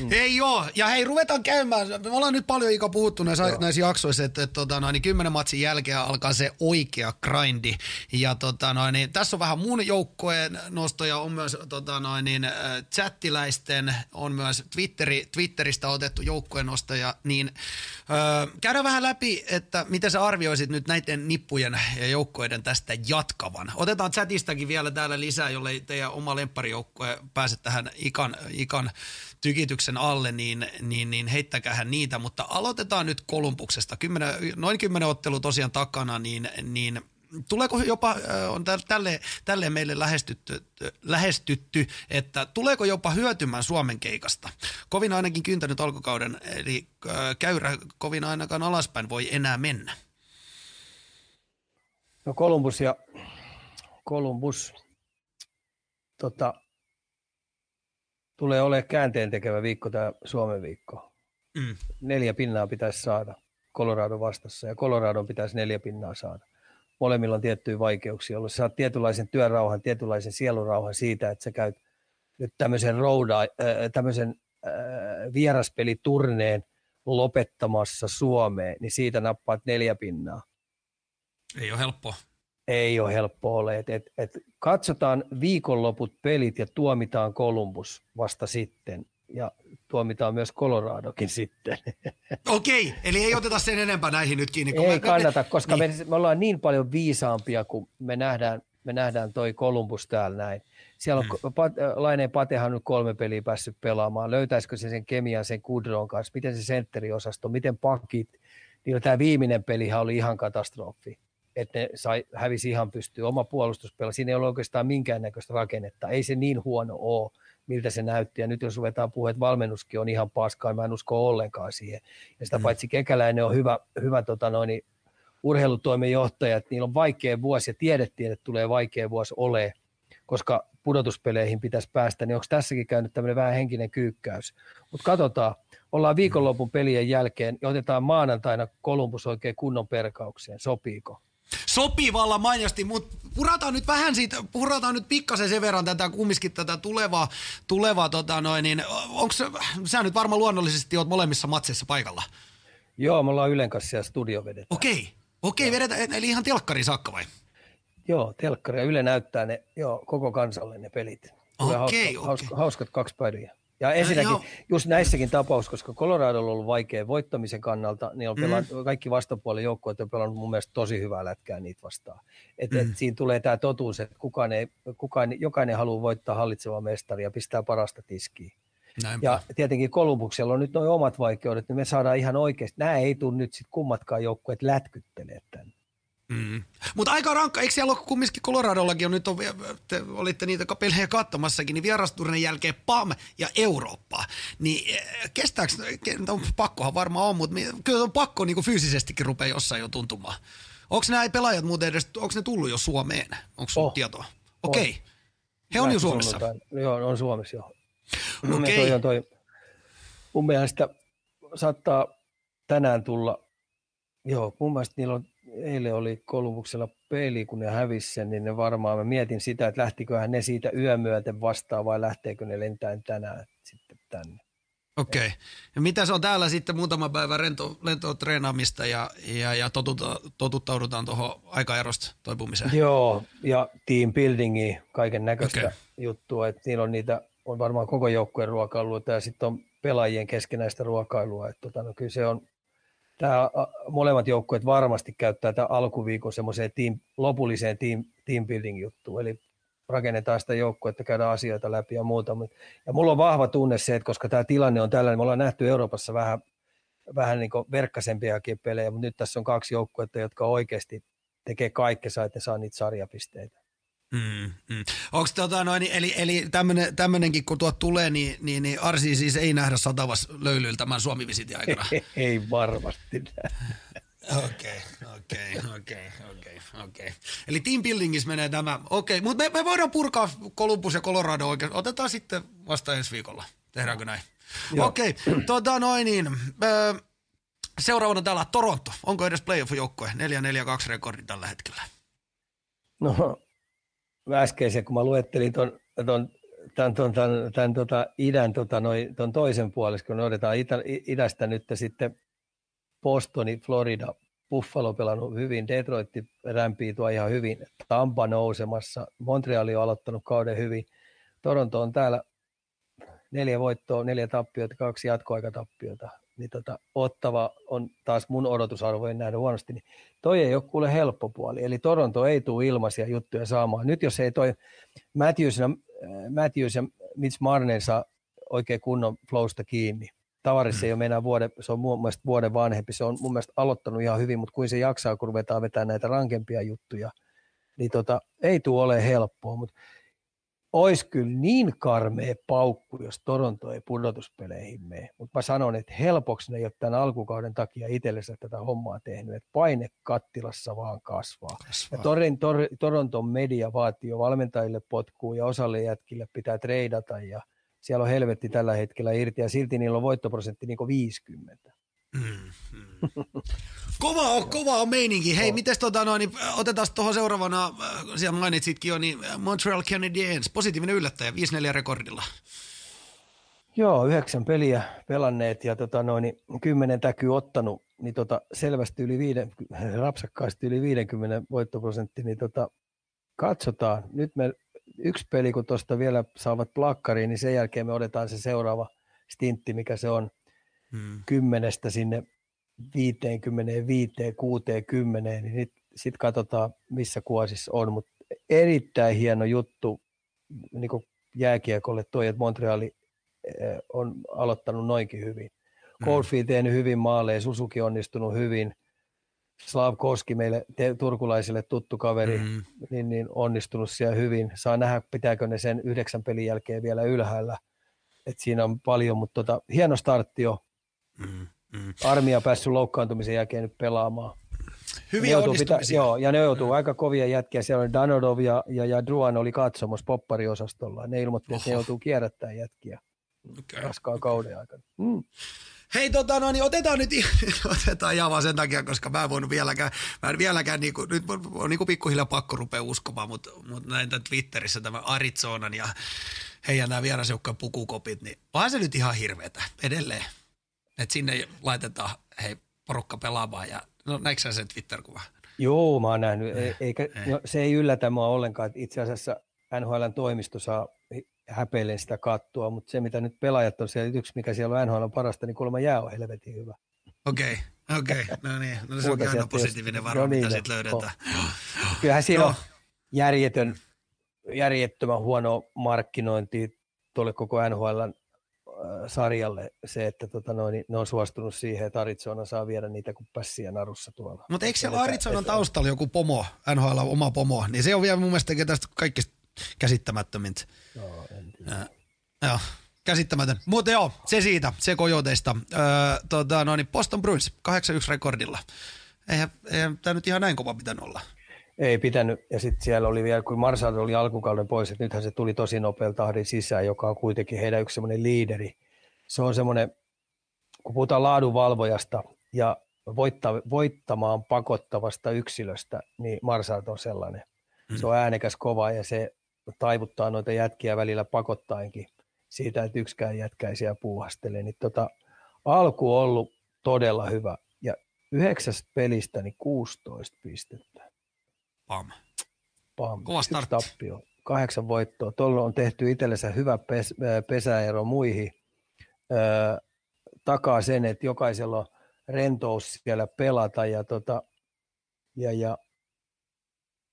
Mm. Ei joo, ja hei ruvetaan käymään, me ollaan nyt paljon Ika puhuttu näissä, joo. näissä jaksoissa, että, että tota, no, niin kymmenen matsin jälkeen alkaa se oikea grindi, ja tota, no, niin, tässä on vähän mun joukkojen nostoja, on myös tota, no, niin, äh, chattiläisten, on myös Twitteri, Twitteristä otettu joukkojen nostoja, niin äh, käydään vähän läpi, että miten sä arvioisit nyt näiden nippujen ja joukkoiden tästä jatkavan. Otetaan chatistakin vielä täällä lisää, jollei teidän oma lempparijoukkue pääse tähän Ikan, Ikan tykityksen alle, niin, niin, niin heittäkähän niitä, mutta aloitetaan nyt Kolumbuksesta. Kymmenen, noin kymmenen ottelu tosiaan takana, niin, niin tuleeko jopa, äh, on tälle, tälle meille lähestytty, lähestytty, että tuleeko jopa hyötymään Suomen keikasta? Kovin ainakin kyntänyt alkukauden, eli äh, käyrä kovin ainakaan alaspäin voi enää mennä. No Kolumbus ja Kolumbus, tota, tulee olemaan käänteen tekevä viikko tämä Suomen viikko. Mm. Neljä pinnaa pitäisi saada Colorado vastassa ja Colorado pitäisi neljä pinnaa saada. Molemmilla on tiettyjä vaikeuksia ollut. Saat tietynlaisen työrauhan, tietynlaisen sielurauhan siitä, että sä käyt nyt tämmöisen, rouda, äh, tämmöisen äh, vieraspeliturneen lopettamassa Suomeen, niin siitä nappaat neljä pinnaa. Ei ole helppoa ei ole helppo ole. Et, et, et katsotaan viikonloput pelit ja tuomitaan Columbus vasta sitten. Ja tuomitaan myös Coloradokin sitten. (laughs) Okei, eli ei oteta sen enempää näihin nyt kiinni. Ei me, kannata, koska niin. me, me ollaan niin paljon viisaampia, kun me nähdään, me nähdään toi Columbus täällä näin. Siellä on mm. Pat, Laineen Patehan nyt kolme peliä päässyt pelaamaan. Löytäisikö se sen kemian sen Kudron kanssa? Miten se sentteriosasto? Miten pakit? Niin tämä viimeinen pelihan oli ihan katastrofi että ne sai, hävisi ihan pystyyn. Oma puolustuspela, siinä ei ole oikeastaan minkäännäköistä rakennetta. Ei se niin huono ole, miltä se näytti. Ja nyt jos ruvetaan puhua, että valmennuskin on ihan paskaa, niin mä en usko ollenkaan siihen. Ja sitä mm. paitsi Kekäläinen on hyvä, hyvä tota noin, niin urheilutoimenjohtaja, että niillä on vaikea vuosi ja tiedettiin, että tulee vaikea vuosi ole, koska pudotuspeleihin pitäisi päästä, niin onko tässäkin käynyt tämmöinen vähän henkinen kyykkäys. Mutta katsotaan, ollaan viikonlopun pelien jälkeen ja otetaan maanantaina Kolumbus oikein kunnon perkaukseen, sopiiko? Sopii vallan mainiosti, mutta purataan nyt vähän siitä, purataan nyt pikkasen sen verran tätä kumminkin tätä tulevaa, tulevaa tota noin, niin onko sä nyt varmaan luonnollisesti oot molemmissa matseissa paikalla? Joo, me ollaan Ylen kanssa siellä studio vedetään. Okei, okei, vedetään, eli ihan telkkari saakka vai? Joo, telkkari ja Yle näyttää ne, joo, koko kansalle ne pelit. Okei, okei. Hauska, hauska, hauskat kaksi päiviä. Ja ensinnäkin, ja just näissäkin tapauksissa, koska Colorado on ollut vaikea voittamisen kannalta, niin on pelannut, mm. kaikki vastapuolen joukkueet on pelannut mun mielestä tosi hyvää lätkää niitä vastaan. Et, mm. et siinä tulee tämä totuus, että kukaan ei, kukaan, jokainen haluaa voittaa hallitsevaa mestari ja pistää parasta tiskiä. Näinpä. Ja tietenkin Kolumbuksella on nyt noin omat vaikeudet, niin me saadaan ihan oikeasti, nämä ei tule nyt sitten kummatkaan joukkueet lätkyttelee tänne. Mm. Mutta aika rankka, eikö siellä ole kumminkin Coloradollakin on nyt, on, te olitte niitä pelejä katsomassakin, niin vierasturinen jälkeen PAM ja Eurooppa. Niin eh, kestääkö, pakkohan varmaan on, mutta kyllä on pakko niin fyysisestikin rupeaa jossain jo tuntumaan. Onko nämä pelaajat muuten edes, onko ne tullut jo Suomeen? Onko sinulla oh. tietoa? Okei. Okay. He on jo Suomessa. Joo, on Suomessa jo. Okei. Okay. Toi, mun mielestä saattaa tänään tulla, joo, mun mielestä niillä on eilen oli Kolumuksella peli, kun ne hävisi sen, niin ne varmaan, mä mietin sitä, että lähtiköhän ne siitä yömyöten vastaan vai lähteekö ne lentäen tänään sitten tänne. Okei. Okay. Ja mitä se on täällä sitten muutama päivä rento, lentoa treenaamista ja, ja, ja totuta, totuttaudutaan tuohon aikaerosta toipumiseen? Joo, ja team buildingi, kaiken näköistä okay. juttua, että niillä on niitä, on varmaan koko joukkueen ruokailua ja sitten on pelaajien keskenäistä ruokailua, että tota, no kyllä se on, tämä molemmat joukkueet varmasti käyttää tämä alkuviikon semmoiseen team, lopulliseen team, team building juttuun, eli rakennetaan sitä joukkuetta, käydään asioita läpi ja muuta. Ja mulla on vahva tunne se, että koska tämä tilanne on tällainen, me ollaan nähty Euroopassa vähän, vähän niin verkkaisempiakin pelejä, mutta nyt tässä on kaksi joukkuetta, jotka oikeasti tekee kaikkensa, että ne saa niitä sarjapisteitä. Mm, mm. Onko tota noin, eli, eli tämmöinenkin kun tuot tulee, niin, niin, niin Arsi siis ei nähdä satavas löylyllä tämän Suomi-visitin aikana? (laughs) ei varmasti Okei, okei, okei, okei, okei. Eli team buildingissa menee tämä. Okei, mutta me, me voidaan purkaa Columbus ja Colorado oikein. Otetaan sitten vasta ensi viikolla. Tehdäänkö näin? Okei, tota noin niin. Öö, seuraavana täällä Toronto. Onko edes playoff-joukkue? 4-4-2 rekordi tällä hetkellä. No, äskeisen, kun mä luettelin ton, ton tämän, ton, tämän, tämän tota idän tota, noi, ton toisen puoliskon, kun otetaan itä, idästä nyt sitten Bostoni, Florida, Buffalo pelannut hyvin, Detroit rämpii tuo ihan hyvin, Tampa nousemassa, Montreal on aloittanut kauden hyvin, Toronto on täällä neljä voittoa, neljä tappiota, kaksi jatkoaikatappiota, niin tota, ottava on taas mun odotusarvojen nähdä huonosti, niin toi ei ole kuule helppo puoli, eli Toronto ei tule ilmaisia juttuja saamaan. Nyt jos ei toi Matthews ja, Matthews ja Mitch Marner saa oikein kunnon flowsta kiinni, Tavaris mm. ei ole enää vuoden, se on mun mielestä vuoden vanhempi, se on mun mielestä aloittanut ihan hyvin, mutta kuin se jaksaa, kun ruvetaan vetämään näitä rankempia juttuja, niin tota, ei tule ole helppoa, mutta olisi kyllä niin karmea paukku, jos Toronto ei pudotuspeleihin mene. Mutta mä sanon, että helpoksi ne ei ole tämän alkukauden takia itsellensä tätä hommaa tehnyt, että paine kattilassa vaan kasvaa. kasvaa. Ja torin, tor, Toronton media vaatii jo valmentajille potkuu ja osalle jätkille pitää treidata ja – siellä on helvetti tällä hetkellä irti ja silti niillä on voittoprosentti niin 50. Mm, mm. kova on, kova on meininki. Hei, miten tota noin, niin otetaan tuohon seuraavana, siellä mainitsitkin jo, niin Montreal Canadiens, positiivinen yllättäjä, 5-4 rekordilla. Joo, yhdeksän peliä pelanneet ja tota noin, niin kymmenen täkyy ottanut, niin tota selvästi yli viiden, (laughs) rapsakkaasti yli 50 voittoprosentti, niin tota, katsotaan. Nyt me yksi peli, kun tuosta vielä saavat plakkariin, niin sen jälkeen me otetaan se seuraava stintti, mikä se on hmm. kymmenestä sinne 55, 60, niin sitten katsotaan, missä kuosissa on. Mutta erittäin hieno juttu niin jääkiekolle toi, että Montreali eh, on aloittanut noinkin hyvin. Golfi hmm. tehnyt hyvin maaleja, Susuki onnistunut hyvin – Slavkoski meille te, turkulaisille tuttu kaveri, mm-hmm. niin, niin onnistunut siellä hyvin. Saa nähdä, pitääkö ne sen yhdeksän pelin jälkeen vielä ylhäällä. Et siinä on paljon, mutta tota, hieno startti jo. Mm-hmm. Armia päässyt loukkaantumisen jälkeen nyt pelaamaan. Hyviä pitä, Joo, ja ne joutuu mm. aika kovia jätkiä. Siellä oli Danodov ja, ja, ja Druan oli katsomassa poppariosastolla. Ne ilmoitti, että ne joutuu kierrättämään jätkiä okay. raskaan kauden aikana. Mm. Hei, tota, no, niin otetaan nyt (laughs) otetaan Java sen takia, koska mä en voinut vieläkään, mä en vieläkään, niin kuin, nyt on niin kuin pikkuhiljaa pakko rupea uskomaan, mutta, mutta näin Twitterissä tämä Arizonan ja heidän nämä vierasjoukkojen pukukopit, niin onhan se nyt ihan hirveetä edelleen. Että sinne laitetaan, hei, porukka pelaamaan ja no näikö sä sen Twitter-kuva? Joo, mä oon nähnyt. Eh, eikä, eh. No, se ei yllätä mua ollenkaan, että itse asiassa NHLn toimisto saa häpeilen sitä kattua, mutta se mitä nyt pelaajat on siellä, yksi mikä siellä on NHL on parasta, niin kuulemma jää on helvetin hyvä. Okei, okay, okei, okay. no niin, no se on aina positiivinen varo, no niin, mitä sitten löydetään. Oh. Kyllähän siinä no. on järjetön, järjettömän huono markkinointi tuolle koko NHL äh, sarjalle se, että tota noin, niin ne on suostunut siihen, että Arizona saa viedä niitä kuin pässiä narussa tuolla. Mutta eikö siellä Arizonan taustalla joku pomo, NHL oma pomo, niin se on vielä mun mielestä tästä kaikista käsittämättömintä. Joo, en tiedä. joo, käsittämätön. Mutta joo, se siitä, se kojoteista. Öö, tota, no niin, Boston Bruins 8-1 rekordilla. Eihän, eihän tämä nyt ihan näin kova pitänyt olla. Ei pitänyt, ja sitten siellä oli vielä, kun Marsal oli alkukauden pois, että nythän se tuli tosi nopealla tahdin sisään, joka on kuitenkin heidän yksi semmoinen liideri. Se on semmoinen, kun puhutaan laadunvalvojasta ja voitta, voittamaan pakottavasta yksilöstä, niin Marsart on sellainen. Mm. Se on äänekäs kova ja se taivuttaa noita jätkiä välillä pakottaenkin siitä, että yksikään jätkä ei siellä puuhastelee. Niin tota, alku on ollut todella hyvä ja yhdeksästä pelistä niin 16 pistettä. Pam. Pam. Kova start. tappio. Kahdeksan voittoa. Tuolla on tehty itsellensä hyvä pes, pesäero muihin. Öö, takaa sen, että jokaisella on rentous siellä pelata ja, tota, ja, ja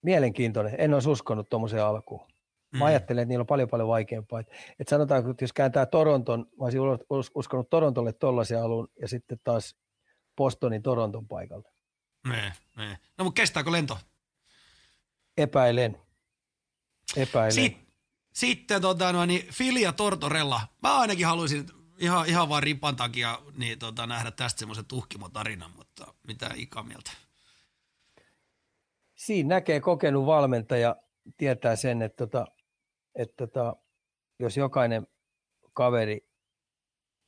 mielenkiintoinen. En olisi uskonut tuommoiseen alkuun. Mä mm. ajattelen, että niillä on paljon paljon vaikeampaa. Et, et sanotaan, että jos kääntää Toronton, mä olisin uskonut Torontolle tollaisen alun ja sitten taas Bostonin Toronton paikalle. Nee, nee. No mutta kestääkö lento? Epäilen. Epäilen. Sitten, sitten tota, no, niin Filia Tortorella. Mä ainakin haluaisin ihan, ihan vaan ripan takia niin, tota, nähdä tästä semmoisen tuhkimotarinan, mutta mitä ikämieltä? Siinä näkee kokenut valmentaja, tietää sen, että, tota, että tota, jos jokainen kaveri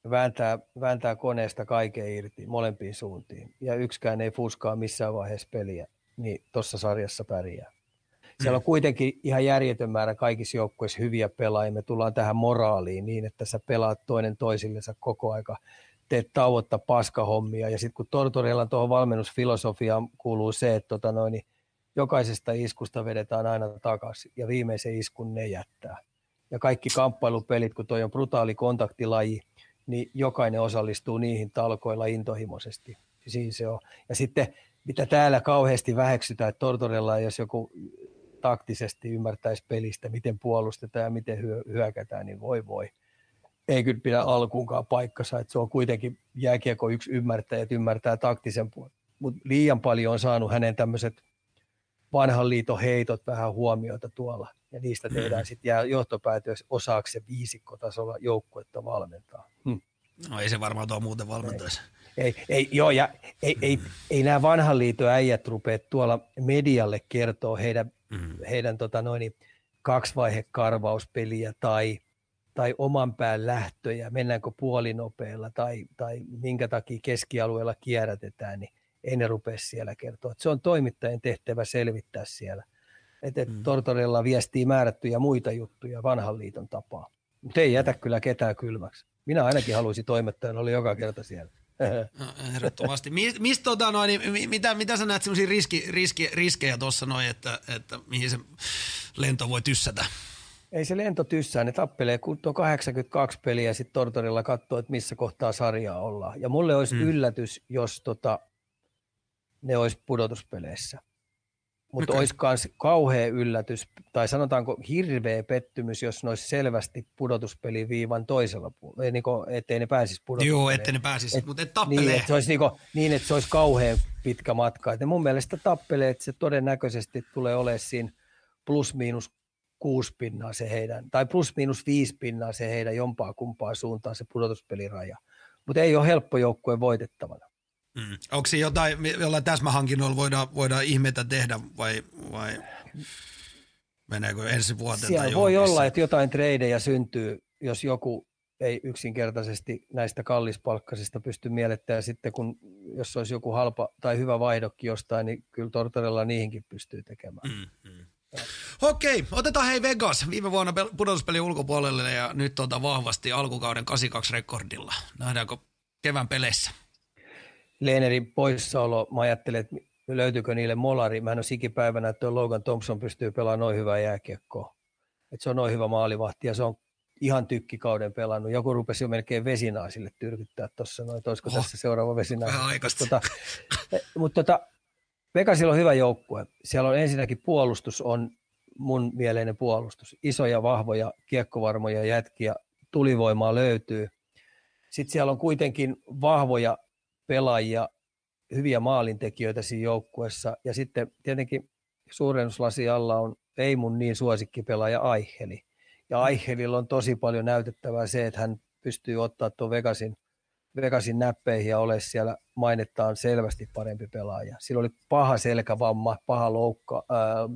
vääntää, vääntää koneesta kaiken irti molempiin suuntiin ja yksikään ei fuskaa missään vaiheessa peliä, niin tuossa sarjassa pärjää. Siellä on mm. kuitenkin ihan järjetön määrä kaikissa joukkueissa hyviä pelaajia. Me tullaan tähän moraaliin niin, että sä pelaat toinen toisillensa koko aika, teet tauotta paskahommia. Ja sitten kun Tortorellan tuohon valmennusfilosofiaan kuuluu se, että tota noin, niin jokaisesta iskusta vedetään aina takaisin ja viimeisen iskun ne jättää. Ja kaikki kamppailupelit, kun toi on brutaali kontaktilaji, niin jokainen osallistuu niihin talkoilla intohimoisesti. Siinä se on. Ja sitten mitä täällä kauheasti väheksytään, että Tortorella, jos joku taktisesti ymmärtäisi pelistä, miten puolustetaan ja miten hyökätään, niin voi voi. Ei kyllä pidä alkuunkaan paikkansa, että se on kuitenkin jääkiekko yksi ymmärtäjä, että ymmärtää taktisen puolen. Mutta liian paljon on saanut hänen tämmöiset vanhan liiton heitot vähän huomiota tuolla. Ja niistä tehdään mm. sitten jää johtopäätös osaksi se viisikkotasolla joukkuetta valmentaa. Hmm. No ei se varmaan tuo muuten valmentaisi. Ei, ei, joo, ja ei, ei, ei nämä vanhan liiton äijät rupea tuolla medialle kertoa heidän mm. heidän tota noin, kaksivaihekarvauspeliä tai, tai oman pään lähtöjä, mennäänkö puolinopeilla tai, tai minkä takia keskialueella kierrätetään, niin ei ne rupea siellä kertoa. se on toimittajien tehtävä selvittää siellä. Että et mm. Tortorella viestii määrättyjä muita juttuja vanhan liiton tapaa. Mutta ei jätä kyllä ketään kylmäksi. Minä ainakin haluaisin toimittajana olla joka kerta siellä. No, ehdottomasti. Mist, tota, noin, niin, mitä, mitä sä näet sellaisia riski, riski, riskejä tuossa noin, että, että mihin se lento voi tyssätä? Ei se lento tyssää, ne tappelee, kun on 82 peliä sitten Tortorilla katsoo, että missä kohtaa sarjaa ollaan. Ja mulle olisi hmm. yllätys, jos tota, ne olisi pudotuspeleissä. Mutta okay. olisi myös kauhea yllätys, tai sanotaanko hirveä pettymys, jos ne olisi selvästi pudotuspeliviivan toisella puolella, niin ettei ne pääsisi pudotuspeleihin. Joo, ettei ne pääsisi, et, mutta et tappelee. Niin, että se olisi, niin, kuin, niin, että se olisi kauhean pitkä matka. Et mun mielestä tappelee, että se todennäköisesti tulee olemaan siinä plus miinus kuusi pinnaa se heidän, tai plus miinus viisi pinnaa se heidän jompaa kumpaa suuntaan se pudotuspeliraja. Mutta ei ole helppo joukkue voitettavana. Mm. Onko se jotain, jollain täsmähankinnoilla voidaan, voidaan ihmeitä tehdä vai, vai meneekö ensi vuoteen? Siellä tai voi olla, että jotain treidejä syntyy, jos joku ei yksinkertaisesti näistä kallispalkkaisista pysty mielettämään. Sitten kun, jos olisi joku halpa tai hyvä vaihdokki jostain, niin kyllä Tortorella niihinkin pystyy tekemään. Mm, mm. Okei, otetaan hei Vegas. Viime vuonna pudotuspeli ulkopuolelle ja nyt tuota vahvasti alkukauden 82 rekordilla. Nähdäänkö kevään peleissä? Leenerin poissaolo, mä ajattelin, että löytyykö niille molari. Mä en ole sikipäivänä, että Logan Thompson pystyy pelaamaan noin hyvää jääkiekkoa. Että se on noin hyvä maalivahti ja se on ihan tykkikauden pelannut. Joku rupesi jo melkein vesinaasille tyrkyttää tuossa noin, että olisiko oh, tässä seuraava vesinaasi. Tota, eh, mutta tota, Vegasilla on hyvä joukkue. Siellä on ensinnäkin puolustus on mun mieleinen puolustus. Isoja, vahvoja, kiekkovarmoja jätkiä, tulivoimaa löytyy. Sitten siellä on kuitenkin vahvoja pelaajia, hyviä maalintekijöitä siinä joukkueessa. Ja sitten tietenkin suurennuslasi alla on ei mun niin suosikkipelaaja Aiheli. Ja Aihelilla on tosi paljon näytettävää se, että hän pystyy ottaa tuon Vegasin, Vegasin näppeihin ja ole siellä mainettaan selvästi parempi pelaaja. Sillä oli paha selkävamma, paha, loukka, ää,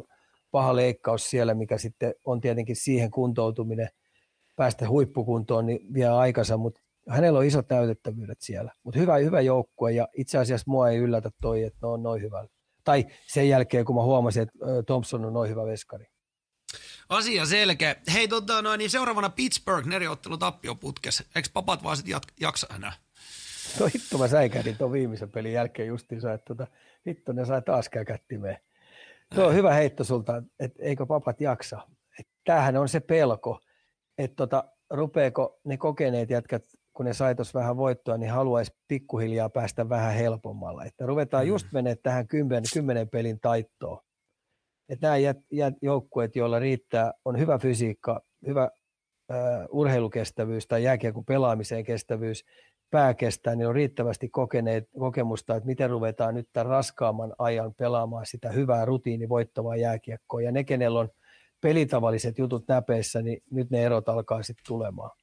paha leikkaus siellä, mikä sitten on tietenkin siihen kuntoutuminen päästä huippukuntoon niin vie aikansa, mutta Hänellä on isot näytettävyydet siellä, mutta hyvä, hyvä joukkue ja itse asiassa mua ei yllätä toi, että ne on noin hyvällä. Tai sen jälkeen, kun mä huomasin, että Thompson on noin hyvä veskari. Asia selkeä. Hei, tota, no, niin seuraavana Pittsburgh, neriottelu tappio putkes. Eikö papat vaan sitten jaksa enää? No hitto mä säikähdin tuon viimeisen pelin jälkeen justiinsa, että tota, hitto ne sai taas käkättimeen. Tuo on hyvä heitto sulta, että eikö papat jaksa. Et tämähän on se pelko, että tota, rupeeko ne kokeneet jätkät, kun ne sai tuossa vähän voittoa, niin haluaisi pikkuhiljaa päästä vähän helpommalla. Että ruvetaan mm. just menee tähän kymmenen, kymmenen pelin taittoon. Että nämä jät, jät, joukkueet, joilla riittää, on hyvä fysiikka, hyvä äh, urheilukestävyys tai jääkiekon pelaamiseen kestävyys, pää kestää, niin on riittävästi kokeneet, kokemusta, että miten ruvetaan nyt tämän raskaamman ajan pelaamaan sitä hyvää rutiinivoittavaa jääkiekkoa. Ja ne, kenellä on pelitavalliset jutut näpeissä, niin nyt ne erot alkaa sitten tulemaan.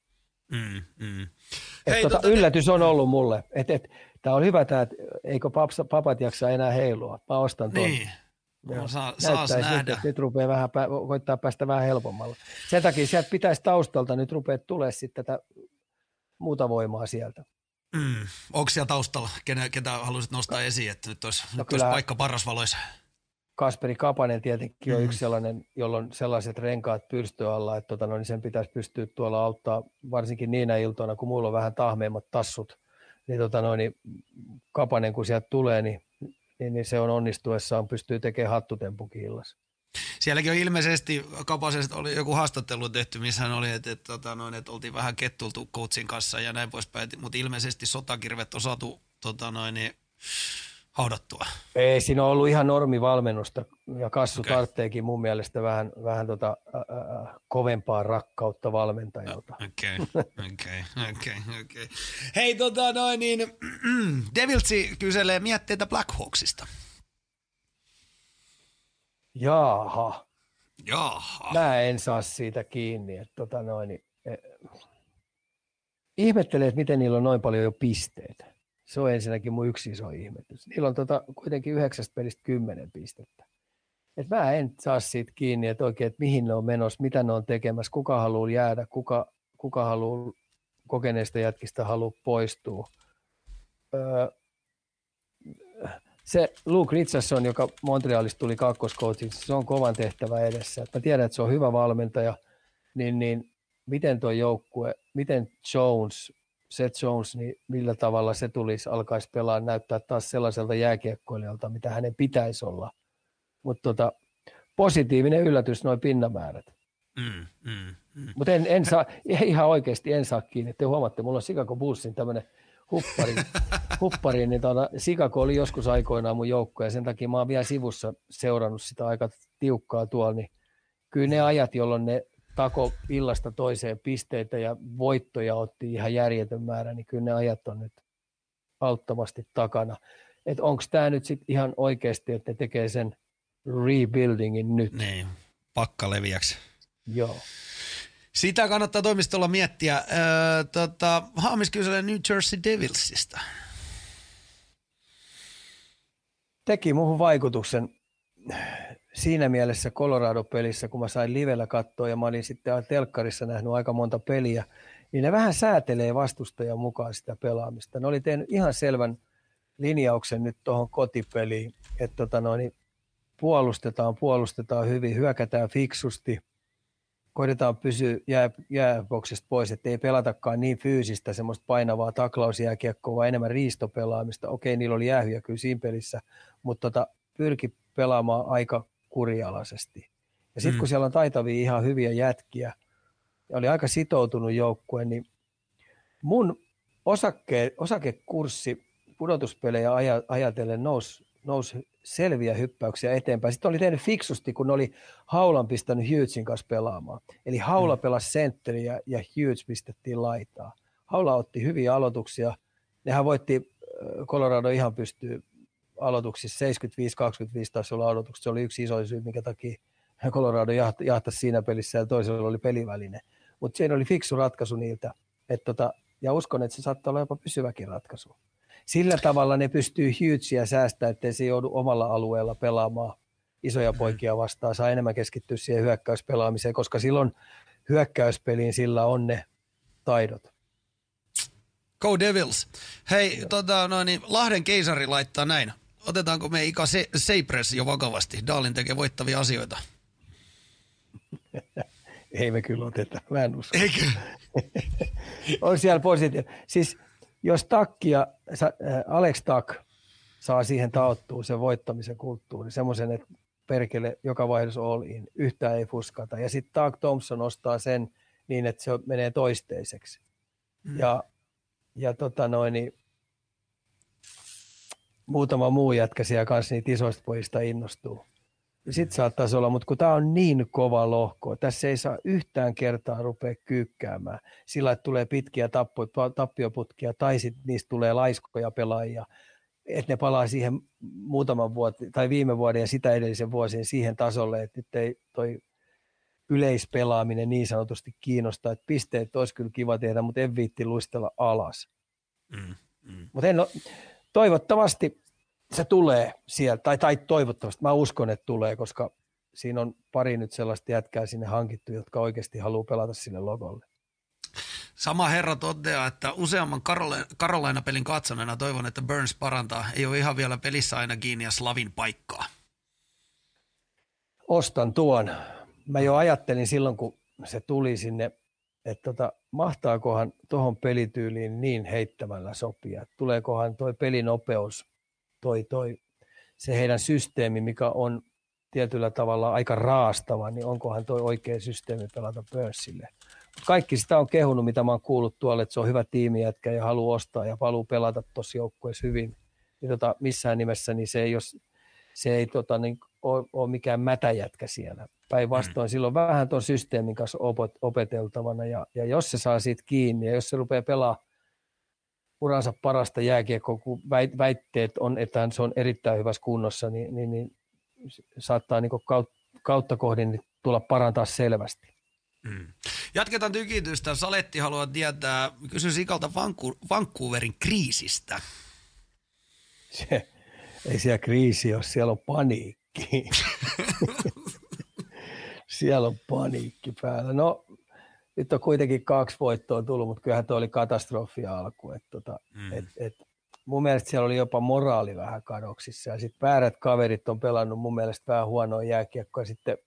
Mm, mm. Et Hei, tota, tota, yllätys on ollut mulle. Et, et, Tämä on hyvä, että eikö paps, papat jaksa enää heilua. Mä ostan tuon. Niin. No, saa, saas nähdä. Siltä, nyt rupeaa vähän, koittaa päästä vähän helpommalla. Sen takia sieltä pitäisi taustalta nyt rupeaa tulee sitten tätä muuta voimaa sieltä. Mm. Onko siellä taustalla, ketä, ketä haluaisit nostaa esiin, että nyt olisi, no nyt olisi paikka parrasvaloissa? Kasperi Kapanen tietenkin on mm. yksi sellainen, jolla on sellaiset renkaat pyrstö alla, että tota, no, niin sen pitäisi pystyä tuolla auttaa varsinkin niinä iltoina, kun mulla on vähän tahmeimmat tassut. Niin, tota, no, niin Kapanen kun sieltä tulee, niin, niin, niin se on onnistuessaan, pystyy tekemään hattutempukin illassa. Sielläkin on ilmeisesti kapasesti oli joku haastattelu tehty, missä hän oli, että, että, että, noin, että oltiin vähän kettultu coachin kanssa ja näin poispäin, mutta ilmeisesti sotakirvet on saatu tota noin, niin, haudattua. Ei, siinä on ollut ihan normivalmennusta ja Kassu okay. tarvitseekin mun mielestä vähän, vähän tota, äh, kovempaa rakkautta valmentajalta. Okei, okei, okei, okei. Hei, tota noin niin, (clears throat) Devilsi kyselee mietteitä Blackhawksista. Jaaha. Jaaha. Mä en saa siitä kiinni. Että tota noin, eh, ihmettelee, että miten niillä on noin paljon jo pisteitä. Se on ensinnäkin mun yksi iso ihmetys. Niillä on tota, kuitenkin yhdeksästä pelistä kymmenen pistettä. Et mä en saa siitä kiinni, että oikein, että mihin ne on menossa, mitä ne on tekemässä, kuka haluaa jäädä, kuka, kuka haluaa kokeneista jätkistä haluaa poistua. Öö, se Luke Richardson, joka Montrealista tuli kakkoskoutiksi, se on kovan tehtävä edessä. mä tiedän, että se on hyvä valmentaja, niin, niin miten tuo joukkue, miten Jones, Seth Jones, niin millä tavalla se tulisi, alkaisi pelaa, näyttää taas sellaiselta jääkiekkoilijalta, mitä hänen pitäisi olla. Mutta tota, positiivinen yllätys noin pinnamäärät. Mm, mm, mm. Mutta en, en saa, (laughs) ihan oikeasti en saa kiinni. Te huomaatte, mulla on Chicago Bullsin tämmöinen huppari, (laughs) huppari niin tuota, Sikako oli joskus aikoinaan mun joukko ja sen takia mä oon vielä sivussa seurannut sitä aika tiukkaa tuolla, niin kyllä ne ajat, jolloin ne tako illasta toiseen pisteitä ja voittoja otti ihan järjetön määrä, niin kyllä ne ajat on nyt auttavasti takana. Että onko tämä nyt sitten ihan oikeasti, että ne tekee sen rebuildingin nyt? Niin, pakka leviäksi. Joo. Sitä kannattaa toimistolla miettiä. Öö, tota, Haamis kyselee New Jersey Devilsista. Teki muuhun vaikutuksen siinä mielessä Colorado-pelissä, kun mä sain livellä katsoa ja mä olin sitten telkkarissa nähnyt aika monta peliä, niin ne vähän säätelee vastustajan mukaan sitä pelaamista. Ne oli tehnyt ihan selvän linjauksen nyt tuohon kotipeliin, että tota noin, puolustetaan, puolustetaan hyvin, hyökätään fiksusti – koitetaan pysyä jää, jääboksista pois, että ei pelatakaan niin fyysistä semmoista painavaa taklausjääkiekkoa, vaan enemmän riistopelaamista. Okei, niillä oli jäähyjä kyllä siinä pelissä, mutta tota, pyrki pelaamaan aika kurialaisesti. Ja sitten mm. kun siellä on taitavia ihan hyviä jätkiä, ja oli aika sitoutunut joukkue, niin mun osake, osakekurssi pudotuspelejä ajatellen nousi nousi selviä hyppäyksiä eteenpäin. Sitten oli tehnyt fiksusti, kun oli Haulan pistänyt Hughesin kanssa pelaamaan. Eli Haula mm. pelasi sentteriä ja Hughes pistettiin laitaa. Haula otti hyviä aloituksia. Nehän voitti, Colorado ihan pystyy aloituksissa 75-25 taisi olla aloitukset. Se oli yksi iso syy, minkä takia Colorado jahtasi siinä pelissä ja toisella oli peliväline. Mutta siinä oli fiksu ratkaisu niiltä. Et tota, ja uskon, että se saattaa olla jopa pysyväkin ratkaisu sillä tavalla ne pystyy Hughesia säästämään, ettei se joudu omalla alueella pelaamaan isoja mm. poikia vastaan. Saa enemmän keskittyä siihen hyökkäyspelaamiseen, koska silloin hyökkäyspeliin sillä on ne taidot. Go Devils. Hei, tota, no niin, Lahden keisari laittaa näin. Otetaanko me Ika Se- Seipres jo vakavasti? Daalin tekee voittavia asioita. (laughs) Ei me kyllä oteta, mä en usko. Eikö? (laughs) on siellä positiivinen. Siis jos Takki ja äh, Alex Tak saa siihen taottua sen voittamisen kulttuuri, semmoisen, että perkele joka vaiheessa all in, yhtään ei fuskata. Ja sitten Doug Thompson ostaa sen niin, että se menee toisteiseksi. Mm. Ja, ja tota noin, niin muutama muu jätkä siellä kanssa niitä isoista pojista innostuu. Sitten saattaisi olla, mutta kun tämä on niin kova lohko, tässä ei saa yhtään kertaa rupea kyykkäämään. Sillä että tulee pitkiä tappo, tappioputkia tai sitten niistä tulee laiskoja pelaajia, että ne palaa siihen muutaman vuoden tai viime vuoden ja sitä edellisen vuosien siihen tasolle, että nyt ei toi yleispelaaminen niin sanotusti kiinnostaa, että pisteet olisi kyllä kiva tehdä, mutta en viitti luistella alas. Mm, mm. Mutta toivottavasti se tulee sieltä, tai, tai toivottavasti, mä uskon, että tulee, koska siinä on pari nyt sellaista jätkää sinne hankittu, jotka oikeasti haluaa pelata sille logolle. Sama herra toteaa, että useamman Karolaina-pelin katsoneena toivon, että Burns parantaa. Ei ole ihan vielä pelissä aina kiinni ja Slavin paikkaa. Ostan tuon. Mä jo ajattelin silloin, kun se tuli sinne, että tota, mahtaakohan tuohon pelityyliin niin heittämällä sopia. Tuleekohan toi pelinopeus toi, toi, se heidän systeemi, mikä on tietyllä tavalla aika raastava, niin onkohan toi oikea systeemi pelata pörssille. Kaikki sitä on kehunut, mitä mä oon kuullut tuolla, että se on hyvä jätkä ja haluaa ostaa ja haluaa pelata tuossa joukkueessa hyvin. Niin tota, missään nimessä niin se ei, jos, se ei tota, niin, ole, ole mikään mätäjätkä siellä. Päinvastoin mm. silloin vähän tuon systeemin kanssa opeteltavana ja, ja jos se saa siitä kiinni ja jos se rupeaa pelaamaan uransa parasta jääkiekkoa, kun väitteet on, että se on erittäin hyvässä kunnossa, niin, niin, niin saattaa niin kautta kohdin tulla parantaa selvästi. Mm. Jatketaan tykitystä. Saletti haluaa tietää, kysyn Sikalta Vancouverin kriisistä. Se, ei siellä kriisi ole, siellä on paniikki. (laughs) siellä on paniikki päällä. No nyt on kuitenkin kaksi voittoa tullut, mutta kyllähän tuo oli katastrofi alku. Et, tota, mm. et, et, mun mielestä siellä oli jopa moraali vähän kadoksissa ja sitten väärät kaverit on pelannut mun mielestä vähän huonoa jääkiekkoa sitten,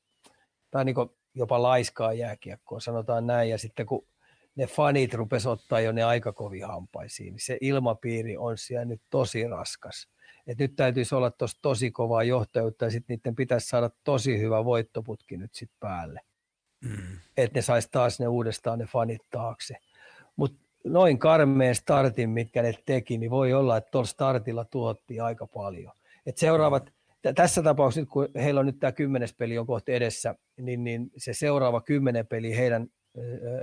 tai niin jopa laiskaa jääkiekkoa, sanotaan näin. Ja sitten kun ne fanit rupes ottaa jo ne aika kovin hampaisiin, niin se ilmapiiri on siellä nyt tosi raskas. Et nyt täytyisi olla tos tosi kovaa johtajuutta ja sitten niiden pitäisi saada tosi hyvä voittoputki nyt sitten päälle. Mm. Että ne saisi taas ne uudestaan ne fanit taakse. Mutta noin karmeen startin, mitkä ne teki, niin voi olla, että tuolla startilla tuotti aika paljon. Et seuraavat, t- tässä tapauksessa, kun heillä on nyt tämä kymmenes peli on kohta edessä, niin, niin se seuraava kymmenen peli heidän,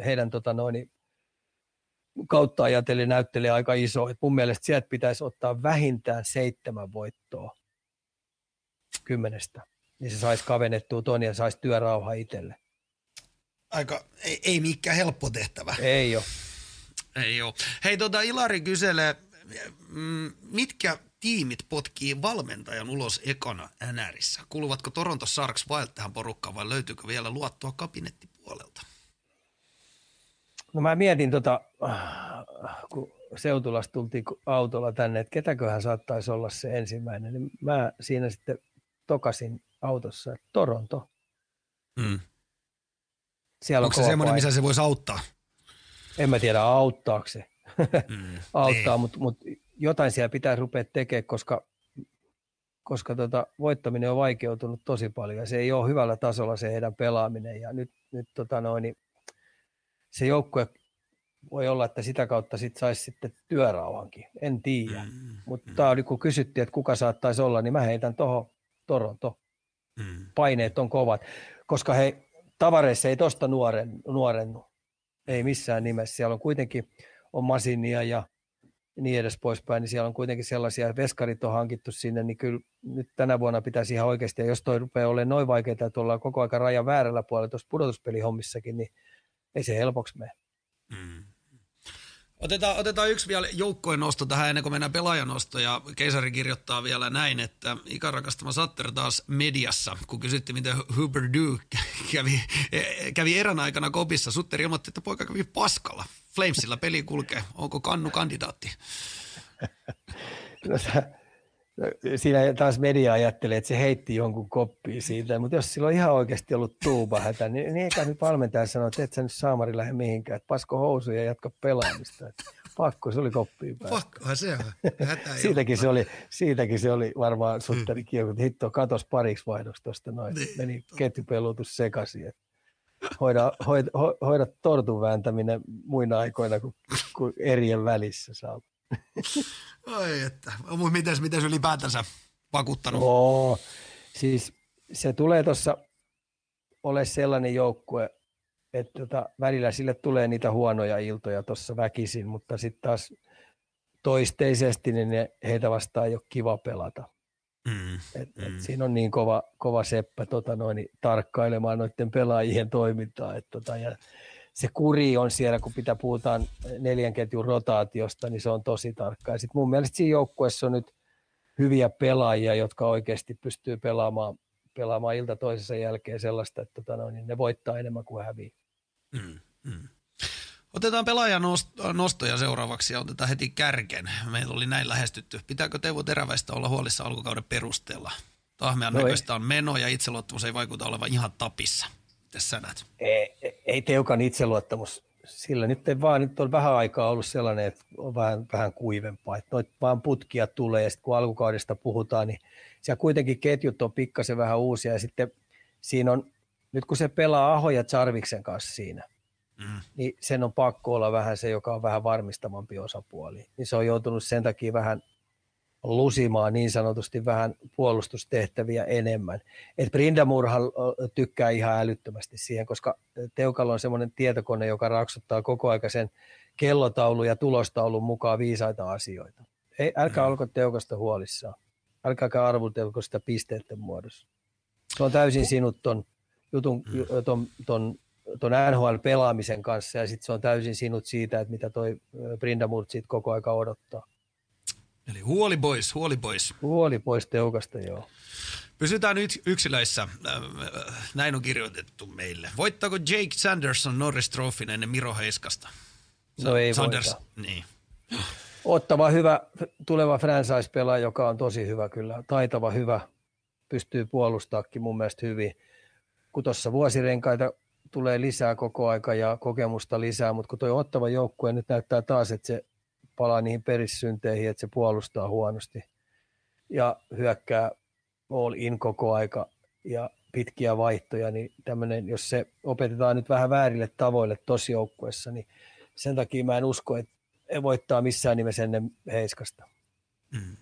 heidän tota noin, kautta ajatellen näyttelee aika iso. Et mun mielestä sieltä pitäisi ottaa vähintään seitsemän voittoa kymmenestä. Niin se saisi kavennettua ton ja saisi työrauha itselle aika, ei, ei mikään helppo tehtävä. Ei ole. Ei ole. Hei, tota Ilari kyselee, mm, mitkä tiimit potkii valmentajan ulos ekana NRissä? Kuuluvatko Toronto Sharks Wild tähän porukkaan vai löytyykö vielä luottoa kabinettipuolelta? No mä mietin tota, kun Seutulasta tultiin autolla tänne, että ketäköhän saattaisi olla se ensimmäinen. Niin mä siinä sitten tokasin autossa, että Toronto. Mm. Siellä Onko on se semmoinen, missä se voisi auttaa? En mä tiedä, auttaako se. Mm, (laughs) auttaa, niin. mutta mut jotain siellä pitää rupea tekemään, koska, koska tota, voittaminen on vaikeutunut tosi paljon ja se ei ole hyvällä tasolla se heidän pelaaminen. Ja nyt, nyt tota noin, niin se joukkue voi olla, että sitä kautta sit saisi sitten työrauhankin. En tiedä. Mm, Mutta mm. kun kysyttiin, että kuka saattaisi olla, niin mä heitän tuohon Toronto. Mm. Paineet on kovat, koska he tavareissa ei tosta nuoren, nuorennu. Ei missään nimessä. Siellä on kuitenkin on masinia ja niin edes poispäin, niin siellä on kuitenkin sellaisia, veskarit on hankittu sinne, niin kyllä nyt tänä vuonna pitäisi ihan oikeasti, ja jos toi rupeaa olemaan noin vaikeaa, että ollaan koko ajan rajan väärällä puolella tuossa pudotuspelihommissakin, niin ei se helpoksi mene. Mm. Otetaan, otetaan yksi vielä joukkojen nosto tähän ennen kuin mennään pelaajanosto. Ja keisari kirjoittaa vielä näin, että ikärakastama Satter taas mediassa, kun kysyttiin, miten Huber Du kävi, kävi erän aikana kopissa. Sutter ilmoitti, että poika kävi paskalla. Flamesilla peli kulkee. Onko kannu kandidaatti? (laughs) No, siinä taas media ajattelee, että se heitti jonkun koppiin siitä, mutta jos sillä on ihan oikeasti ollut tuuba hätä, niin, niin eikä nyt valmentaja sanoa, että et sä nyt Saamari lähde mihinkään, että pasko housuja ja jatka pelaamista. Että pakko, se oli koppiin päästä. Pakkohan se on. siitäkin, se oli, siitäkin se oli varmaan sutteri mm. kiekko, hitto katos pariksi vaihdoksi tuosta noin. Niin. Meni ketjupelutus sekaisin. Että hoida, hoida, hoida tortun vääntäminen muina aikoina kuin, kuin erien välissä saa. (laughs) Ai että. Miten se ylipäätänsä vakuuttanut? Oo, siis se tulee tuossa ole sellainen joukkue, että tota, välillä sille tulee niitä huonoja iltoja tuossa väkisin, mutta sitten taas toisteisesti niin ne, heitä vastaan ei ole kiva pelata. Mm, et, mm. Et siinä on niin kova, kova seppä tota noin, tarkkailemaan noiden pelaajien toimintaa. Et, tota, ja se kuri on siellä, kun pitää puhutaan neljän ketjun rotaatiosta, niin se on tosi tarkka. Ja sitten mun mielestä siinä joukkueessa on nyt hyviä pelaajia, jotka oikeasti pystyy pelaamaan, pelaamaan ilta toisessa jälkeen sellaista, että tota noin, niin ne voittaa enemmän kuin häviää. Mm, mm. Otetaan pelaajan nostoja seuraavaksi ja otetaan heti kärken. Meillä oli näin lähestytty. Pitääkö Teuvo Teräväistä olla huolissa alkukauden perusteella? Tahmean no näköistä on meno ja itseluottamus ei vaikuta olevan ihan tapissa. Mitäs sä näet? Ei, ei Teukan itseluottamus. Sillä nyt ei vaan, nyt on vähän aikaa ollut sellainen, että on vähän, vähän kuivempaa. Että noit vaan putkia tulee ja sitten kun alkukaudesta puhutaan, niin siellä kuitenkin ketjut on pikkasen vähän uusia ja sitten siinä on, nyt kun se pelaa Aho ja Charviksen kanssa siinä – mm. niin sen on pakko olla vähän se, joka on vähän varmistavampi osapuoli. Niin se on joutunut sen takia vähän lusimaan niin sanotusti vähän puolustustehtäviä enemmän. Et Brindamurhan tykkää ihan älyttömästi siihen, koska Teukalla on semmoinen tietokone, joka raksuttaa koko aika sen kellotaulun ja tulostaulun mukaan viisaita asioita. Ei, älkää mm. olko Teukasta huolissaan. Älkääkä arvutelko sitä pisteiden muodossa. Se on täysin sinut ton jutun, mm. ton, ton tuon NHL-pelaamisen kanssa ja sitten se on täysin sinut siitä, että mitä toi Brindamurt siitä koko aika odottaa. Eli huoli pois, huoli pois. Huoli pois teukasta, joo. Pysytään nyt yksilöissä. Näin on kirjoitettu meille. Voittaako Jake Sanderson Norris Trophyn ennen Miro Heiskasta? No ei Sanders, voita. Niin. Ottava hyvä tuleva franchise-pelaaja, joka on tosi hyvä kyllä. Taitava hyvä, pystyy puolustaakin mun mielestä hyvin. Kun tuossa vuosirenkaita tulee lisää koko aika ja kokemusta lisää, mutta kun tuo ottava joukkue nyt näyttää taas, että se palaa niihin perissynteihin, että se puolustaa huonosti ja hyökkää all in koko aika ja pitkiä vaihtoja, niin tämmöinen, jos se opetetaan nyt vähän väärille tavoille tosi joukkueessa, niin sen takia mä en usko, että ei voittaa missään nimessä ennen Heiskasta. Mm-hmm.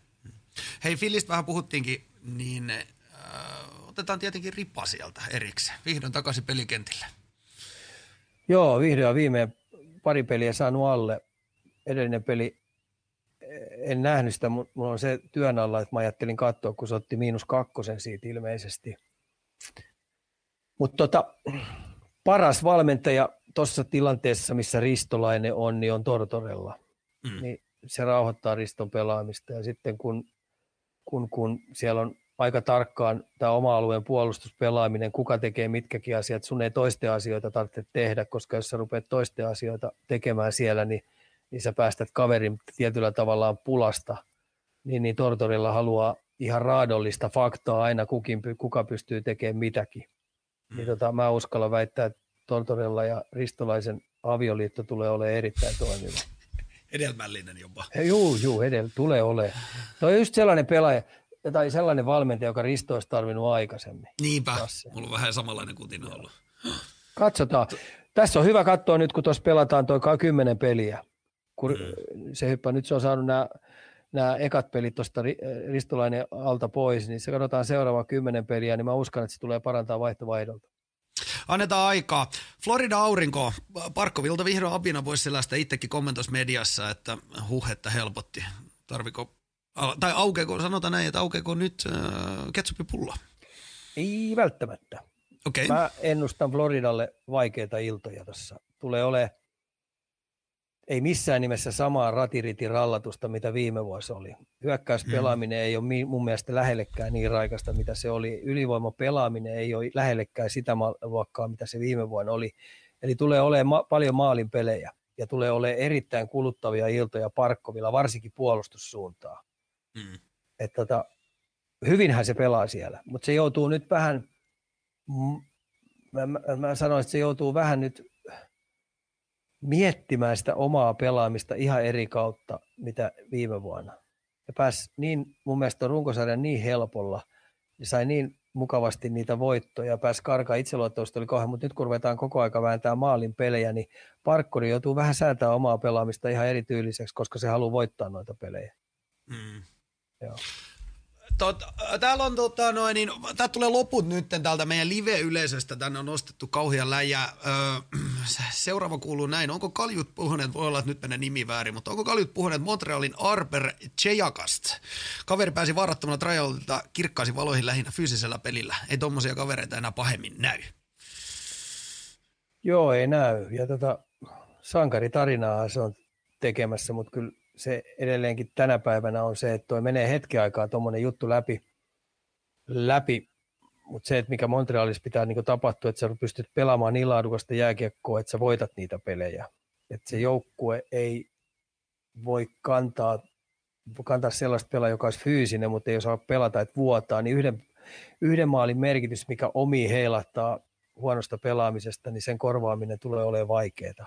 Hei, Filistä vähän puhuttiinkin, niin äh, otetaan tietenkin ripa sieltä erikseen. Vihdoin takaisin pelikentille. Joo, vihdoin viimein pari peliä saanut alle. Edellinen peli, en nähnyt sitä, mulla on se työn alla, että mä ajattelin katsoa, kun se otti miinus kakkosen siitä ilmeisesti. Mutta tota, paras valmentaja tuossa tilanteessa, missä Ristolainen on, niin on Tortorella. Mm. Niin se rauhoittaa Riston pelaamista. Ja sitten kun, kun, kun siellä on aika tarkkaan tämä oma alueen puolustuspelaaminen, kuka tekee mitkäkin asiat. Sun ei toisten asioita tarvitse tehdä, koska jos sä rupeat toisten asioita tekemään siellä, niin, niin sä päästät kaverin tietyllä tavallaan pulasta. Niin, niin Tortorilla haluaa ihan raadollista faktaa aina, kukin, kuka pystyy tekemään mitäkin. Mm. Niin tota, mä uskallan väittää, että Tortorella ja Ristolaisen avioliitto tulee olemaan erittäin toimiva. (laughs) Hedelmällinen jopa. Juu, juu, edellä, tulee olemaan. Tuo on just sellainen pelaaja, tai sellainen valmentaja, joka Risto olisi tarvinnut aikaisemmin. Niinpä, Tassi. mulla on vähän samanlainen kutina ollut. Katsotaan. Tässä on hyvä katsoa nyt, kun tuossa pelataan tuo kymmenen peliä. Kun mm. se hyppää, nyt se on saanut nämä, nämä ekat pelit tuosta Ristolainen alta pois, niin se katsotaan seuraava kymmenen peliä, niin mä uskon, että se tulee parantaa vaihtovaihdolta. Annetaan aikaa. Florida aurinko. Parkkovilta vihdoin apina voisi sellaista itsekin kommentoisi mediassa, että huhetta helpotti. Tarviko tai aukeeko, sanotaan näin, että aukeeko nyt äh, ketsuppipullo? Ei välttämättä. Okay. Mä ennustan Floridalle vaikeita iltoja tuossa. Tulee ole ei missään nimessä samaa ratiritin rallatusta, mitä viime vuosi oli. Hyökkäyspelaaminen mm. ei ole mun mielestä lähellekään niin raikasta, mitä se oli. Ylivoimapelaaminen ei ole lähellekään sitä luokkaa, mitä se viime vuonna oli. Eli tulee olemaan ma- paljon maalin pelejä. ja tulee olemaan erittäin kuluttavia iltoja Parkkovilla, varsinkin puolustussuuntaa. Mm. Että tota, hyvinhän se pelaa siellä, mutta se joutuu nyt vähän, mä, mä, mä sanoin, että se joutuu vähän nyt miettimään sitä omaa pelaamista ihan eri kautta, mitä viime vuonna. Ja pääsi niin, mun mielestä runkosarjan niin helpolla, ja sai niin mukavasti niitä voittoja, pääsi karkaa itseluottamusta oli kauhean, mutta nyt kun ruvetaan koko aika vääntää maalin pelejä, niin Parkkuri joutuu vähän säätää omaa pelaamista ihan erityyliseksi, koska se haluaa voittaa noita pelejä. Mm. Joo. Tot, täällä on tota noin, niin, tää tulee loput nyt täältä meidän live-yleisöstä. Tänne on nostettu kauhia läjä. Öö, (clears throat) seuraava kuuluu näin. Onko kaljut puhuneet, voi olla, että nyt menee nimi väärin, mutta onko kaljut puhuneet Montrealin Arper Chejakast? Kaveri pääsi varattomana tryoutilla kirkkaasi valoihin lähinnä fyysisellä pelillä. Ei tommosia kavereita enää pahemmin näy. Joo, ei näy. Ja tota, sankaritarinaa se on tekemässä, mutta kyllä se edelleenkin tänä päivänä on se, että toi menee hetken aikaa tuommoinen juttu läpi, läpi mutta se, että mikä Montrealissa pitää niin tapahtua, että sä pystyt pelaamaan niin laadukasta jääkiekkoa, että sä voitat niitä pelejä. Että se joukkue ei voi kantaa, kantaa sellaista pelaa, joka olisi fyysinen, mutta ei osaa pelata, että vuotaa, niin yhden, yhden maalin merkitys, mikä omi heilattaa huonosta pelaamisesta, niin sen korvaaminen tulee olemaan vaikeaa.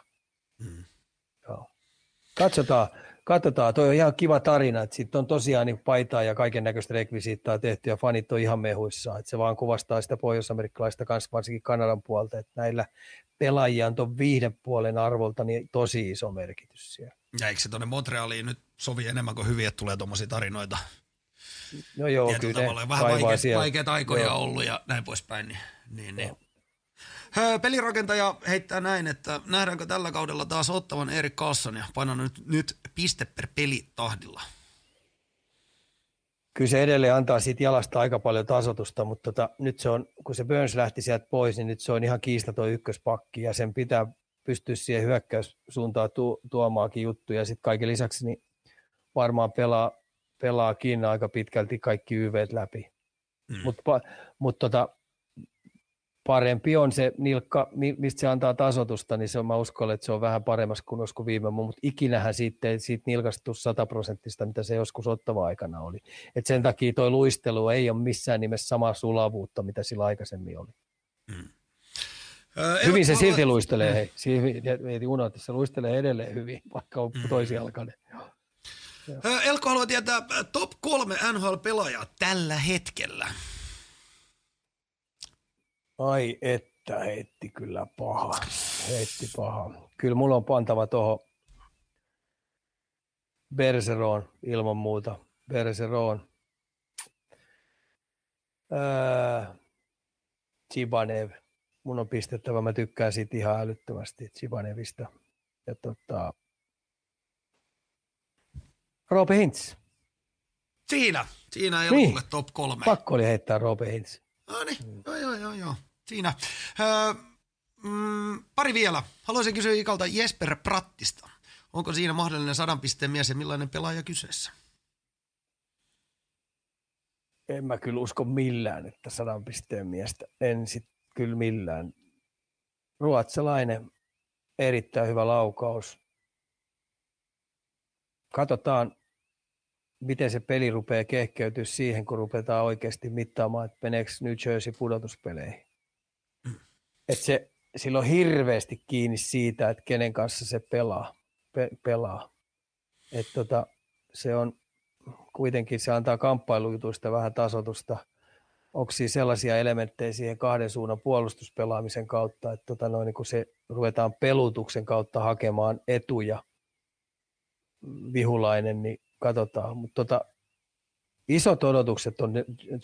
Hmm. Katsotaan, katsotaan, toi on ihan kiva tarina, että sitten on tosiaan niin paitaa ja kaiken näköistä rekvisiittaa tehty ja fanit on ihan mehuissaan, että se vaan kuvastaa sitä pohjois-amerikkalaista kanssa, varsinkin Kanadan puolta, että näillä pelaajia on tuon viiden puolen arvolta niin tosi iso merkitys siellä. Ja eikö se tuonne Montrealiin nyt sovi enemmän kuin hyviä, että tulee tuommoisia tarinoita? No joo, kyllä tavalla. Vähän vaikeita, vaikeita aikoja joo. ollut ja näin poispäin. Niin, niin, niin. Pelirakentaja heittää näin, että nähdäänkö tällä kaudella taas ottavan Erik Carlson ja paina nyt, nyt piste per peli tahdilla? Kyllä se edelleen antaa siitä jalasta aika paljon tasotusta, mutta tota, nyt se on, kun se Burns lähti sieltä pois, niin nyt se on ihan kiistaton ykköspakki ja sen pitää pystyä siihen hyökkäyssuuntaan tu- tuomaakin juttuja. Sitten kaiken lisäksi niin varmaan pelaa, pelaakin aika pitkälti kaikki YVt läpi. Mm. Mutta mut tota, parempi on se nilkka, mistä se antaa tasotusta, niin se on, mä uskon, että se on vähän paremmassa kuin viime vuonna, mutta ikinähän siitä siitä nilkastu sataprosenttista, mitä se joskus ottava aikana oli. Et sen takia tuo luistelu ei ole missään nimessä samaa sulavuutta, mitä sillä aikaisemmin oli. Hmm. hyvin se silti luistelee, hei. Ei unohtaa, se luistelee edelleen hyvin, vaikka on hmm. toisijalkainen. Elko haluaa tietää top kolme NHL-pelaajaa tällä hetkellä. Ai että, heitti kyllä paha. Heitti paha. Kyllä mulla on pantava tuohon Berseroon ilman muuta. Berseroon. Öö, Chibanev. Mun on pistettävä, mä tykkään siitä ihan älyttömästi Chibanevista. Ja tota, Roope Hintz. Siinä, siinä ei niin. top kolme. Pakko oli heittää Roope Hintz. No niin, mm. joo, joo, joo, joo. Siinä. Öö, mm, pari vielä. Haluaisin kysyä Ikalta Jesper Prattista. Onko siinä mahdollinen sadan pisteen mies ja millainen pelaaja kyseessä? En mä kyllä usko millään, että sadan pisteen miestä. En sit kyllä millään. Ruotsalainen, erittäin hyvä laukaus. Katsotaan, miten se peli rupeaa kehkeytyä siihen, kun rupetaan oikeasti mittaamaan, että meneekö New Jersey pudotuspeleihin. Että se, sillä on hirveästi kiinni siitä, että kenen kanssa se pelaa. Pe, pelaa. Että tota, se on kuitenkin, se antaa kamppailujutuista vähän tasotusta. Onko siinä sellaisia elementtejä siihen kahden suunnan puolustuspelaamisen kautta, että tota noin, niin kun se ruvetaan pelutuksen kautta hakemaan etuja, vihulainen, niin katsotaan. Mutta tota, isot odotukset on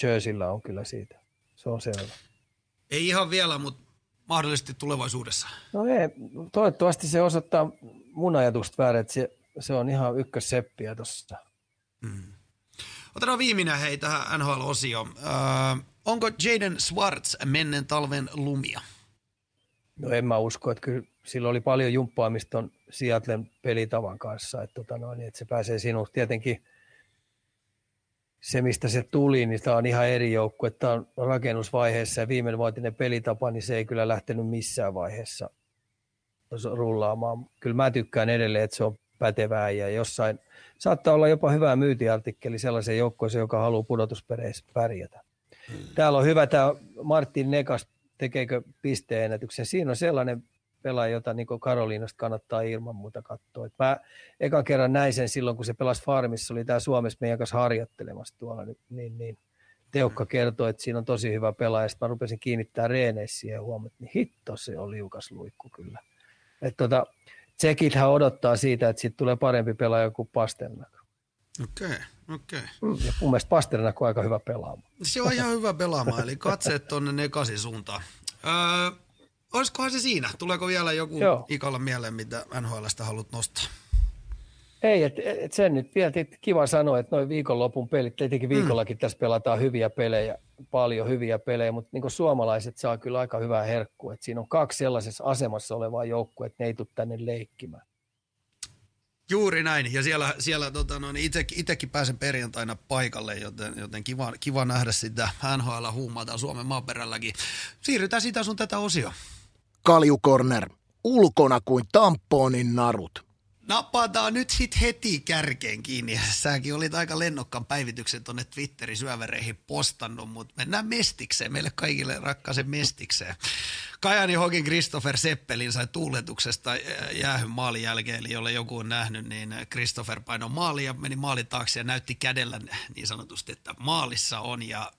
Jerseyllä on kyllä siitä. Se on selvä. Ei ihan vielä, mutta mahdollisesti tulevaisuudessa. No ei, toivottavasti se osoittaa mun ajatusta väärin, että se, se on ihan ykkösseppiä tuossa. Mm. Otetaan viimeinen hei tähän NHL-osioon. Öö, onko Jaden Swartz menneen talven lumia? No en mä usko, että kyllä sillä oli paljon jumppaamista on Seattlen pelitavan kanssa, että, tota noin, että se pääsee sinusta. Tietenkin se, mistä se tuli, niin tämä on ihan eri joukku, että on rakennusvaiheessa ja viimeinen vuotinen pelitapa, niin se ei kyllä lähtenyt missään vaiheessa rullaamaan. Kyllä mä tykkään edelleen, että se on pätevää ja jossain saattaa olla jopa hyvä myyntiartikkeli sellaisen joukkoisen, joka haluaa pudotuspereissä pärjätä. Hmm. Täällä on hyvä tämä Martin Nekas, tekeekö pisteennätyksen. Siinä on sellainen pelaaja, jota niin Karoliinasta kannattaa ilman muuta katsoa. Et mä ekan kerran näin sen silloin, kun se pelasi Farmissa, oli tämä Suomessa meidän kanssa harjoittelemassa tuolla, niin, niin Teukka kertoi, että siinä on tosi hyvä pelaaja. Sitten mä rupesin kiinnittää reeneissä siihen ja huomasin, että niin hitto se on liukas luikku kyllä. Että tota, Tsekithän odottaa siitä, että siitä tulee parempi pelaaja kuin Pasternak. Okei, okay, okei. Okay. Mm, ja mun mielestä Pasternak on aika hyvä pelaamaan. Se on ihan hyvä pelaamaan, eli katseet tuonne Nekasin suuntaan. Öö, olisikohan se siinä? Tuleeko vielä joku Joo. ikalla mieleen, mitä NHLstä haluat nostaa? Ei, et, et sen nyt vielä kiva sanoa, että noin viikonlopun pelit, tietenkin mm. viikollakin mm. tässä pelataan hyviä pelejä, paljon hyviä pelejä, mutta niin suomalaiset saa kyllä aika hyvää herkkua. Että siinä on kaksi sellaisessa asemassa olevaa joukkoa, että ne ei tule tänne leikkimään. Juuri näin, ja siellä, siellä tota, no, niin itse, itsekin pääsen perjantaina paikalle, joten, joten kiva, kiva nähdä sitä NHL huumata Suomen maaperälläkin. Siirrytään sitä sun tätä osio. Kaljukorner, ulkona kuin tamponin narut napataan nyt sit heti kärkeen kiinni. Säkin olit aika lennokkaan päivityksen tuonne Twitterin syövereihin postannut, mutta mennään mestikseen, meille kaikille rakkaaseen mestikseen. Kajani Hokin Christopher Seppelin sai tuuletuksesta äh, jäähyn maalin jälkeen, eli jolle joku on nähnyt, niin Christopher maali ja meni maalin taakse ja näytti kädellä niin sanotusti, että maalissa on ja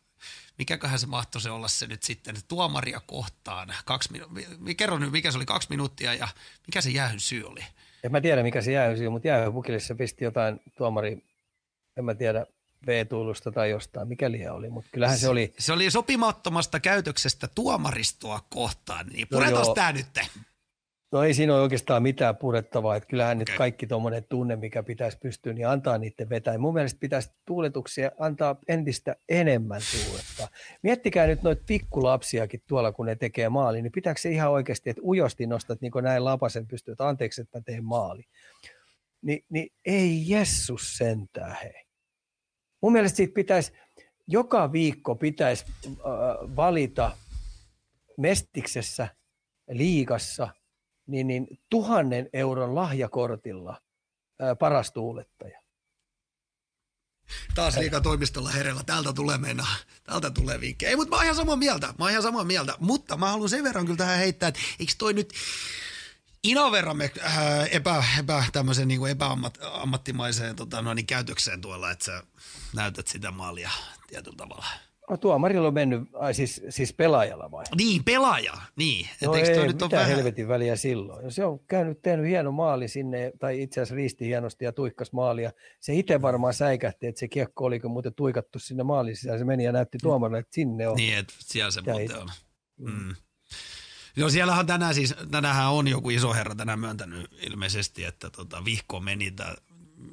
mikäköhän se mahtoisi olla se nyt sitten tuomaria kohtaan. Kaksi minu- kerro nyt, mikä se oli kaksi minuuttia ja mikä se jäähyn syy oli? En mä tiedä, mikä se jäähy mutta jäähypukille pisti jotain tuomari, en mä tiedä, V-tuulusta tai jostain, mikä liian oli, mutta kyllähän se, se oli... Se oli sopimattomasta käytöksestä tuomaristoa kohtaan, niin puretaan no tämä nyt. No ei siinä ole oikeastaan mitään purettavaa, että kyllähän okay. nyt kaikki tuommoinen tunne, mikä pitäisi pystyä, niin antaa niiden vetää. Mun mielestä pitäisi tuuletuksia antaa entistä enemmän tuuletta. Miettikää nyt noita pikkulapsiakin tuolla, kun ne tekee maali, niin pitääkö se ihan oikeasti, että ujosti nostat niin näin lapasen pystyy, että anteeksi, että mä teen maali. Ni, niin ei Jessus sentää hei. Mun mielestä siitä pitäisi, joka viikko pitäisi äh, valita Mestiksessä, liigassa – niin, niin tuhannen euron lahjakortilla ää, paras tuulettaja. Taas liikatoimistolla herellä. Täältä tulee mennä. Täältä tulee vinkkejä. Ei, mutta mä oon ihan samaa mieltä. Mä oon ihan samaa mieltä. Mutta mä haluan sen verran kyllä tähän heittää, että eikö toi nyt ino verran me, äh, epä, epä, tämmöisen niin epäammattimaiseen tota, noin, käytökseen tuolla, että sä näytät sitä maalia tietyllä tavalla. No tuomarilla on mennyt, ai siis, siis pelaajalla vai? Niin, pelaaja, niin. No ei, nyt mitä vähän... helvetin väliä silloin. Se on käynyt, tehnyt hieno maali sinne, tai itse asiassa riisti hienosti ja tuikkas maalia. Se itse varmaan säikähti, että se kiekko oli muuten tuikattu sinne maalin sisään. Se meni ja näytti tuomarille, että sinne on. Niin, että siellä se muuten on. Mm. mm. No siellähän tänään siis, tänään on joku iso herra tänään myöntänyt ilmeisesti, että tota, vihko meni tämä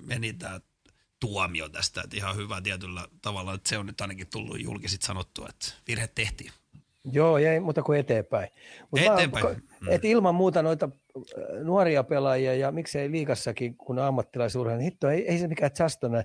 meni tää tuomio tästä, että ihan hyvä tietyllä tavalla, että se on nyt ainakin tullut julkisit sanottua, että virhe tehtiin. Joo, ei muuta kuin eteenpäin. Mut eteenpäin. Mä, mm. et ilman muuta noita äh, nuoria pelaajia ja miksei liikassakin, kun ammattilaisurheilija, niin hitto, ei, ei se mikään chastona.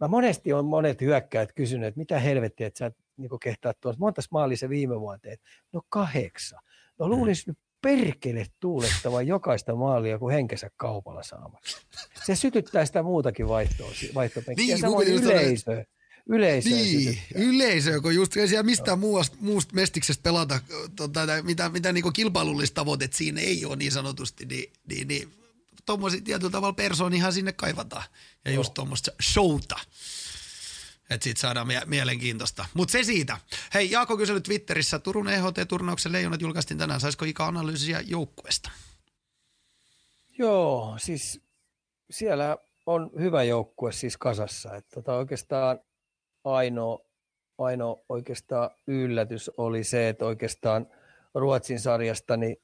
Mä monesti on monet hyökkäät kysyneet, että mitä helvettiä, että sä niin kehtaat tuossa. Monta maali se viime vuonna teet? No kahdeksan. No mm. nyt perkele tuulettava jokaista maalia kuin henkensä kaupalla saamassa. Se sytyttää sitä muutakin vaihtoa, vaihtopenkkiä. Niin, samoin yleisö. Yleisö niin, yleisö, kun just siellä mistään muusta, muusta mestiksestä pelata, tota, mitä, mitä niin kilpailullista tavoitteet siinä ei ole niin sanotusti, niin, niin, niin tuommoisia tietyllä tavalla persoonihan sinne kaivataan. Ja just tuommoista showta. Että siitä saadaan mie- mielenkiintoista. Mutta se siitä. Hei, Jaako kyseli Twitterissä, Turun EHT-turnauksen leijonat julkaistiin tänään. Saisiko Ika analyysiä joukkueesta? Joo, siis siellä on hyvä joukkue siis kasassa. Että tota oikeastaan ainoa, ainoa oikeastaan yllätys oli se, että oikeastaan Ruotsin sarjasta niin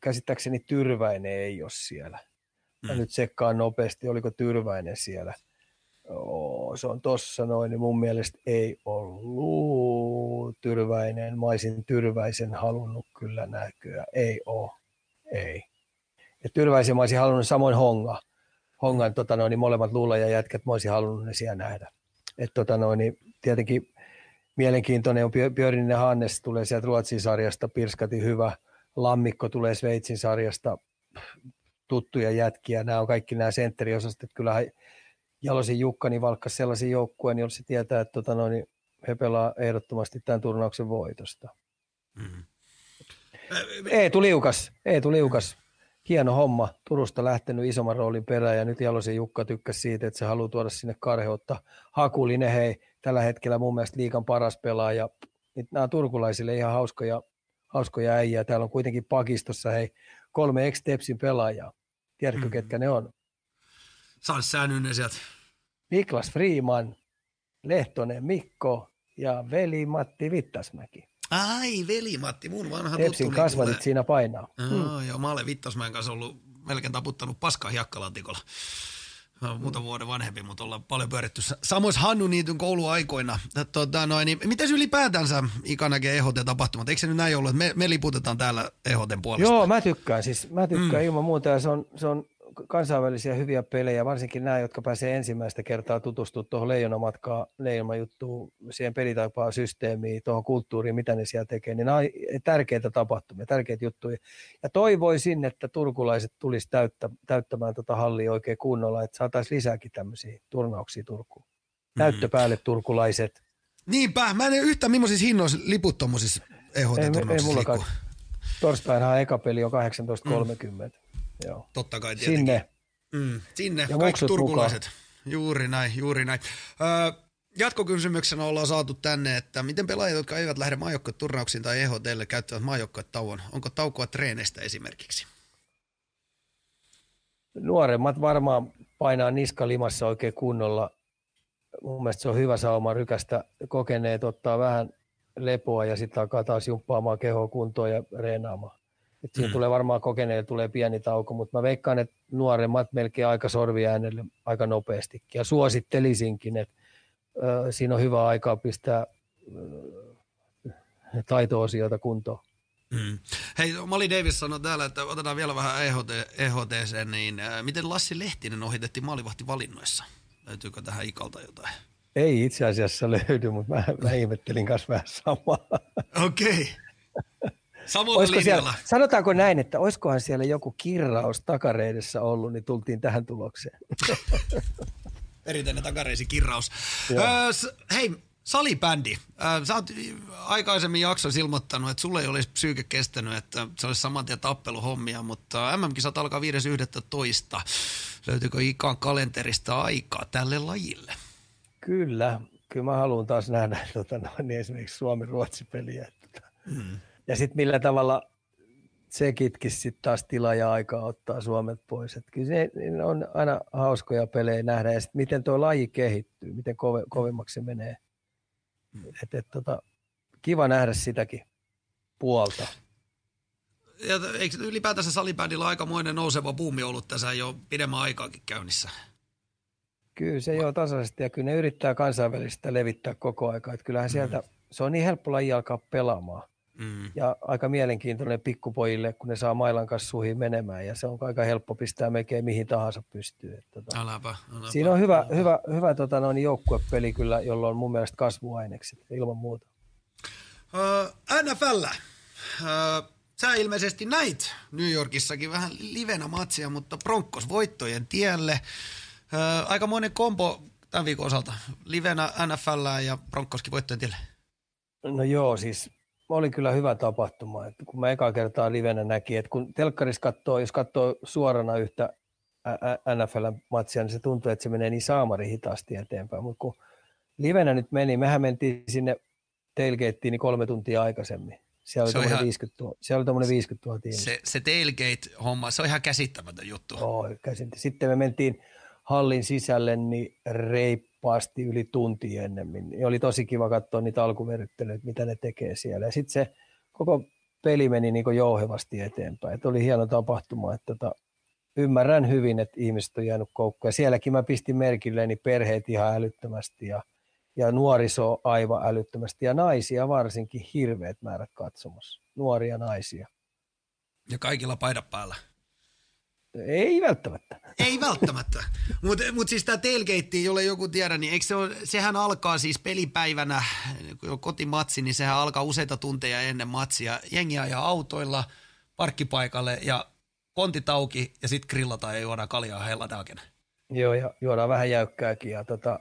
käsittääkseni Tyrväinen ei ole siellä. Mä mm. nyt sekkaan nopeasti, oliko Tyrväinen siellä – Oo, se on tossa noin, niin mun mielestä ei ollut Tyrväinen. Mä olisin Tyrväisen halunnut kyllä näkyä. Ei oo, ei. Ja Tyrväisen mä olisin halunnut samoin Honga. Hongan tota noin, niin molemmat luulla ja jätkät mä olisin halunnut ne siellä nähdä. Et tota noin, niin tietenkin mielenkiintoinen on Björninen Hannes tulee sieltä Ruotsin sarjasta, Pirskati hyvä. Lammikko tulee Sveitsin sarjasta, tuttuja jätkiä. Nämä on kaikki nämä sentteriosastot. Kyllähän Jalosin Jukka niin valkkas sellaisen joukkueen, jolla se tietää, että tota noin, he pelaa ehdottomasti tämän turnauksen voitosta. Mm-hmm. Eetu Liukas, Eetu Liukas, hieno homma. Turusta lähtenyt isomman roolin perään ja nyt Jalosen Jukka tykkäsi siitä, että se haluaa tuoda sinne karheutta. Hakulinen, hei, tällä hetkellä mun mielestä liikan paras pelaaja. Nyt nämä turkulaisille ihan hauskoja, hauskoja äijää. Täällä on kuitenkin pakistossa, hei, kolme ex pelaajaa. Tiedätkö, mm. ketkä ne on? Saa säännyn sieltä. Niklas Freeman, Lehtonen Mikko ja veli Matti Vittasmäki. Ai, veli Matti, mun vanha Tepsin tuttu. kasvatit niin siinä painaa. Joo, mm. joo, mä olen Vittasmäen kanssa ollut melkein taputtanut paskaa hiekkalantikolla. Muutaman vuoden vanhempi, mutta ollaan paljon pyöritty samoissa Hannu Niityn kouluaikoina. Tota, noin, niin miten ylipäätänsä Ika näkee EHT-tapahtumat? Eikö se nyt näin ollut, että me, me liputetaan täällä EHTn puolesta? Joo, mä tykkään siis. Mä tykkään mm. ilman muuta ja se on, se on kansainvälisiä hyviä pelejä, varsinkin nämä, jotka pääsee ensimmäistä kertaa tutustumaan tuohon leijonamatkaan, leijonajuttuun, siihen pelitapaan systeemiin, tuohon kulttuuriin, mitä ne siellä tekee, niin nämä on tärkeitä tapahtumia, tärkeitä juttuja. Ja toivoisin, että turkulaiset tulisi täyttä, täyttämään tuota hallia oikein kunnolla, että saataisiin lisääkin tämmöisiä turnauksia Turkuun. Näyttö päälle turkulaiset. Niinpä, mä en yhtään millaisissa hinnoissa liput tuommoisissa EHT-turnauksissa ei, ei mullakaan. Torstainahan eka peli on 18.30. Mm. Joo. Totta kai tietenkin. Sinne. Mm, sinne, ja kaikki turkulaiset. Mukaan. Juuri näin, juuri näin. Öö, jatkokysymyksenä ollaan saatu tänne, että miten pelaajat, jotka eivät lähde turnauksiin tai EHTlle, käyttävät tauon? Onko taukoa treeneistä esimerkiksi? Nuoremmat varmaan painaa niska limassa oikein kunnolla. Mun mielestä se on hyvä sauma rykästä. Kokeneet ottaa vähän lepoa ja sitten alkaa taas jumppaamaan kehoa kuntoon ja reenaamaan. Et siinä mm. tulee varmaan kokeneille tulee pieni tauko, mutta mä veikkaan, että nuoremmat melkein aika sorviäänelle aika nopeastikin. Ja suosittelisinkin, että ö, siinä on hyvä aikaa pistää ö, taito-osioita kuntoon. Mm. Hei, Mali Davis sanoi täällä, että otetaan vielä vähän EHT, EHTC, niin äh, miten Lassi Lehtinen ohitettiin maalivahtivalinnoissa? Löytyykö tähän ikalta jotain? Ei itse asiassa löydy, mutta mä, mä ihmettelin kanssa vähän samaa. Okei. Okay. Samoilla siellä, sanotaanko näin, että olisikohan siellä joku kirraus takareidessä ollut, niin tultiin tähän tulokseen. (laughs) Perinteinen takareisi kirraus. Öö, hei, salibändi. Öö, sä oot aikaisemmin jaksoissa ilmoittanut, että sulle ei olisi psyyke kestänyt, että se olisi saman tien tappeluhommia, mutta MM-kisat alkaa 5.11. Löytyykö Ikan kalenterista aikaa tälle lajille? Kyllä, kyllä mä haluan taas nähdä (laughs) tota, niin esimerkiksi Suomi-Ruotsi-peliä. Mm. Ja sitten millä tavalla se kitkisi sitten taas tilaa ja aikaa ottaa Suomet pois. Et kyllä se on aina hauskoja pelejä nähdä ja sitten miten tuo laji kehittyy, miten kove, kovemmaksi se menee. Et, et, tota, kiva nähdä sitäkin puolta. Ja eikö ylipäätänsä salibändillä aikamoinen nouseva buumi ollut tässä jo pidemmän aikaakin käynnissä? Kyllä se jo tasaisesti ja kyllä ne yrittää kansainvälistä levittää koko aika. Että kyllähän sieltä, mm. se on niin helppo laji alkaa pelaamaan. Mm. Ja aika mielenkiintoinen pikkupojille, kun ne saa mailan kanssa suihin menemään. Ja se on aika helppo pistää melkein mihin tahansa pystyy. Että, tota, aläpä, aläpä. Siinä on hyvä, hyvä, hyvä tota, noin joukkuepeli kyllä, jolla on mun mielestä kasvuainekset ilman muuta. Uh, NFL. Uh, sä ilmeisesti näit New Yorkissakin vähän livenä matsia, mutta Broncos voittojen tielle. Uh, aika monen kompo tämän viikon osalta. Livenä NFL ja Broncoskin voittojen tielle. No joo, siis oli kyllä hyvä tapahtuma. Että kun mä eka kertaa livenä näki, että kun telkkarissa katsoo, jos katsoo suorana yhtä NFL-matsia, niin se tuntuu, että se menee niin saamari hitaasti eteenpäin. Mutta kun livenä nyt meni, mehän mentiin sinne tailgateen niin kolme tuntia aikaisemmin. Siellä oli, ihan, 50 000, siellä oli 50 000 Se, se tailgate-homma, se on ihan käsittämätön juttu. Oh, käsittämätön. Sitten me mentiin hallin sisälle niin reippaasti yli tunti ennemmin. Ja oli tosi kiva katsoa niitä alkuveryttelyitä, mitä ne tekee siellä. Ja sitten se koko peli meni niin jouhevasti eteenpäin. Et oli hieno tapahtuma, että tota, ymmärrän hyvin, että ihmiset on jäänyt koukkuun. Sielläkin mä pistin merkilleeni perheet ihan älyttömästi ja, ja nuoriso aivan älyttömästi ja naisia varsinkin hirveät määrät katsomassa. Nuoria naisia. Ja kaikilla paidat päällä. Ei välttämättä. Ei välttämättä. Mutta mut siis tämä tailgate, jolle joku tiedä, niin eikö se ole, sehän alkaa siis pelipäivänä, kun kotimatsi, niin sehän alkaa useita tunteja ennen matsia. Jengi ajaa autoilla parkkipaikalle ja kontit auki ja sitten grillataan ja juodaan kaljaa heillä täälläkin. Joo, ja juodaan vähän jäykkääkin. Ja tota,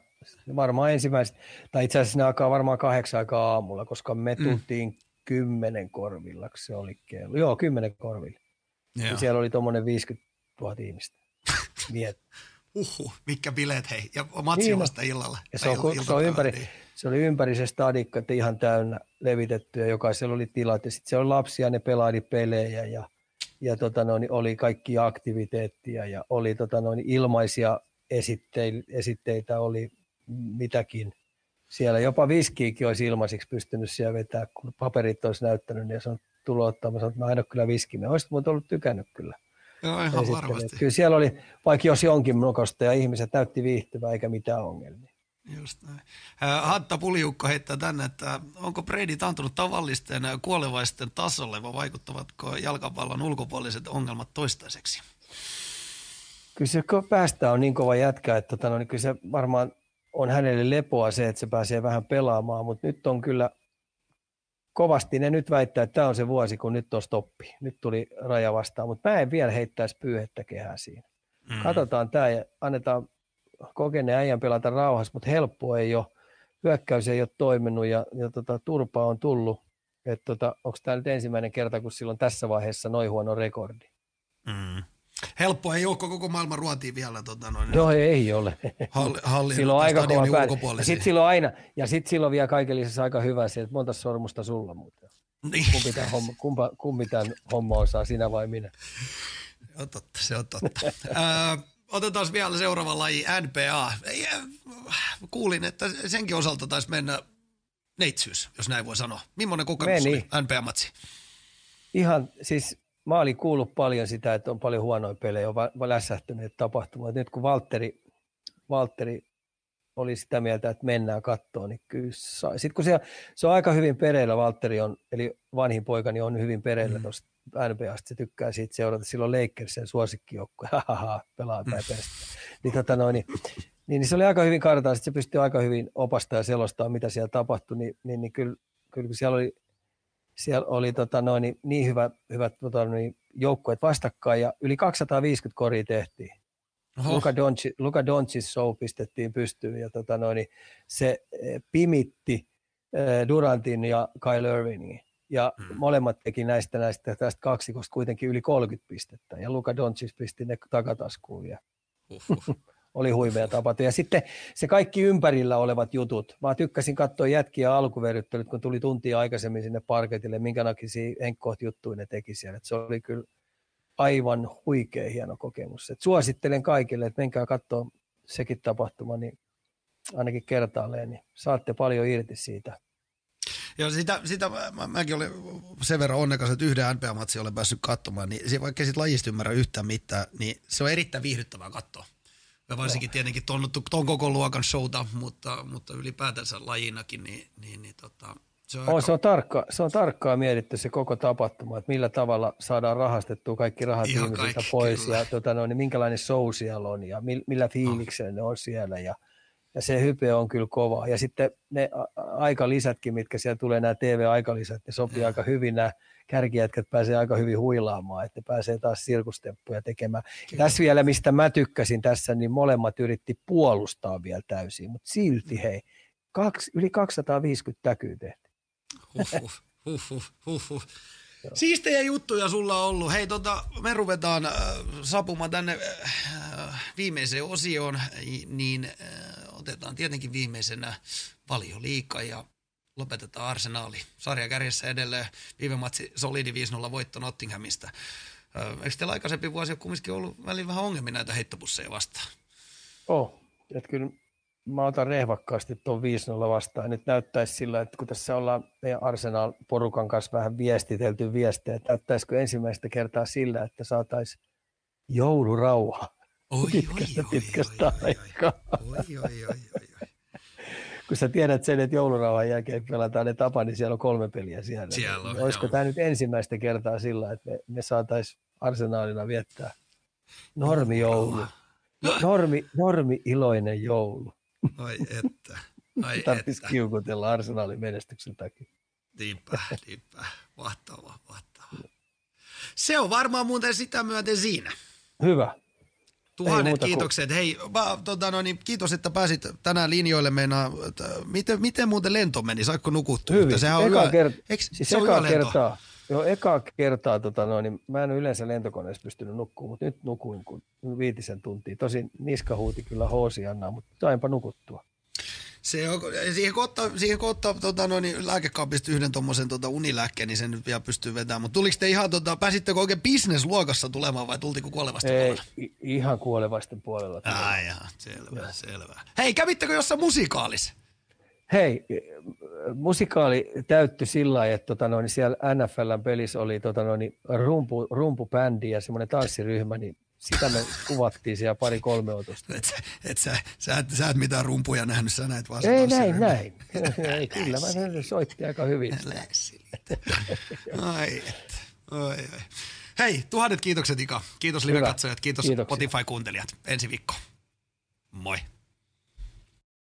varmaan ensimmäiset, tai itse asiassa ne alkaa varmaan kahdeksan aikaa aamulla, koska me mm. tultiin kymmenen korvilla, se oli kello. Joo, kymmenen korvilla. Ja siellä oli tuommoinen 50 000 ihmistä. Miet. Uhu, mitkä bileet hei. Ja matsi niin, vasta illalla. Ja se, on, se, on ympäri, niin. se oli ympäri se stadikka, että ihan täynnä levitetty ja jokaisella oli tilat. Ja sitten se oli lapsia, ne pelaili pelejä ja, ja tota noin, oli kaikki aktiviteettia ja oli tota noin, ilmaisia esitteitä, esitteitä, oli mitäkin. Siellä jopa viskiikin olisi ilmaisiksi pystynyt siellä vetää, kun paperit olisi näyttänyt, niin se on. Mä sanoin, että mä aina kyllä viski. Mä olisit muuten ollut tykännyt kyllä. Joo, ihan varmasti. Kyllä siellä oli, vaikka jos jonkin nokosta ja ihmiset näytti viihtyvää eikä mitään ongelmia. Just näin. Hatta Puljukka heittää tänne, että onko Brady antanut tavallisten kuolevaisten tasolle vai vaikuttavatko jalkapallon ulkopuoliset ongelmat toistaiseksi? Kyllä se päästä on niin kova jätkä, että tota, no, niin kyllä se varmaan on hänelle lepoa se, että se pääsee vähän pelaamaan, mutta nyt on kyllä kovasti ne nyt väittää, että tämä on se vuosi, kun nyt on stoppi. Nyt tuli raja vastaan, mutta mä en vielä heittäisi pyyhettä kehää siinä. Mm. Katsotaan tämä ja annetaan kokeneen äijän pelata rauhassa, mutta helppo ei ole. Hyökkäys ei ole toiminut ja, ja tota, turpa on tullut. tota, Onko tämä nyt ensimmäinen kerta, kun silloin tässä vaiheessa noin huono rekordi? Mm helppo ei ole koko maailman ruotiin vielä. Tota, noin, Joo, ei ole. Halli, halli, silloin aika kova Ja sitten silloin aina, ja sitten silloin vielä kaiken lisäksi aika hyvä se, että monta sormusta sulla muuten. Niin. Kumpi, tämän homma, kumpa, kumpi tämän homma osaa, sinä vai minä? Se on totta, se on totta. (laughs) ö, otetaan vielä seuraava laji, NPA. Kuulin, että senkin osalta taisi mennä neitsyys, jos näin voi sanoa. Millainen kokemus Meni. oli NPA-matsi? Ihan siis mä olin kuullut paljon sitä, että on paljon huonoja pelejä, on lässähtyneet tapahtumat. Nyt kun Valtteri, Valtteri oli sitä mieltä, että mennään kattoon, niin kyllä Sitten kun se, se on aika hyvin pereillä, Valtteri on, eli vanhin poikani on hyvin pereillä mm. tuosta NBAsta, se tykkää siitä seurata, silloin Lakersin suosikkijoukkue, (laughs) hahaha, pelaa tai mm. niin, tota noin, niin, niin, niin, se oli aika hyvin kartaa, sitten se pystyi aika hyvin opastaa ja selostaa, mitä siellä tapahtui, niin, niin, niin kyllä, kyllä siellä oli siellä oli tota, noin, niin, niin hyvä, hyvät tota, niin, joukkueet vastakkain ja yli 250 koria tehtiin. Oho. Luka, Doncic, Luka Doncic show pistettiin pystyyn ja tota, noin, niin se eh, pimitti eh, Durantin ja Kyle Irvingin. Ja hmm. molemmat teki näistä, näistä tästä kaksikosta kuitenkin yli 30 pistettä. Ja Luka Doncic pisti ne takataskuun. Ja oli huimea tapahtu. Ja sitten se kaikki ympärillä olevat jutut. Mä tykkäsin katsoa jätkiä alkuveryttelyt, kun tuli tuntia aikaisemmin sinne parketille, minkä nakisi henkkoht juttuja ne teki siellä. Et se oli kyllä aivan huikea hieno kokemus. Et suosittelen kaikille, että menkää katsoa sekin tapahtuma, niin ainakin kertaalleen, niin saatte paljon irti siitä. Joo, sitä, sitä mä, mäkin olin sen verran onnekas, että yhden npa olen päässyt katsomaan, niin vaikka ei sit lajista ymmärrä yhtään mitään, niin se on erittäin viihdyttävää katsoa. Ja varsinkin tietenkin ton, ton koko luokan showta, mutta, mutta ylipäätänsä lajinakin, niin, niin, niin tota, se on, oh, aika... se, on tarkka, se on tarkkaan mietitty se koko tapahtuma, että millä tavalla saadaan rahastettua kaikki rahat Ihan ihmisiltä kaikki, pois kyllä. ja tota, no, niin minkälainen show siellä on ja millä fiiliksellä oh. ne on siellä ja, ja se hype on kyllä kova. Ja sitten ne aikalisätkin, mitkä siellä tulee, nämä TV-aikalisät, ne sopii ja. aika hyvin nämä kärkijätkät pääsee aika hyvin huilaamaan, että pääsee taas sirkustemppuja tekemään. Kyllä. Tässä vielä, mistä mä tykkäsin tässä, niin molemmat yritti puolustaa vielä täysin, mutta silti hei, kaksi, yli 250 täkyä tehtiin. Huhhuh, huhhuh, huhhuh. Siistejä juttuja sulla on ollut. Hei, tota, me ruvetaan äh, sapumaan tänne äh, viimeiseen osioon, niin äh, otetaan tietenkin viimeisenä paljon liikaa ja lopetetaan arsenaali. Sarja kärjessä edelleen. Viime matsi solidi 5-0 voitto Nottinghamista. Eikö teillä aikaisempi vuosi ole kumminkin ollut väliin vähän ongelmia näitä heittopusseja vastaan? Oh, että kyllä mä otan rehvakkaasti tuon 5-0 vastaan. Nyt näyttäisi sillä, että kun tässä ollaan meidän Arsenal-porukan kanssa vähän viestitelty viestejä, että näyttäisikö ensimmäistä kertaa sillä, että saataisiin joulurauha. Oi, pitkästä, oi, pitkästä oi, aikaa. Oi, oi, oi, oi, oi kun sä tiedät sen, että joulurauhan jälkeen pelataan ne tapa, niin siellä on kolme peliä siellä. siellä on, Olisiko tämä nyt ensimmäistä kertaa sillä, että me, me saataisiin arsenaalina viettää normijoulu. Normi, normi iloinen joulu. Ai että. Ai (laughs) Tarvitsisi kiukutella arsenaalin menestyksen takia. Niinpä, niinpä. Mahtavaa, mahtavaa. Se on varmaan muuten sitä myöten siinä. Hyvä. Tuhannet kiitokset. Kuin... Hei, mä, tota, no, niin, kiitos, että pääsit tänään linjoille. Meinaa, että, miten, miten muuten lento meni? Saiko nukuttua? Hyvin. Sehän on eka hyvä. Kert- Eikö, siis se on eka lento? kertaa, joo, eka kertaa tota, no, niin mä en yleensä lentokoneessa pystynyt nukkumaan, mutta nyt nukuin kun viitisen tuntia. Tosin niska huuti kyllä hoosi Anna, mutta sainpa nukuttua. Se on, siihen kun ottaa, siihen kun ottaa tota, no, niin lääkekaapista yhden tuommoisen tota, unilääkkeen, niin sen nyt vielä pystyy vetämään. Mutta tuliko te ihan, tota, pääsittekö oikein bisnesluokassa tulemaan vai tultiko kuolevasta Ei, puolella? i- ihan kuolevaisten puolella. Ai jaa, selvä, selvä. Hei, kävittekö jossain musikaalissa? Hei, musikaali täyttyi sillä lailla, että tota, noin, siellä NFLn pelissä oli tota, noin, rumpu, rumpubändi ja semmoinen tanssiryhmä, niin sitä me kuvattiin siellä pari-kolme otosta. Et, sä- et, sä, sä, et, sä et mitään rumpuja nähnyt, sä näet vaan Ei näin, näin. Ei, kyllä, mä sen soitti aika hyvin. Ai, et. Oi, oi. Hei, tuhannet kiitokset Ika. Kiitos live-katsojat, kiitos. Spotify-kuuntelijat. Ensi viikko. Moi.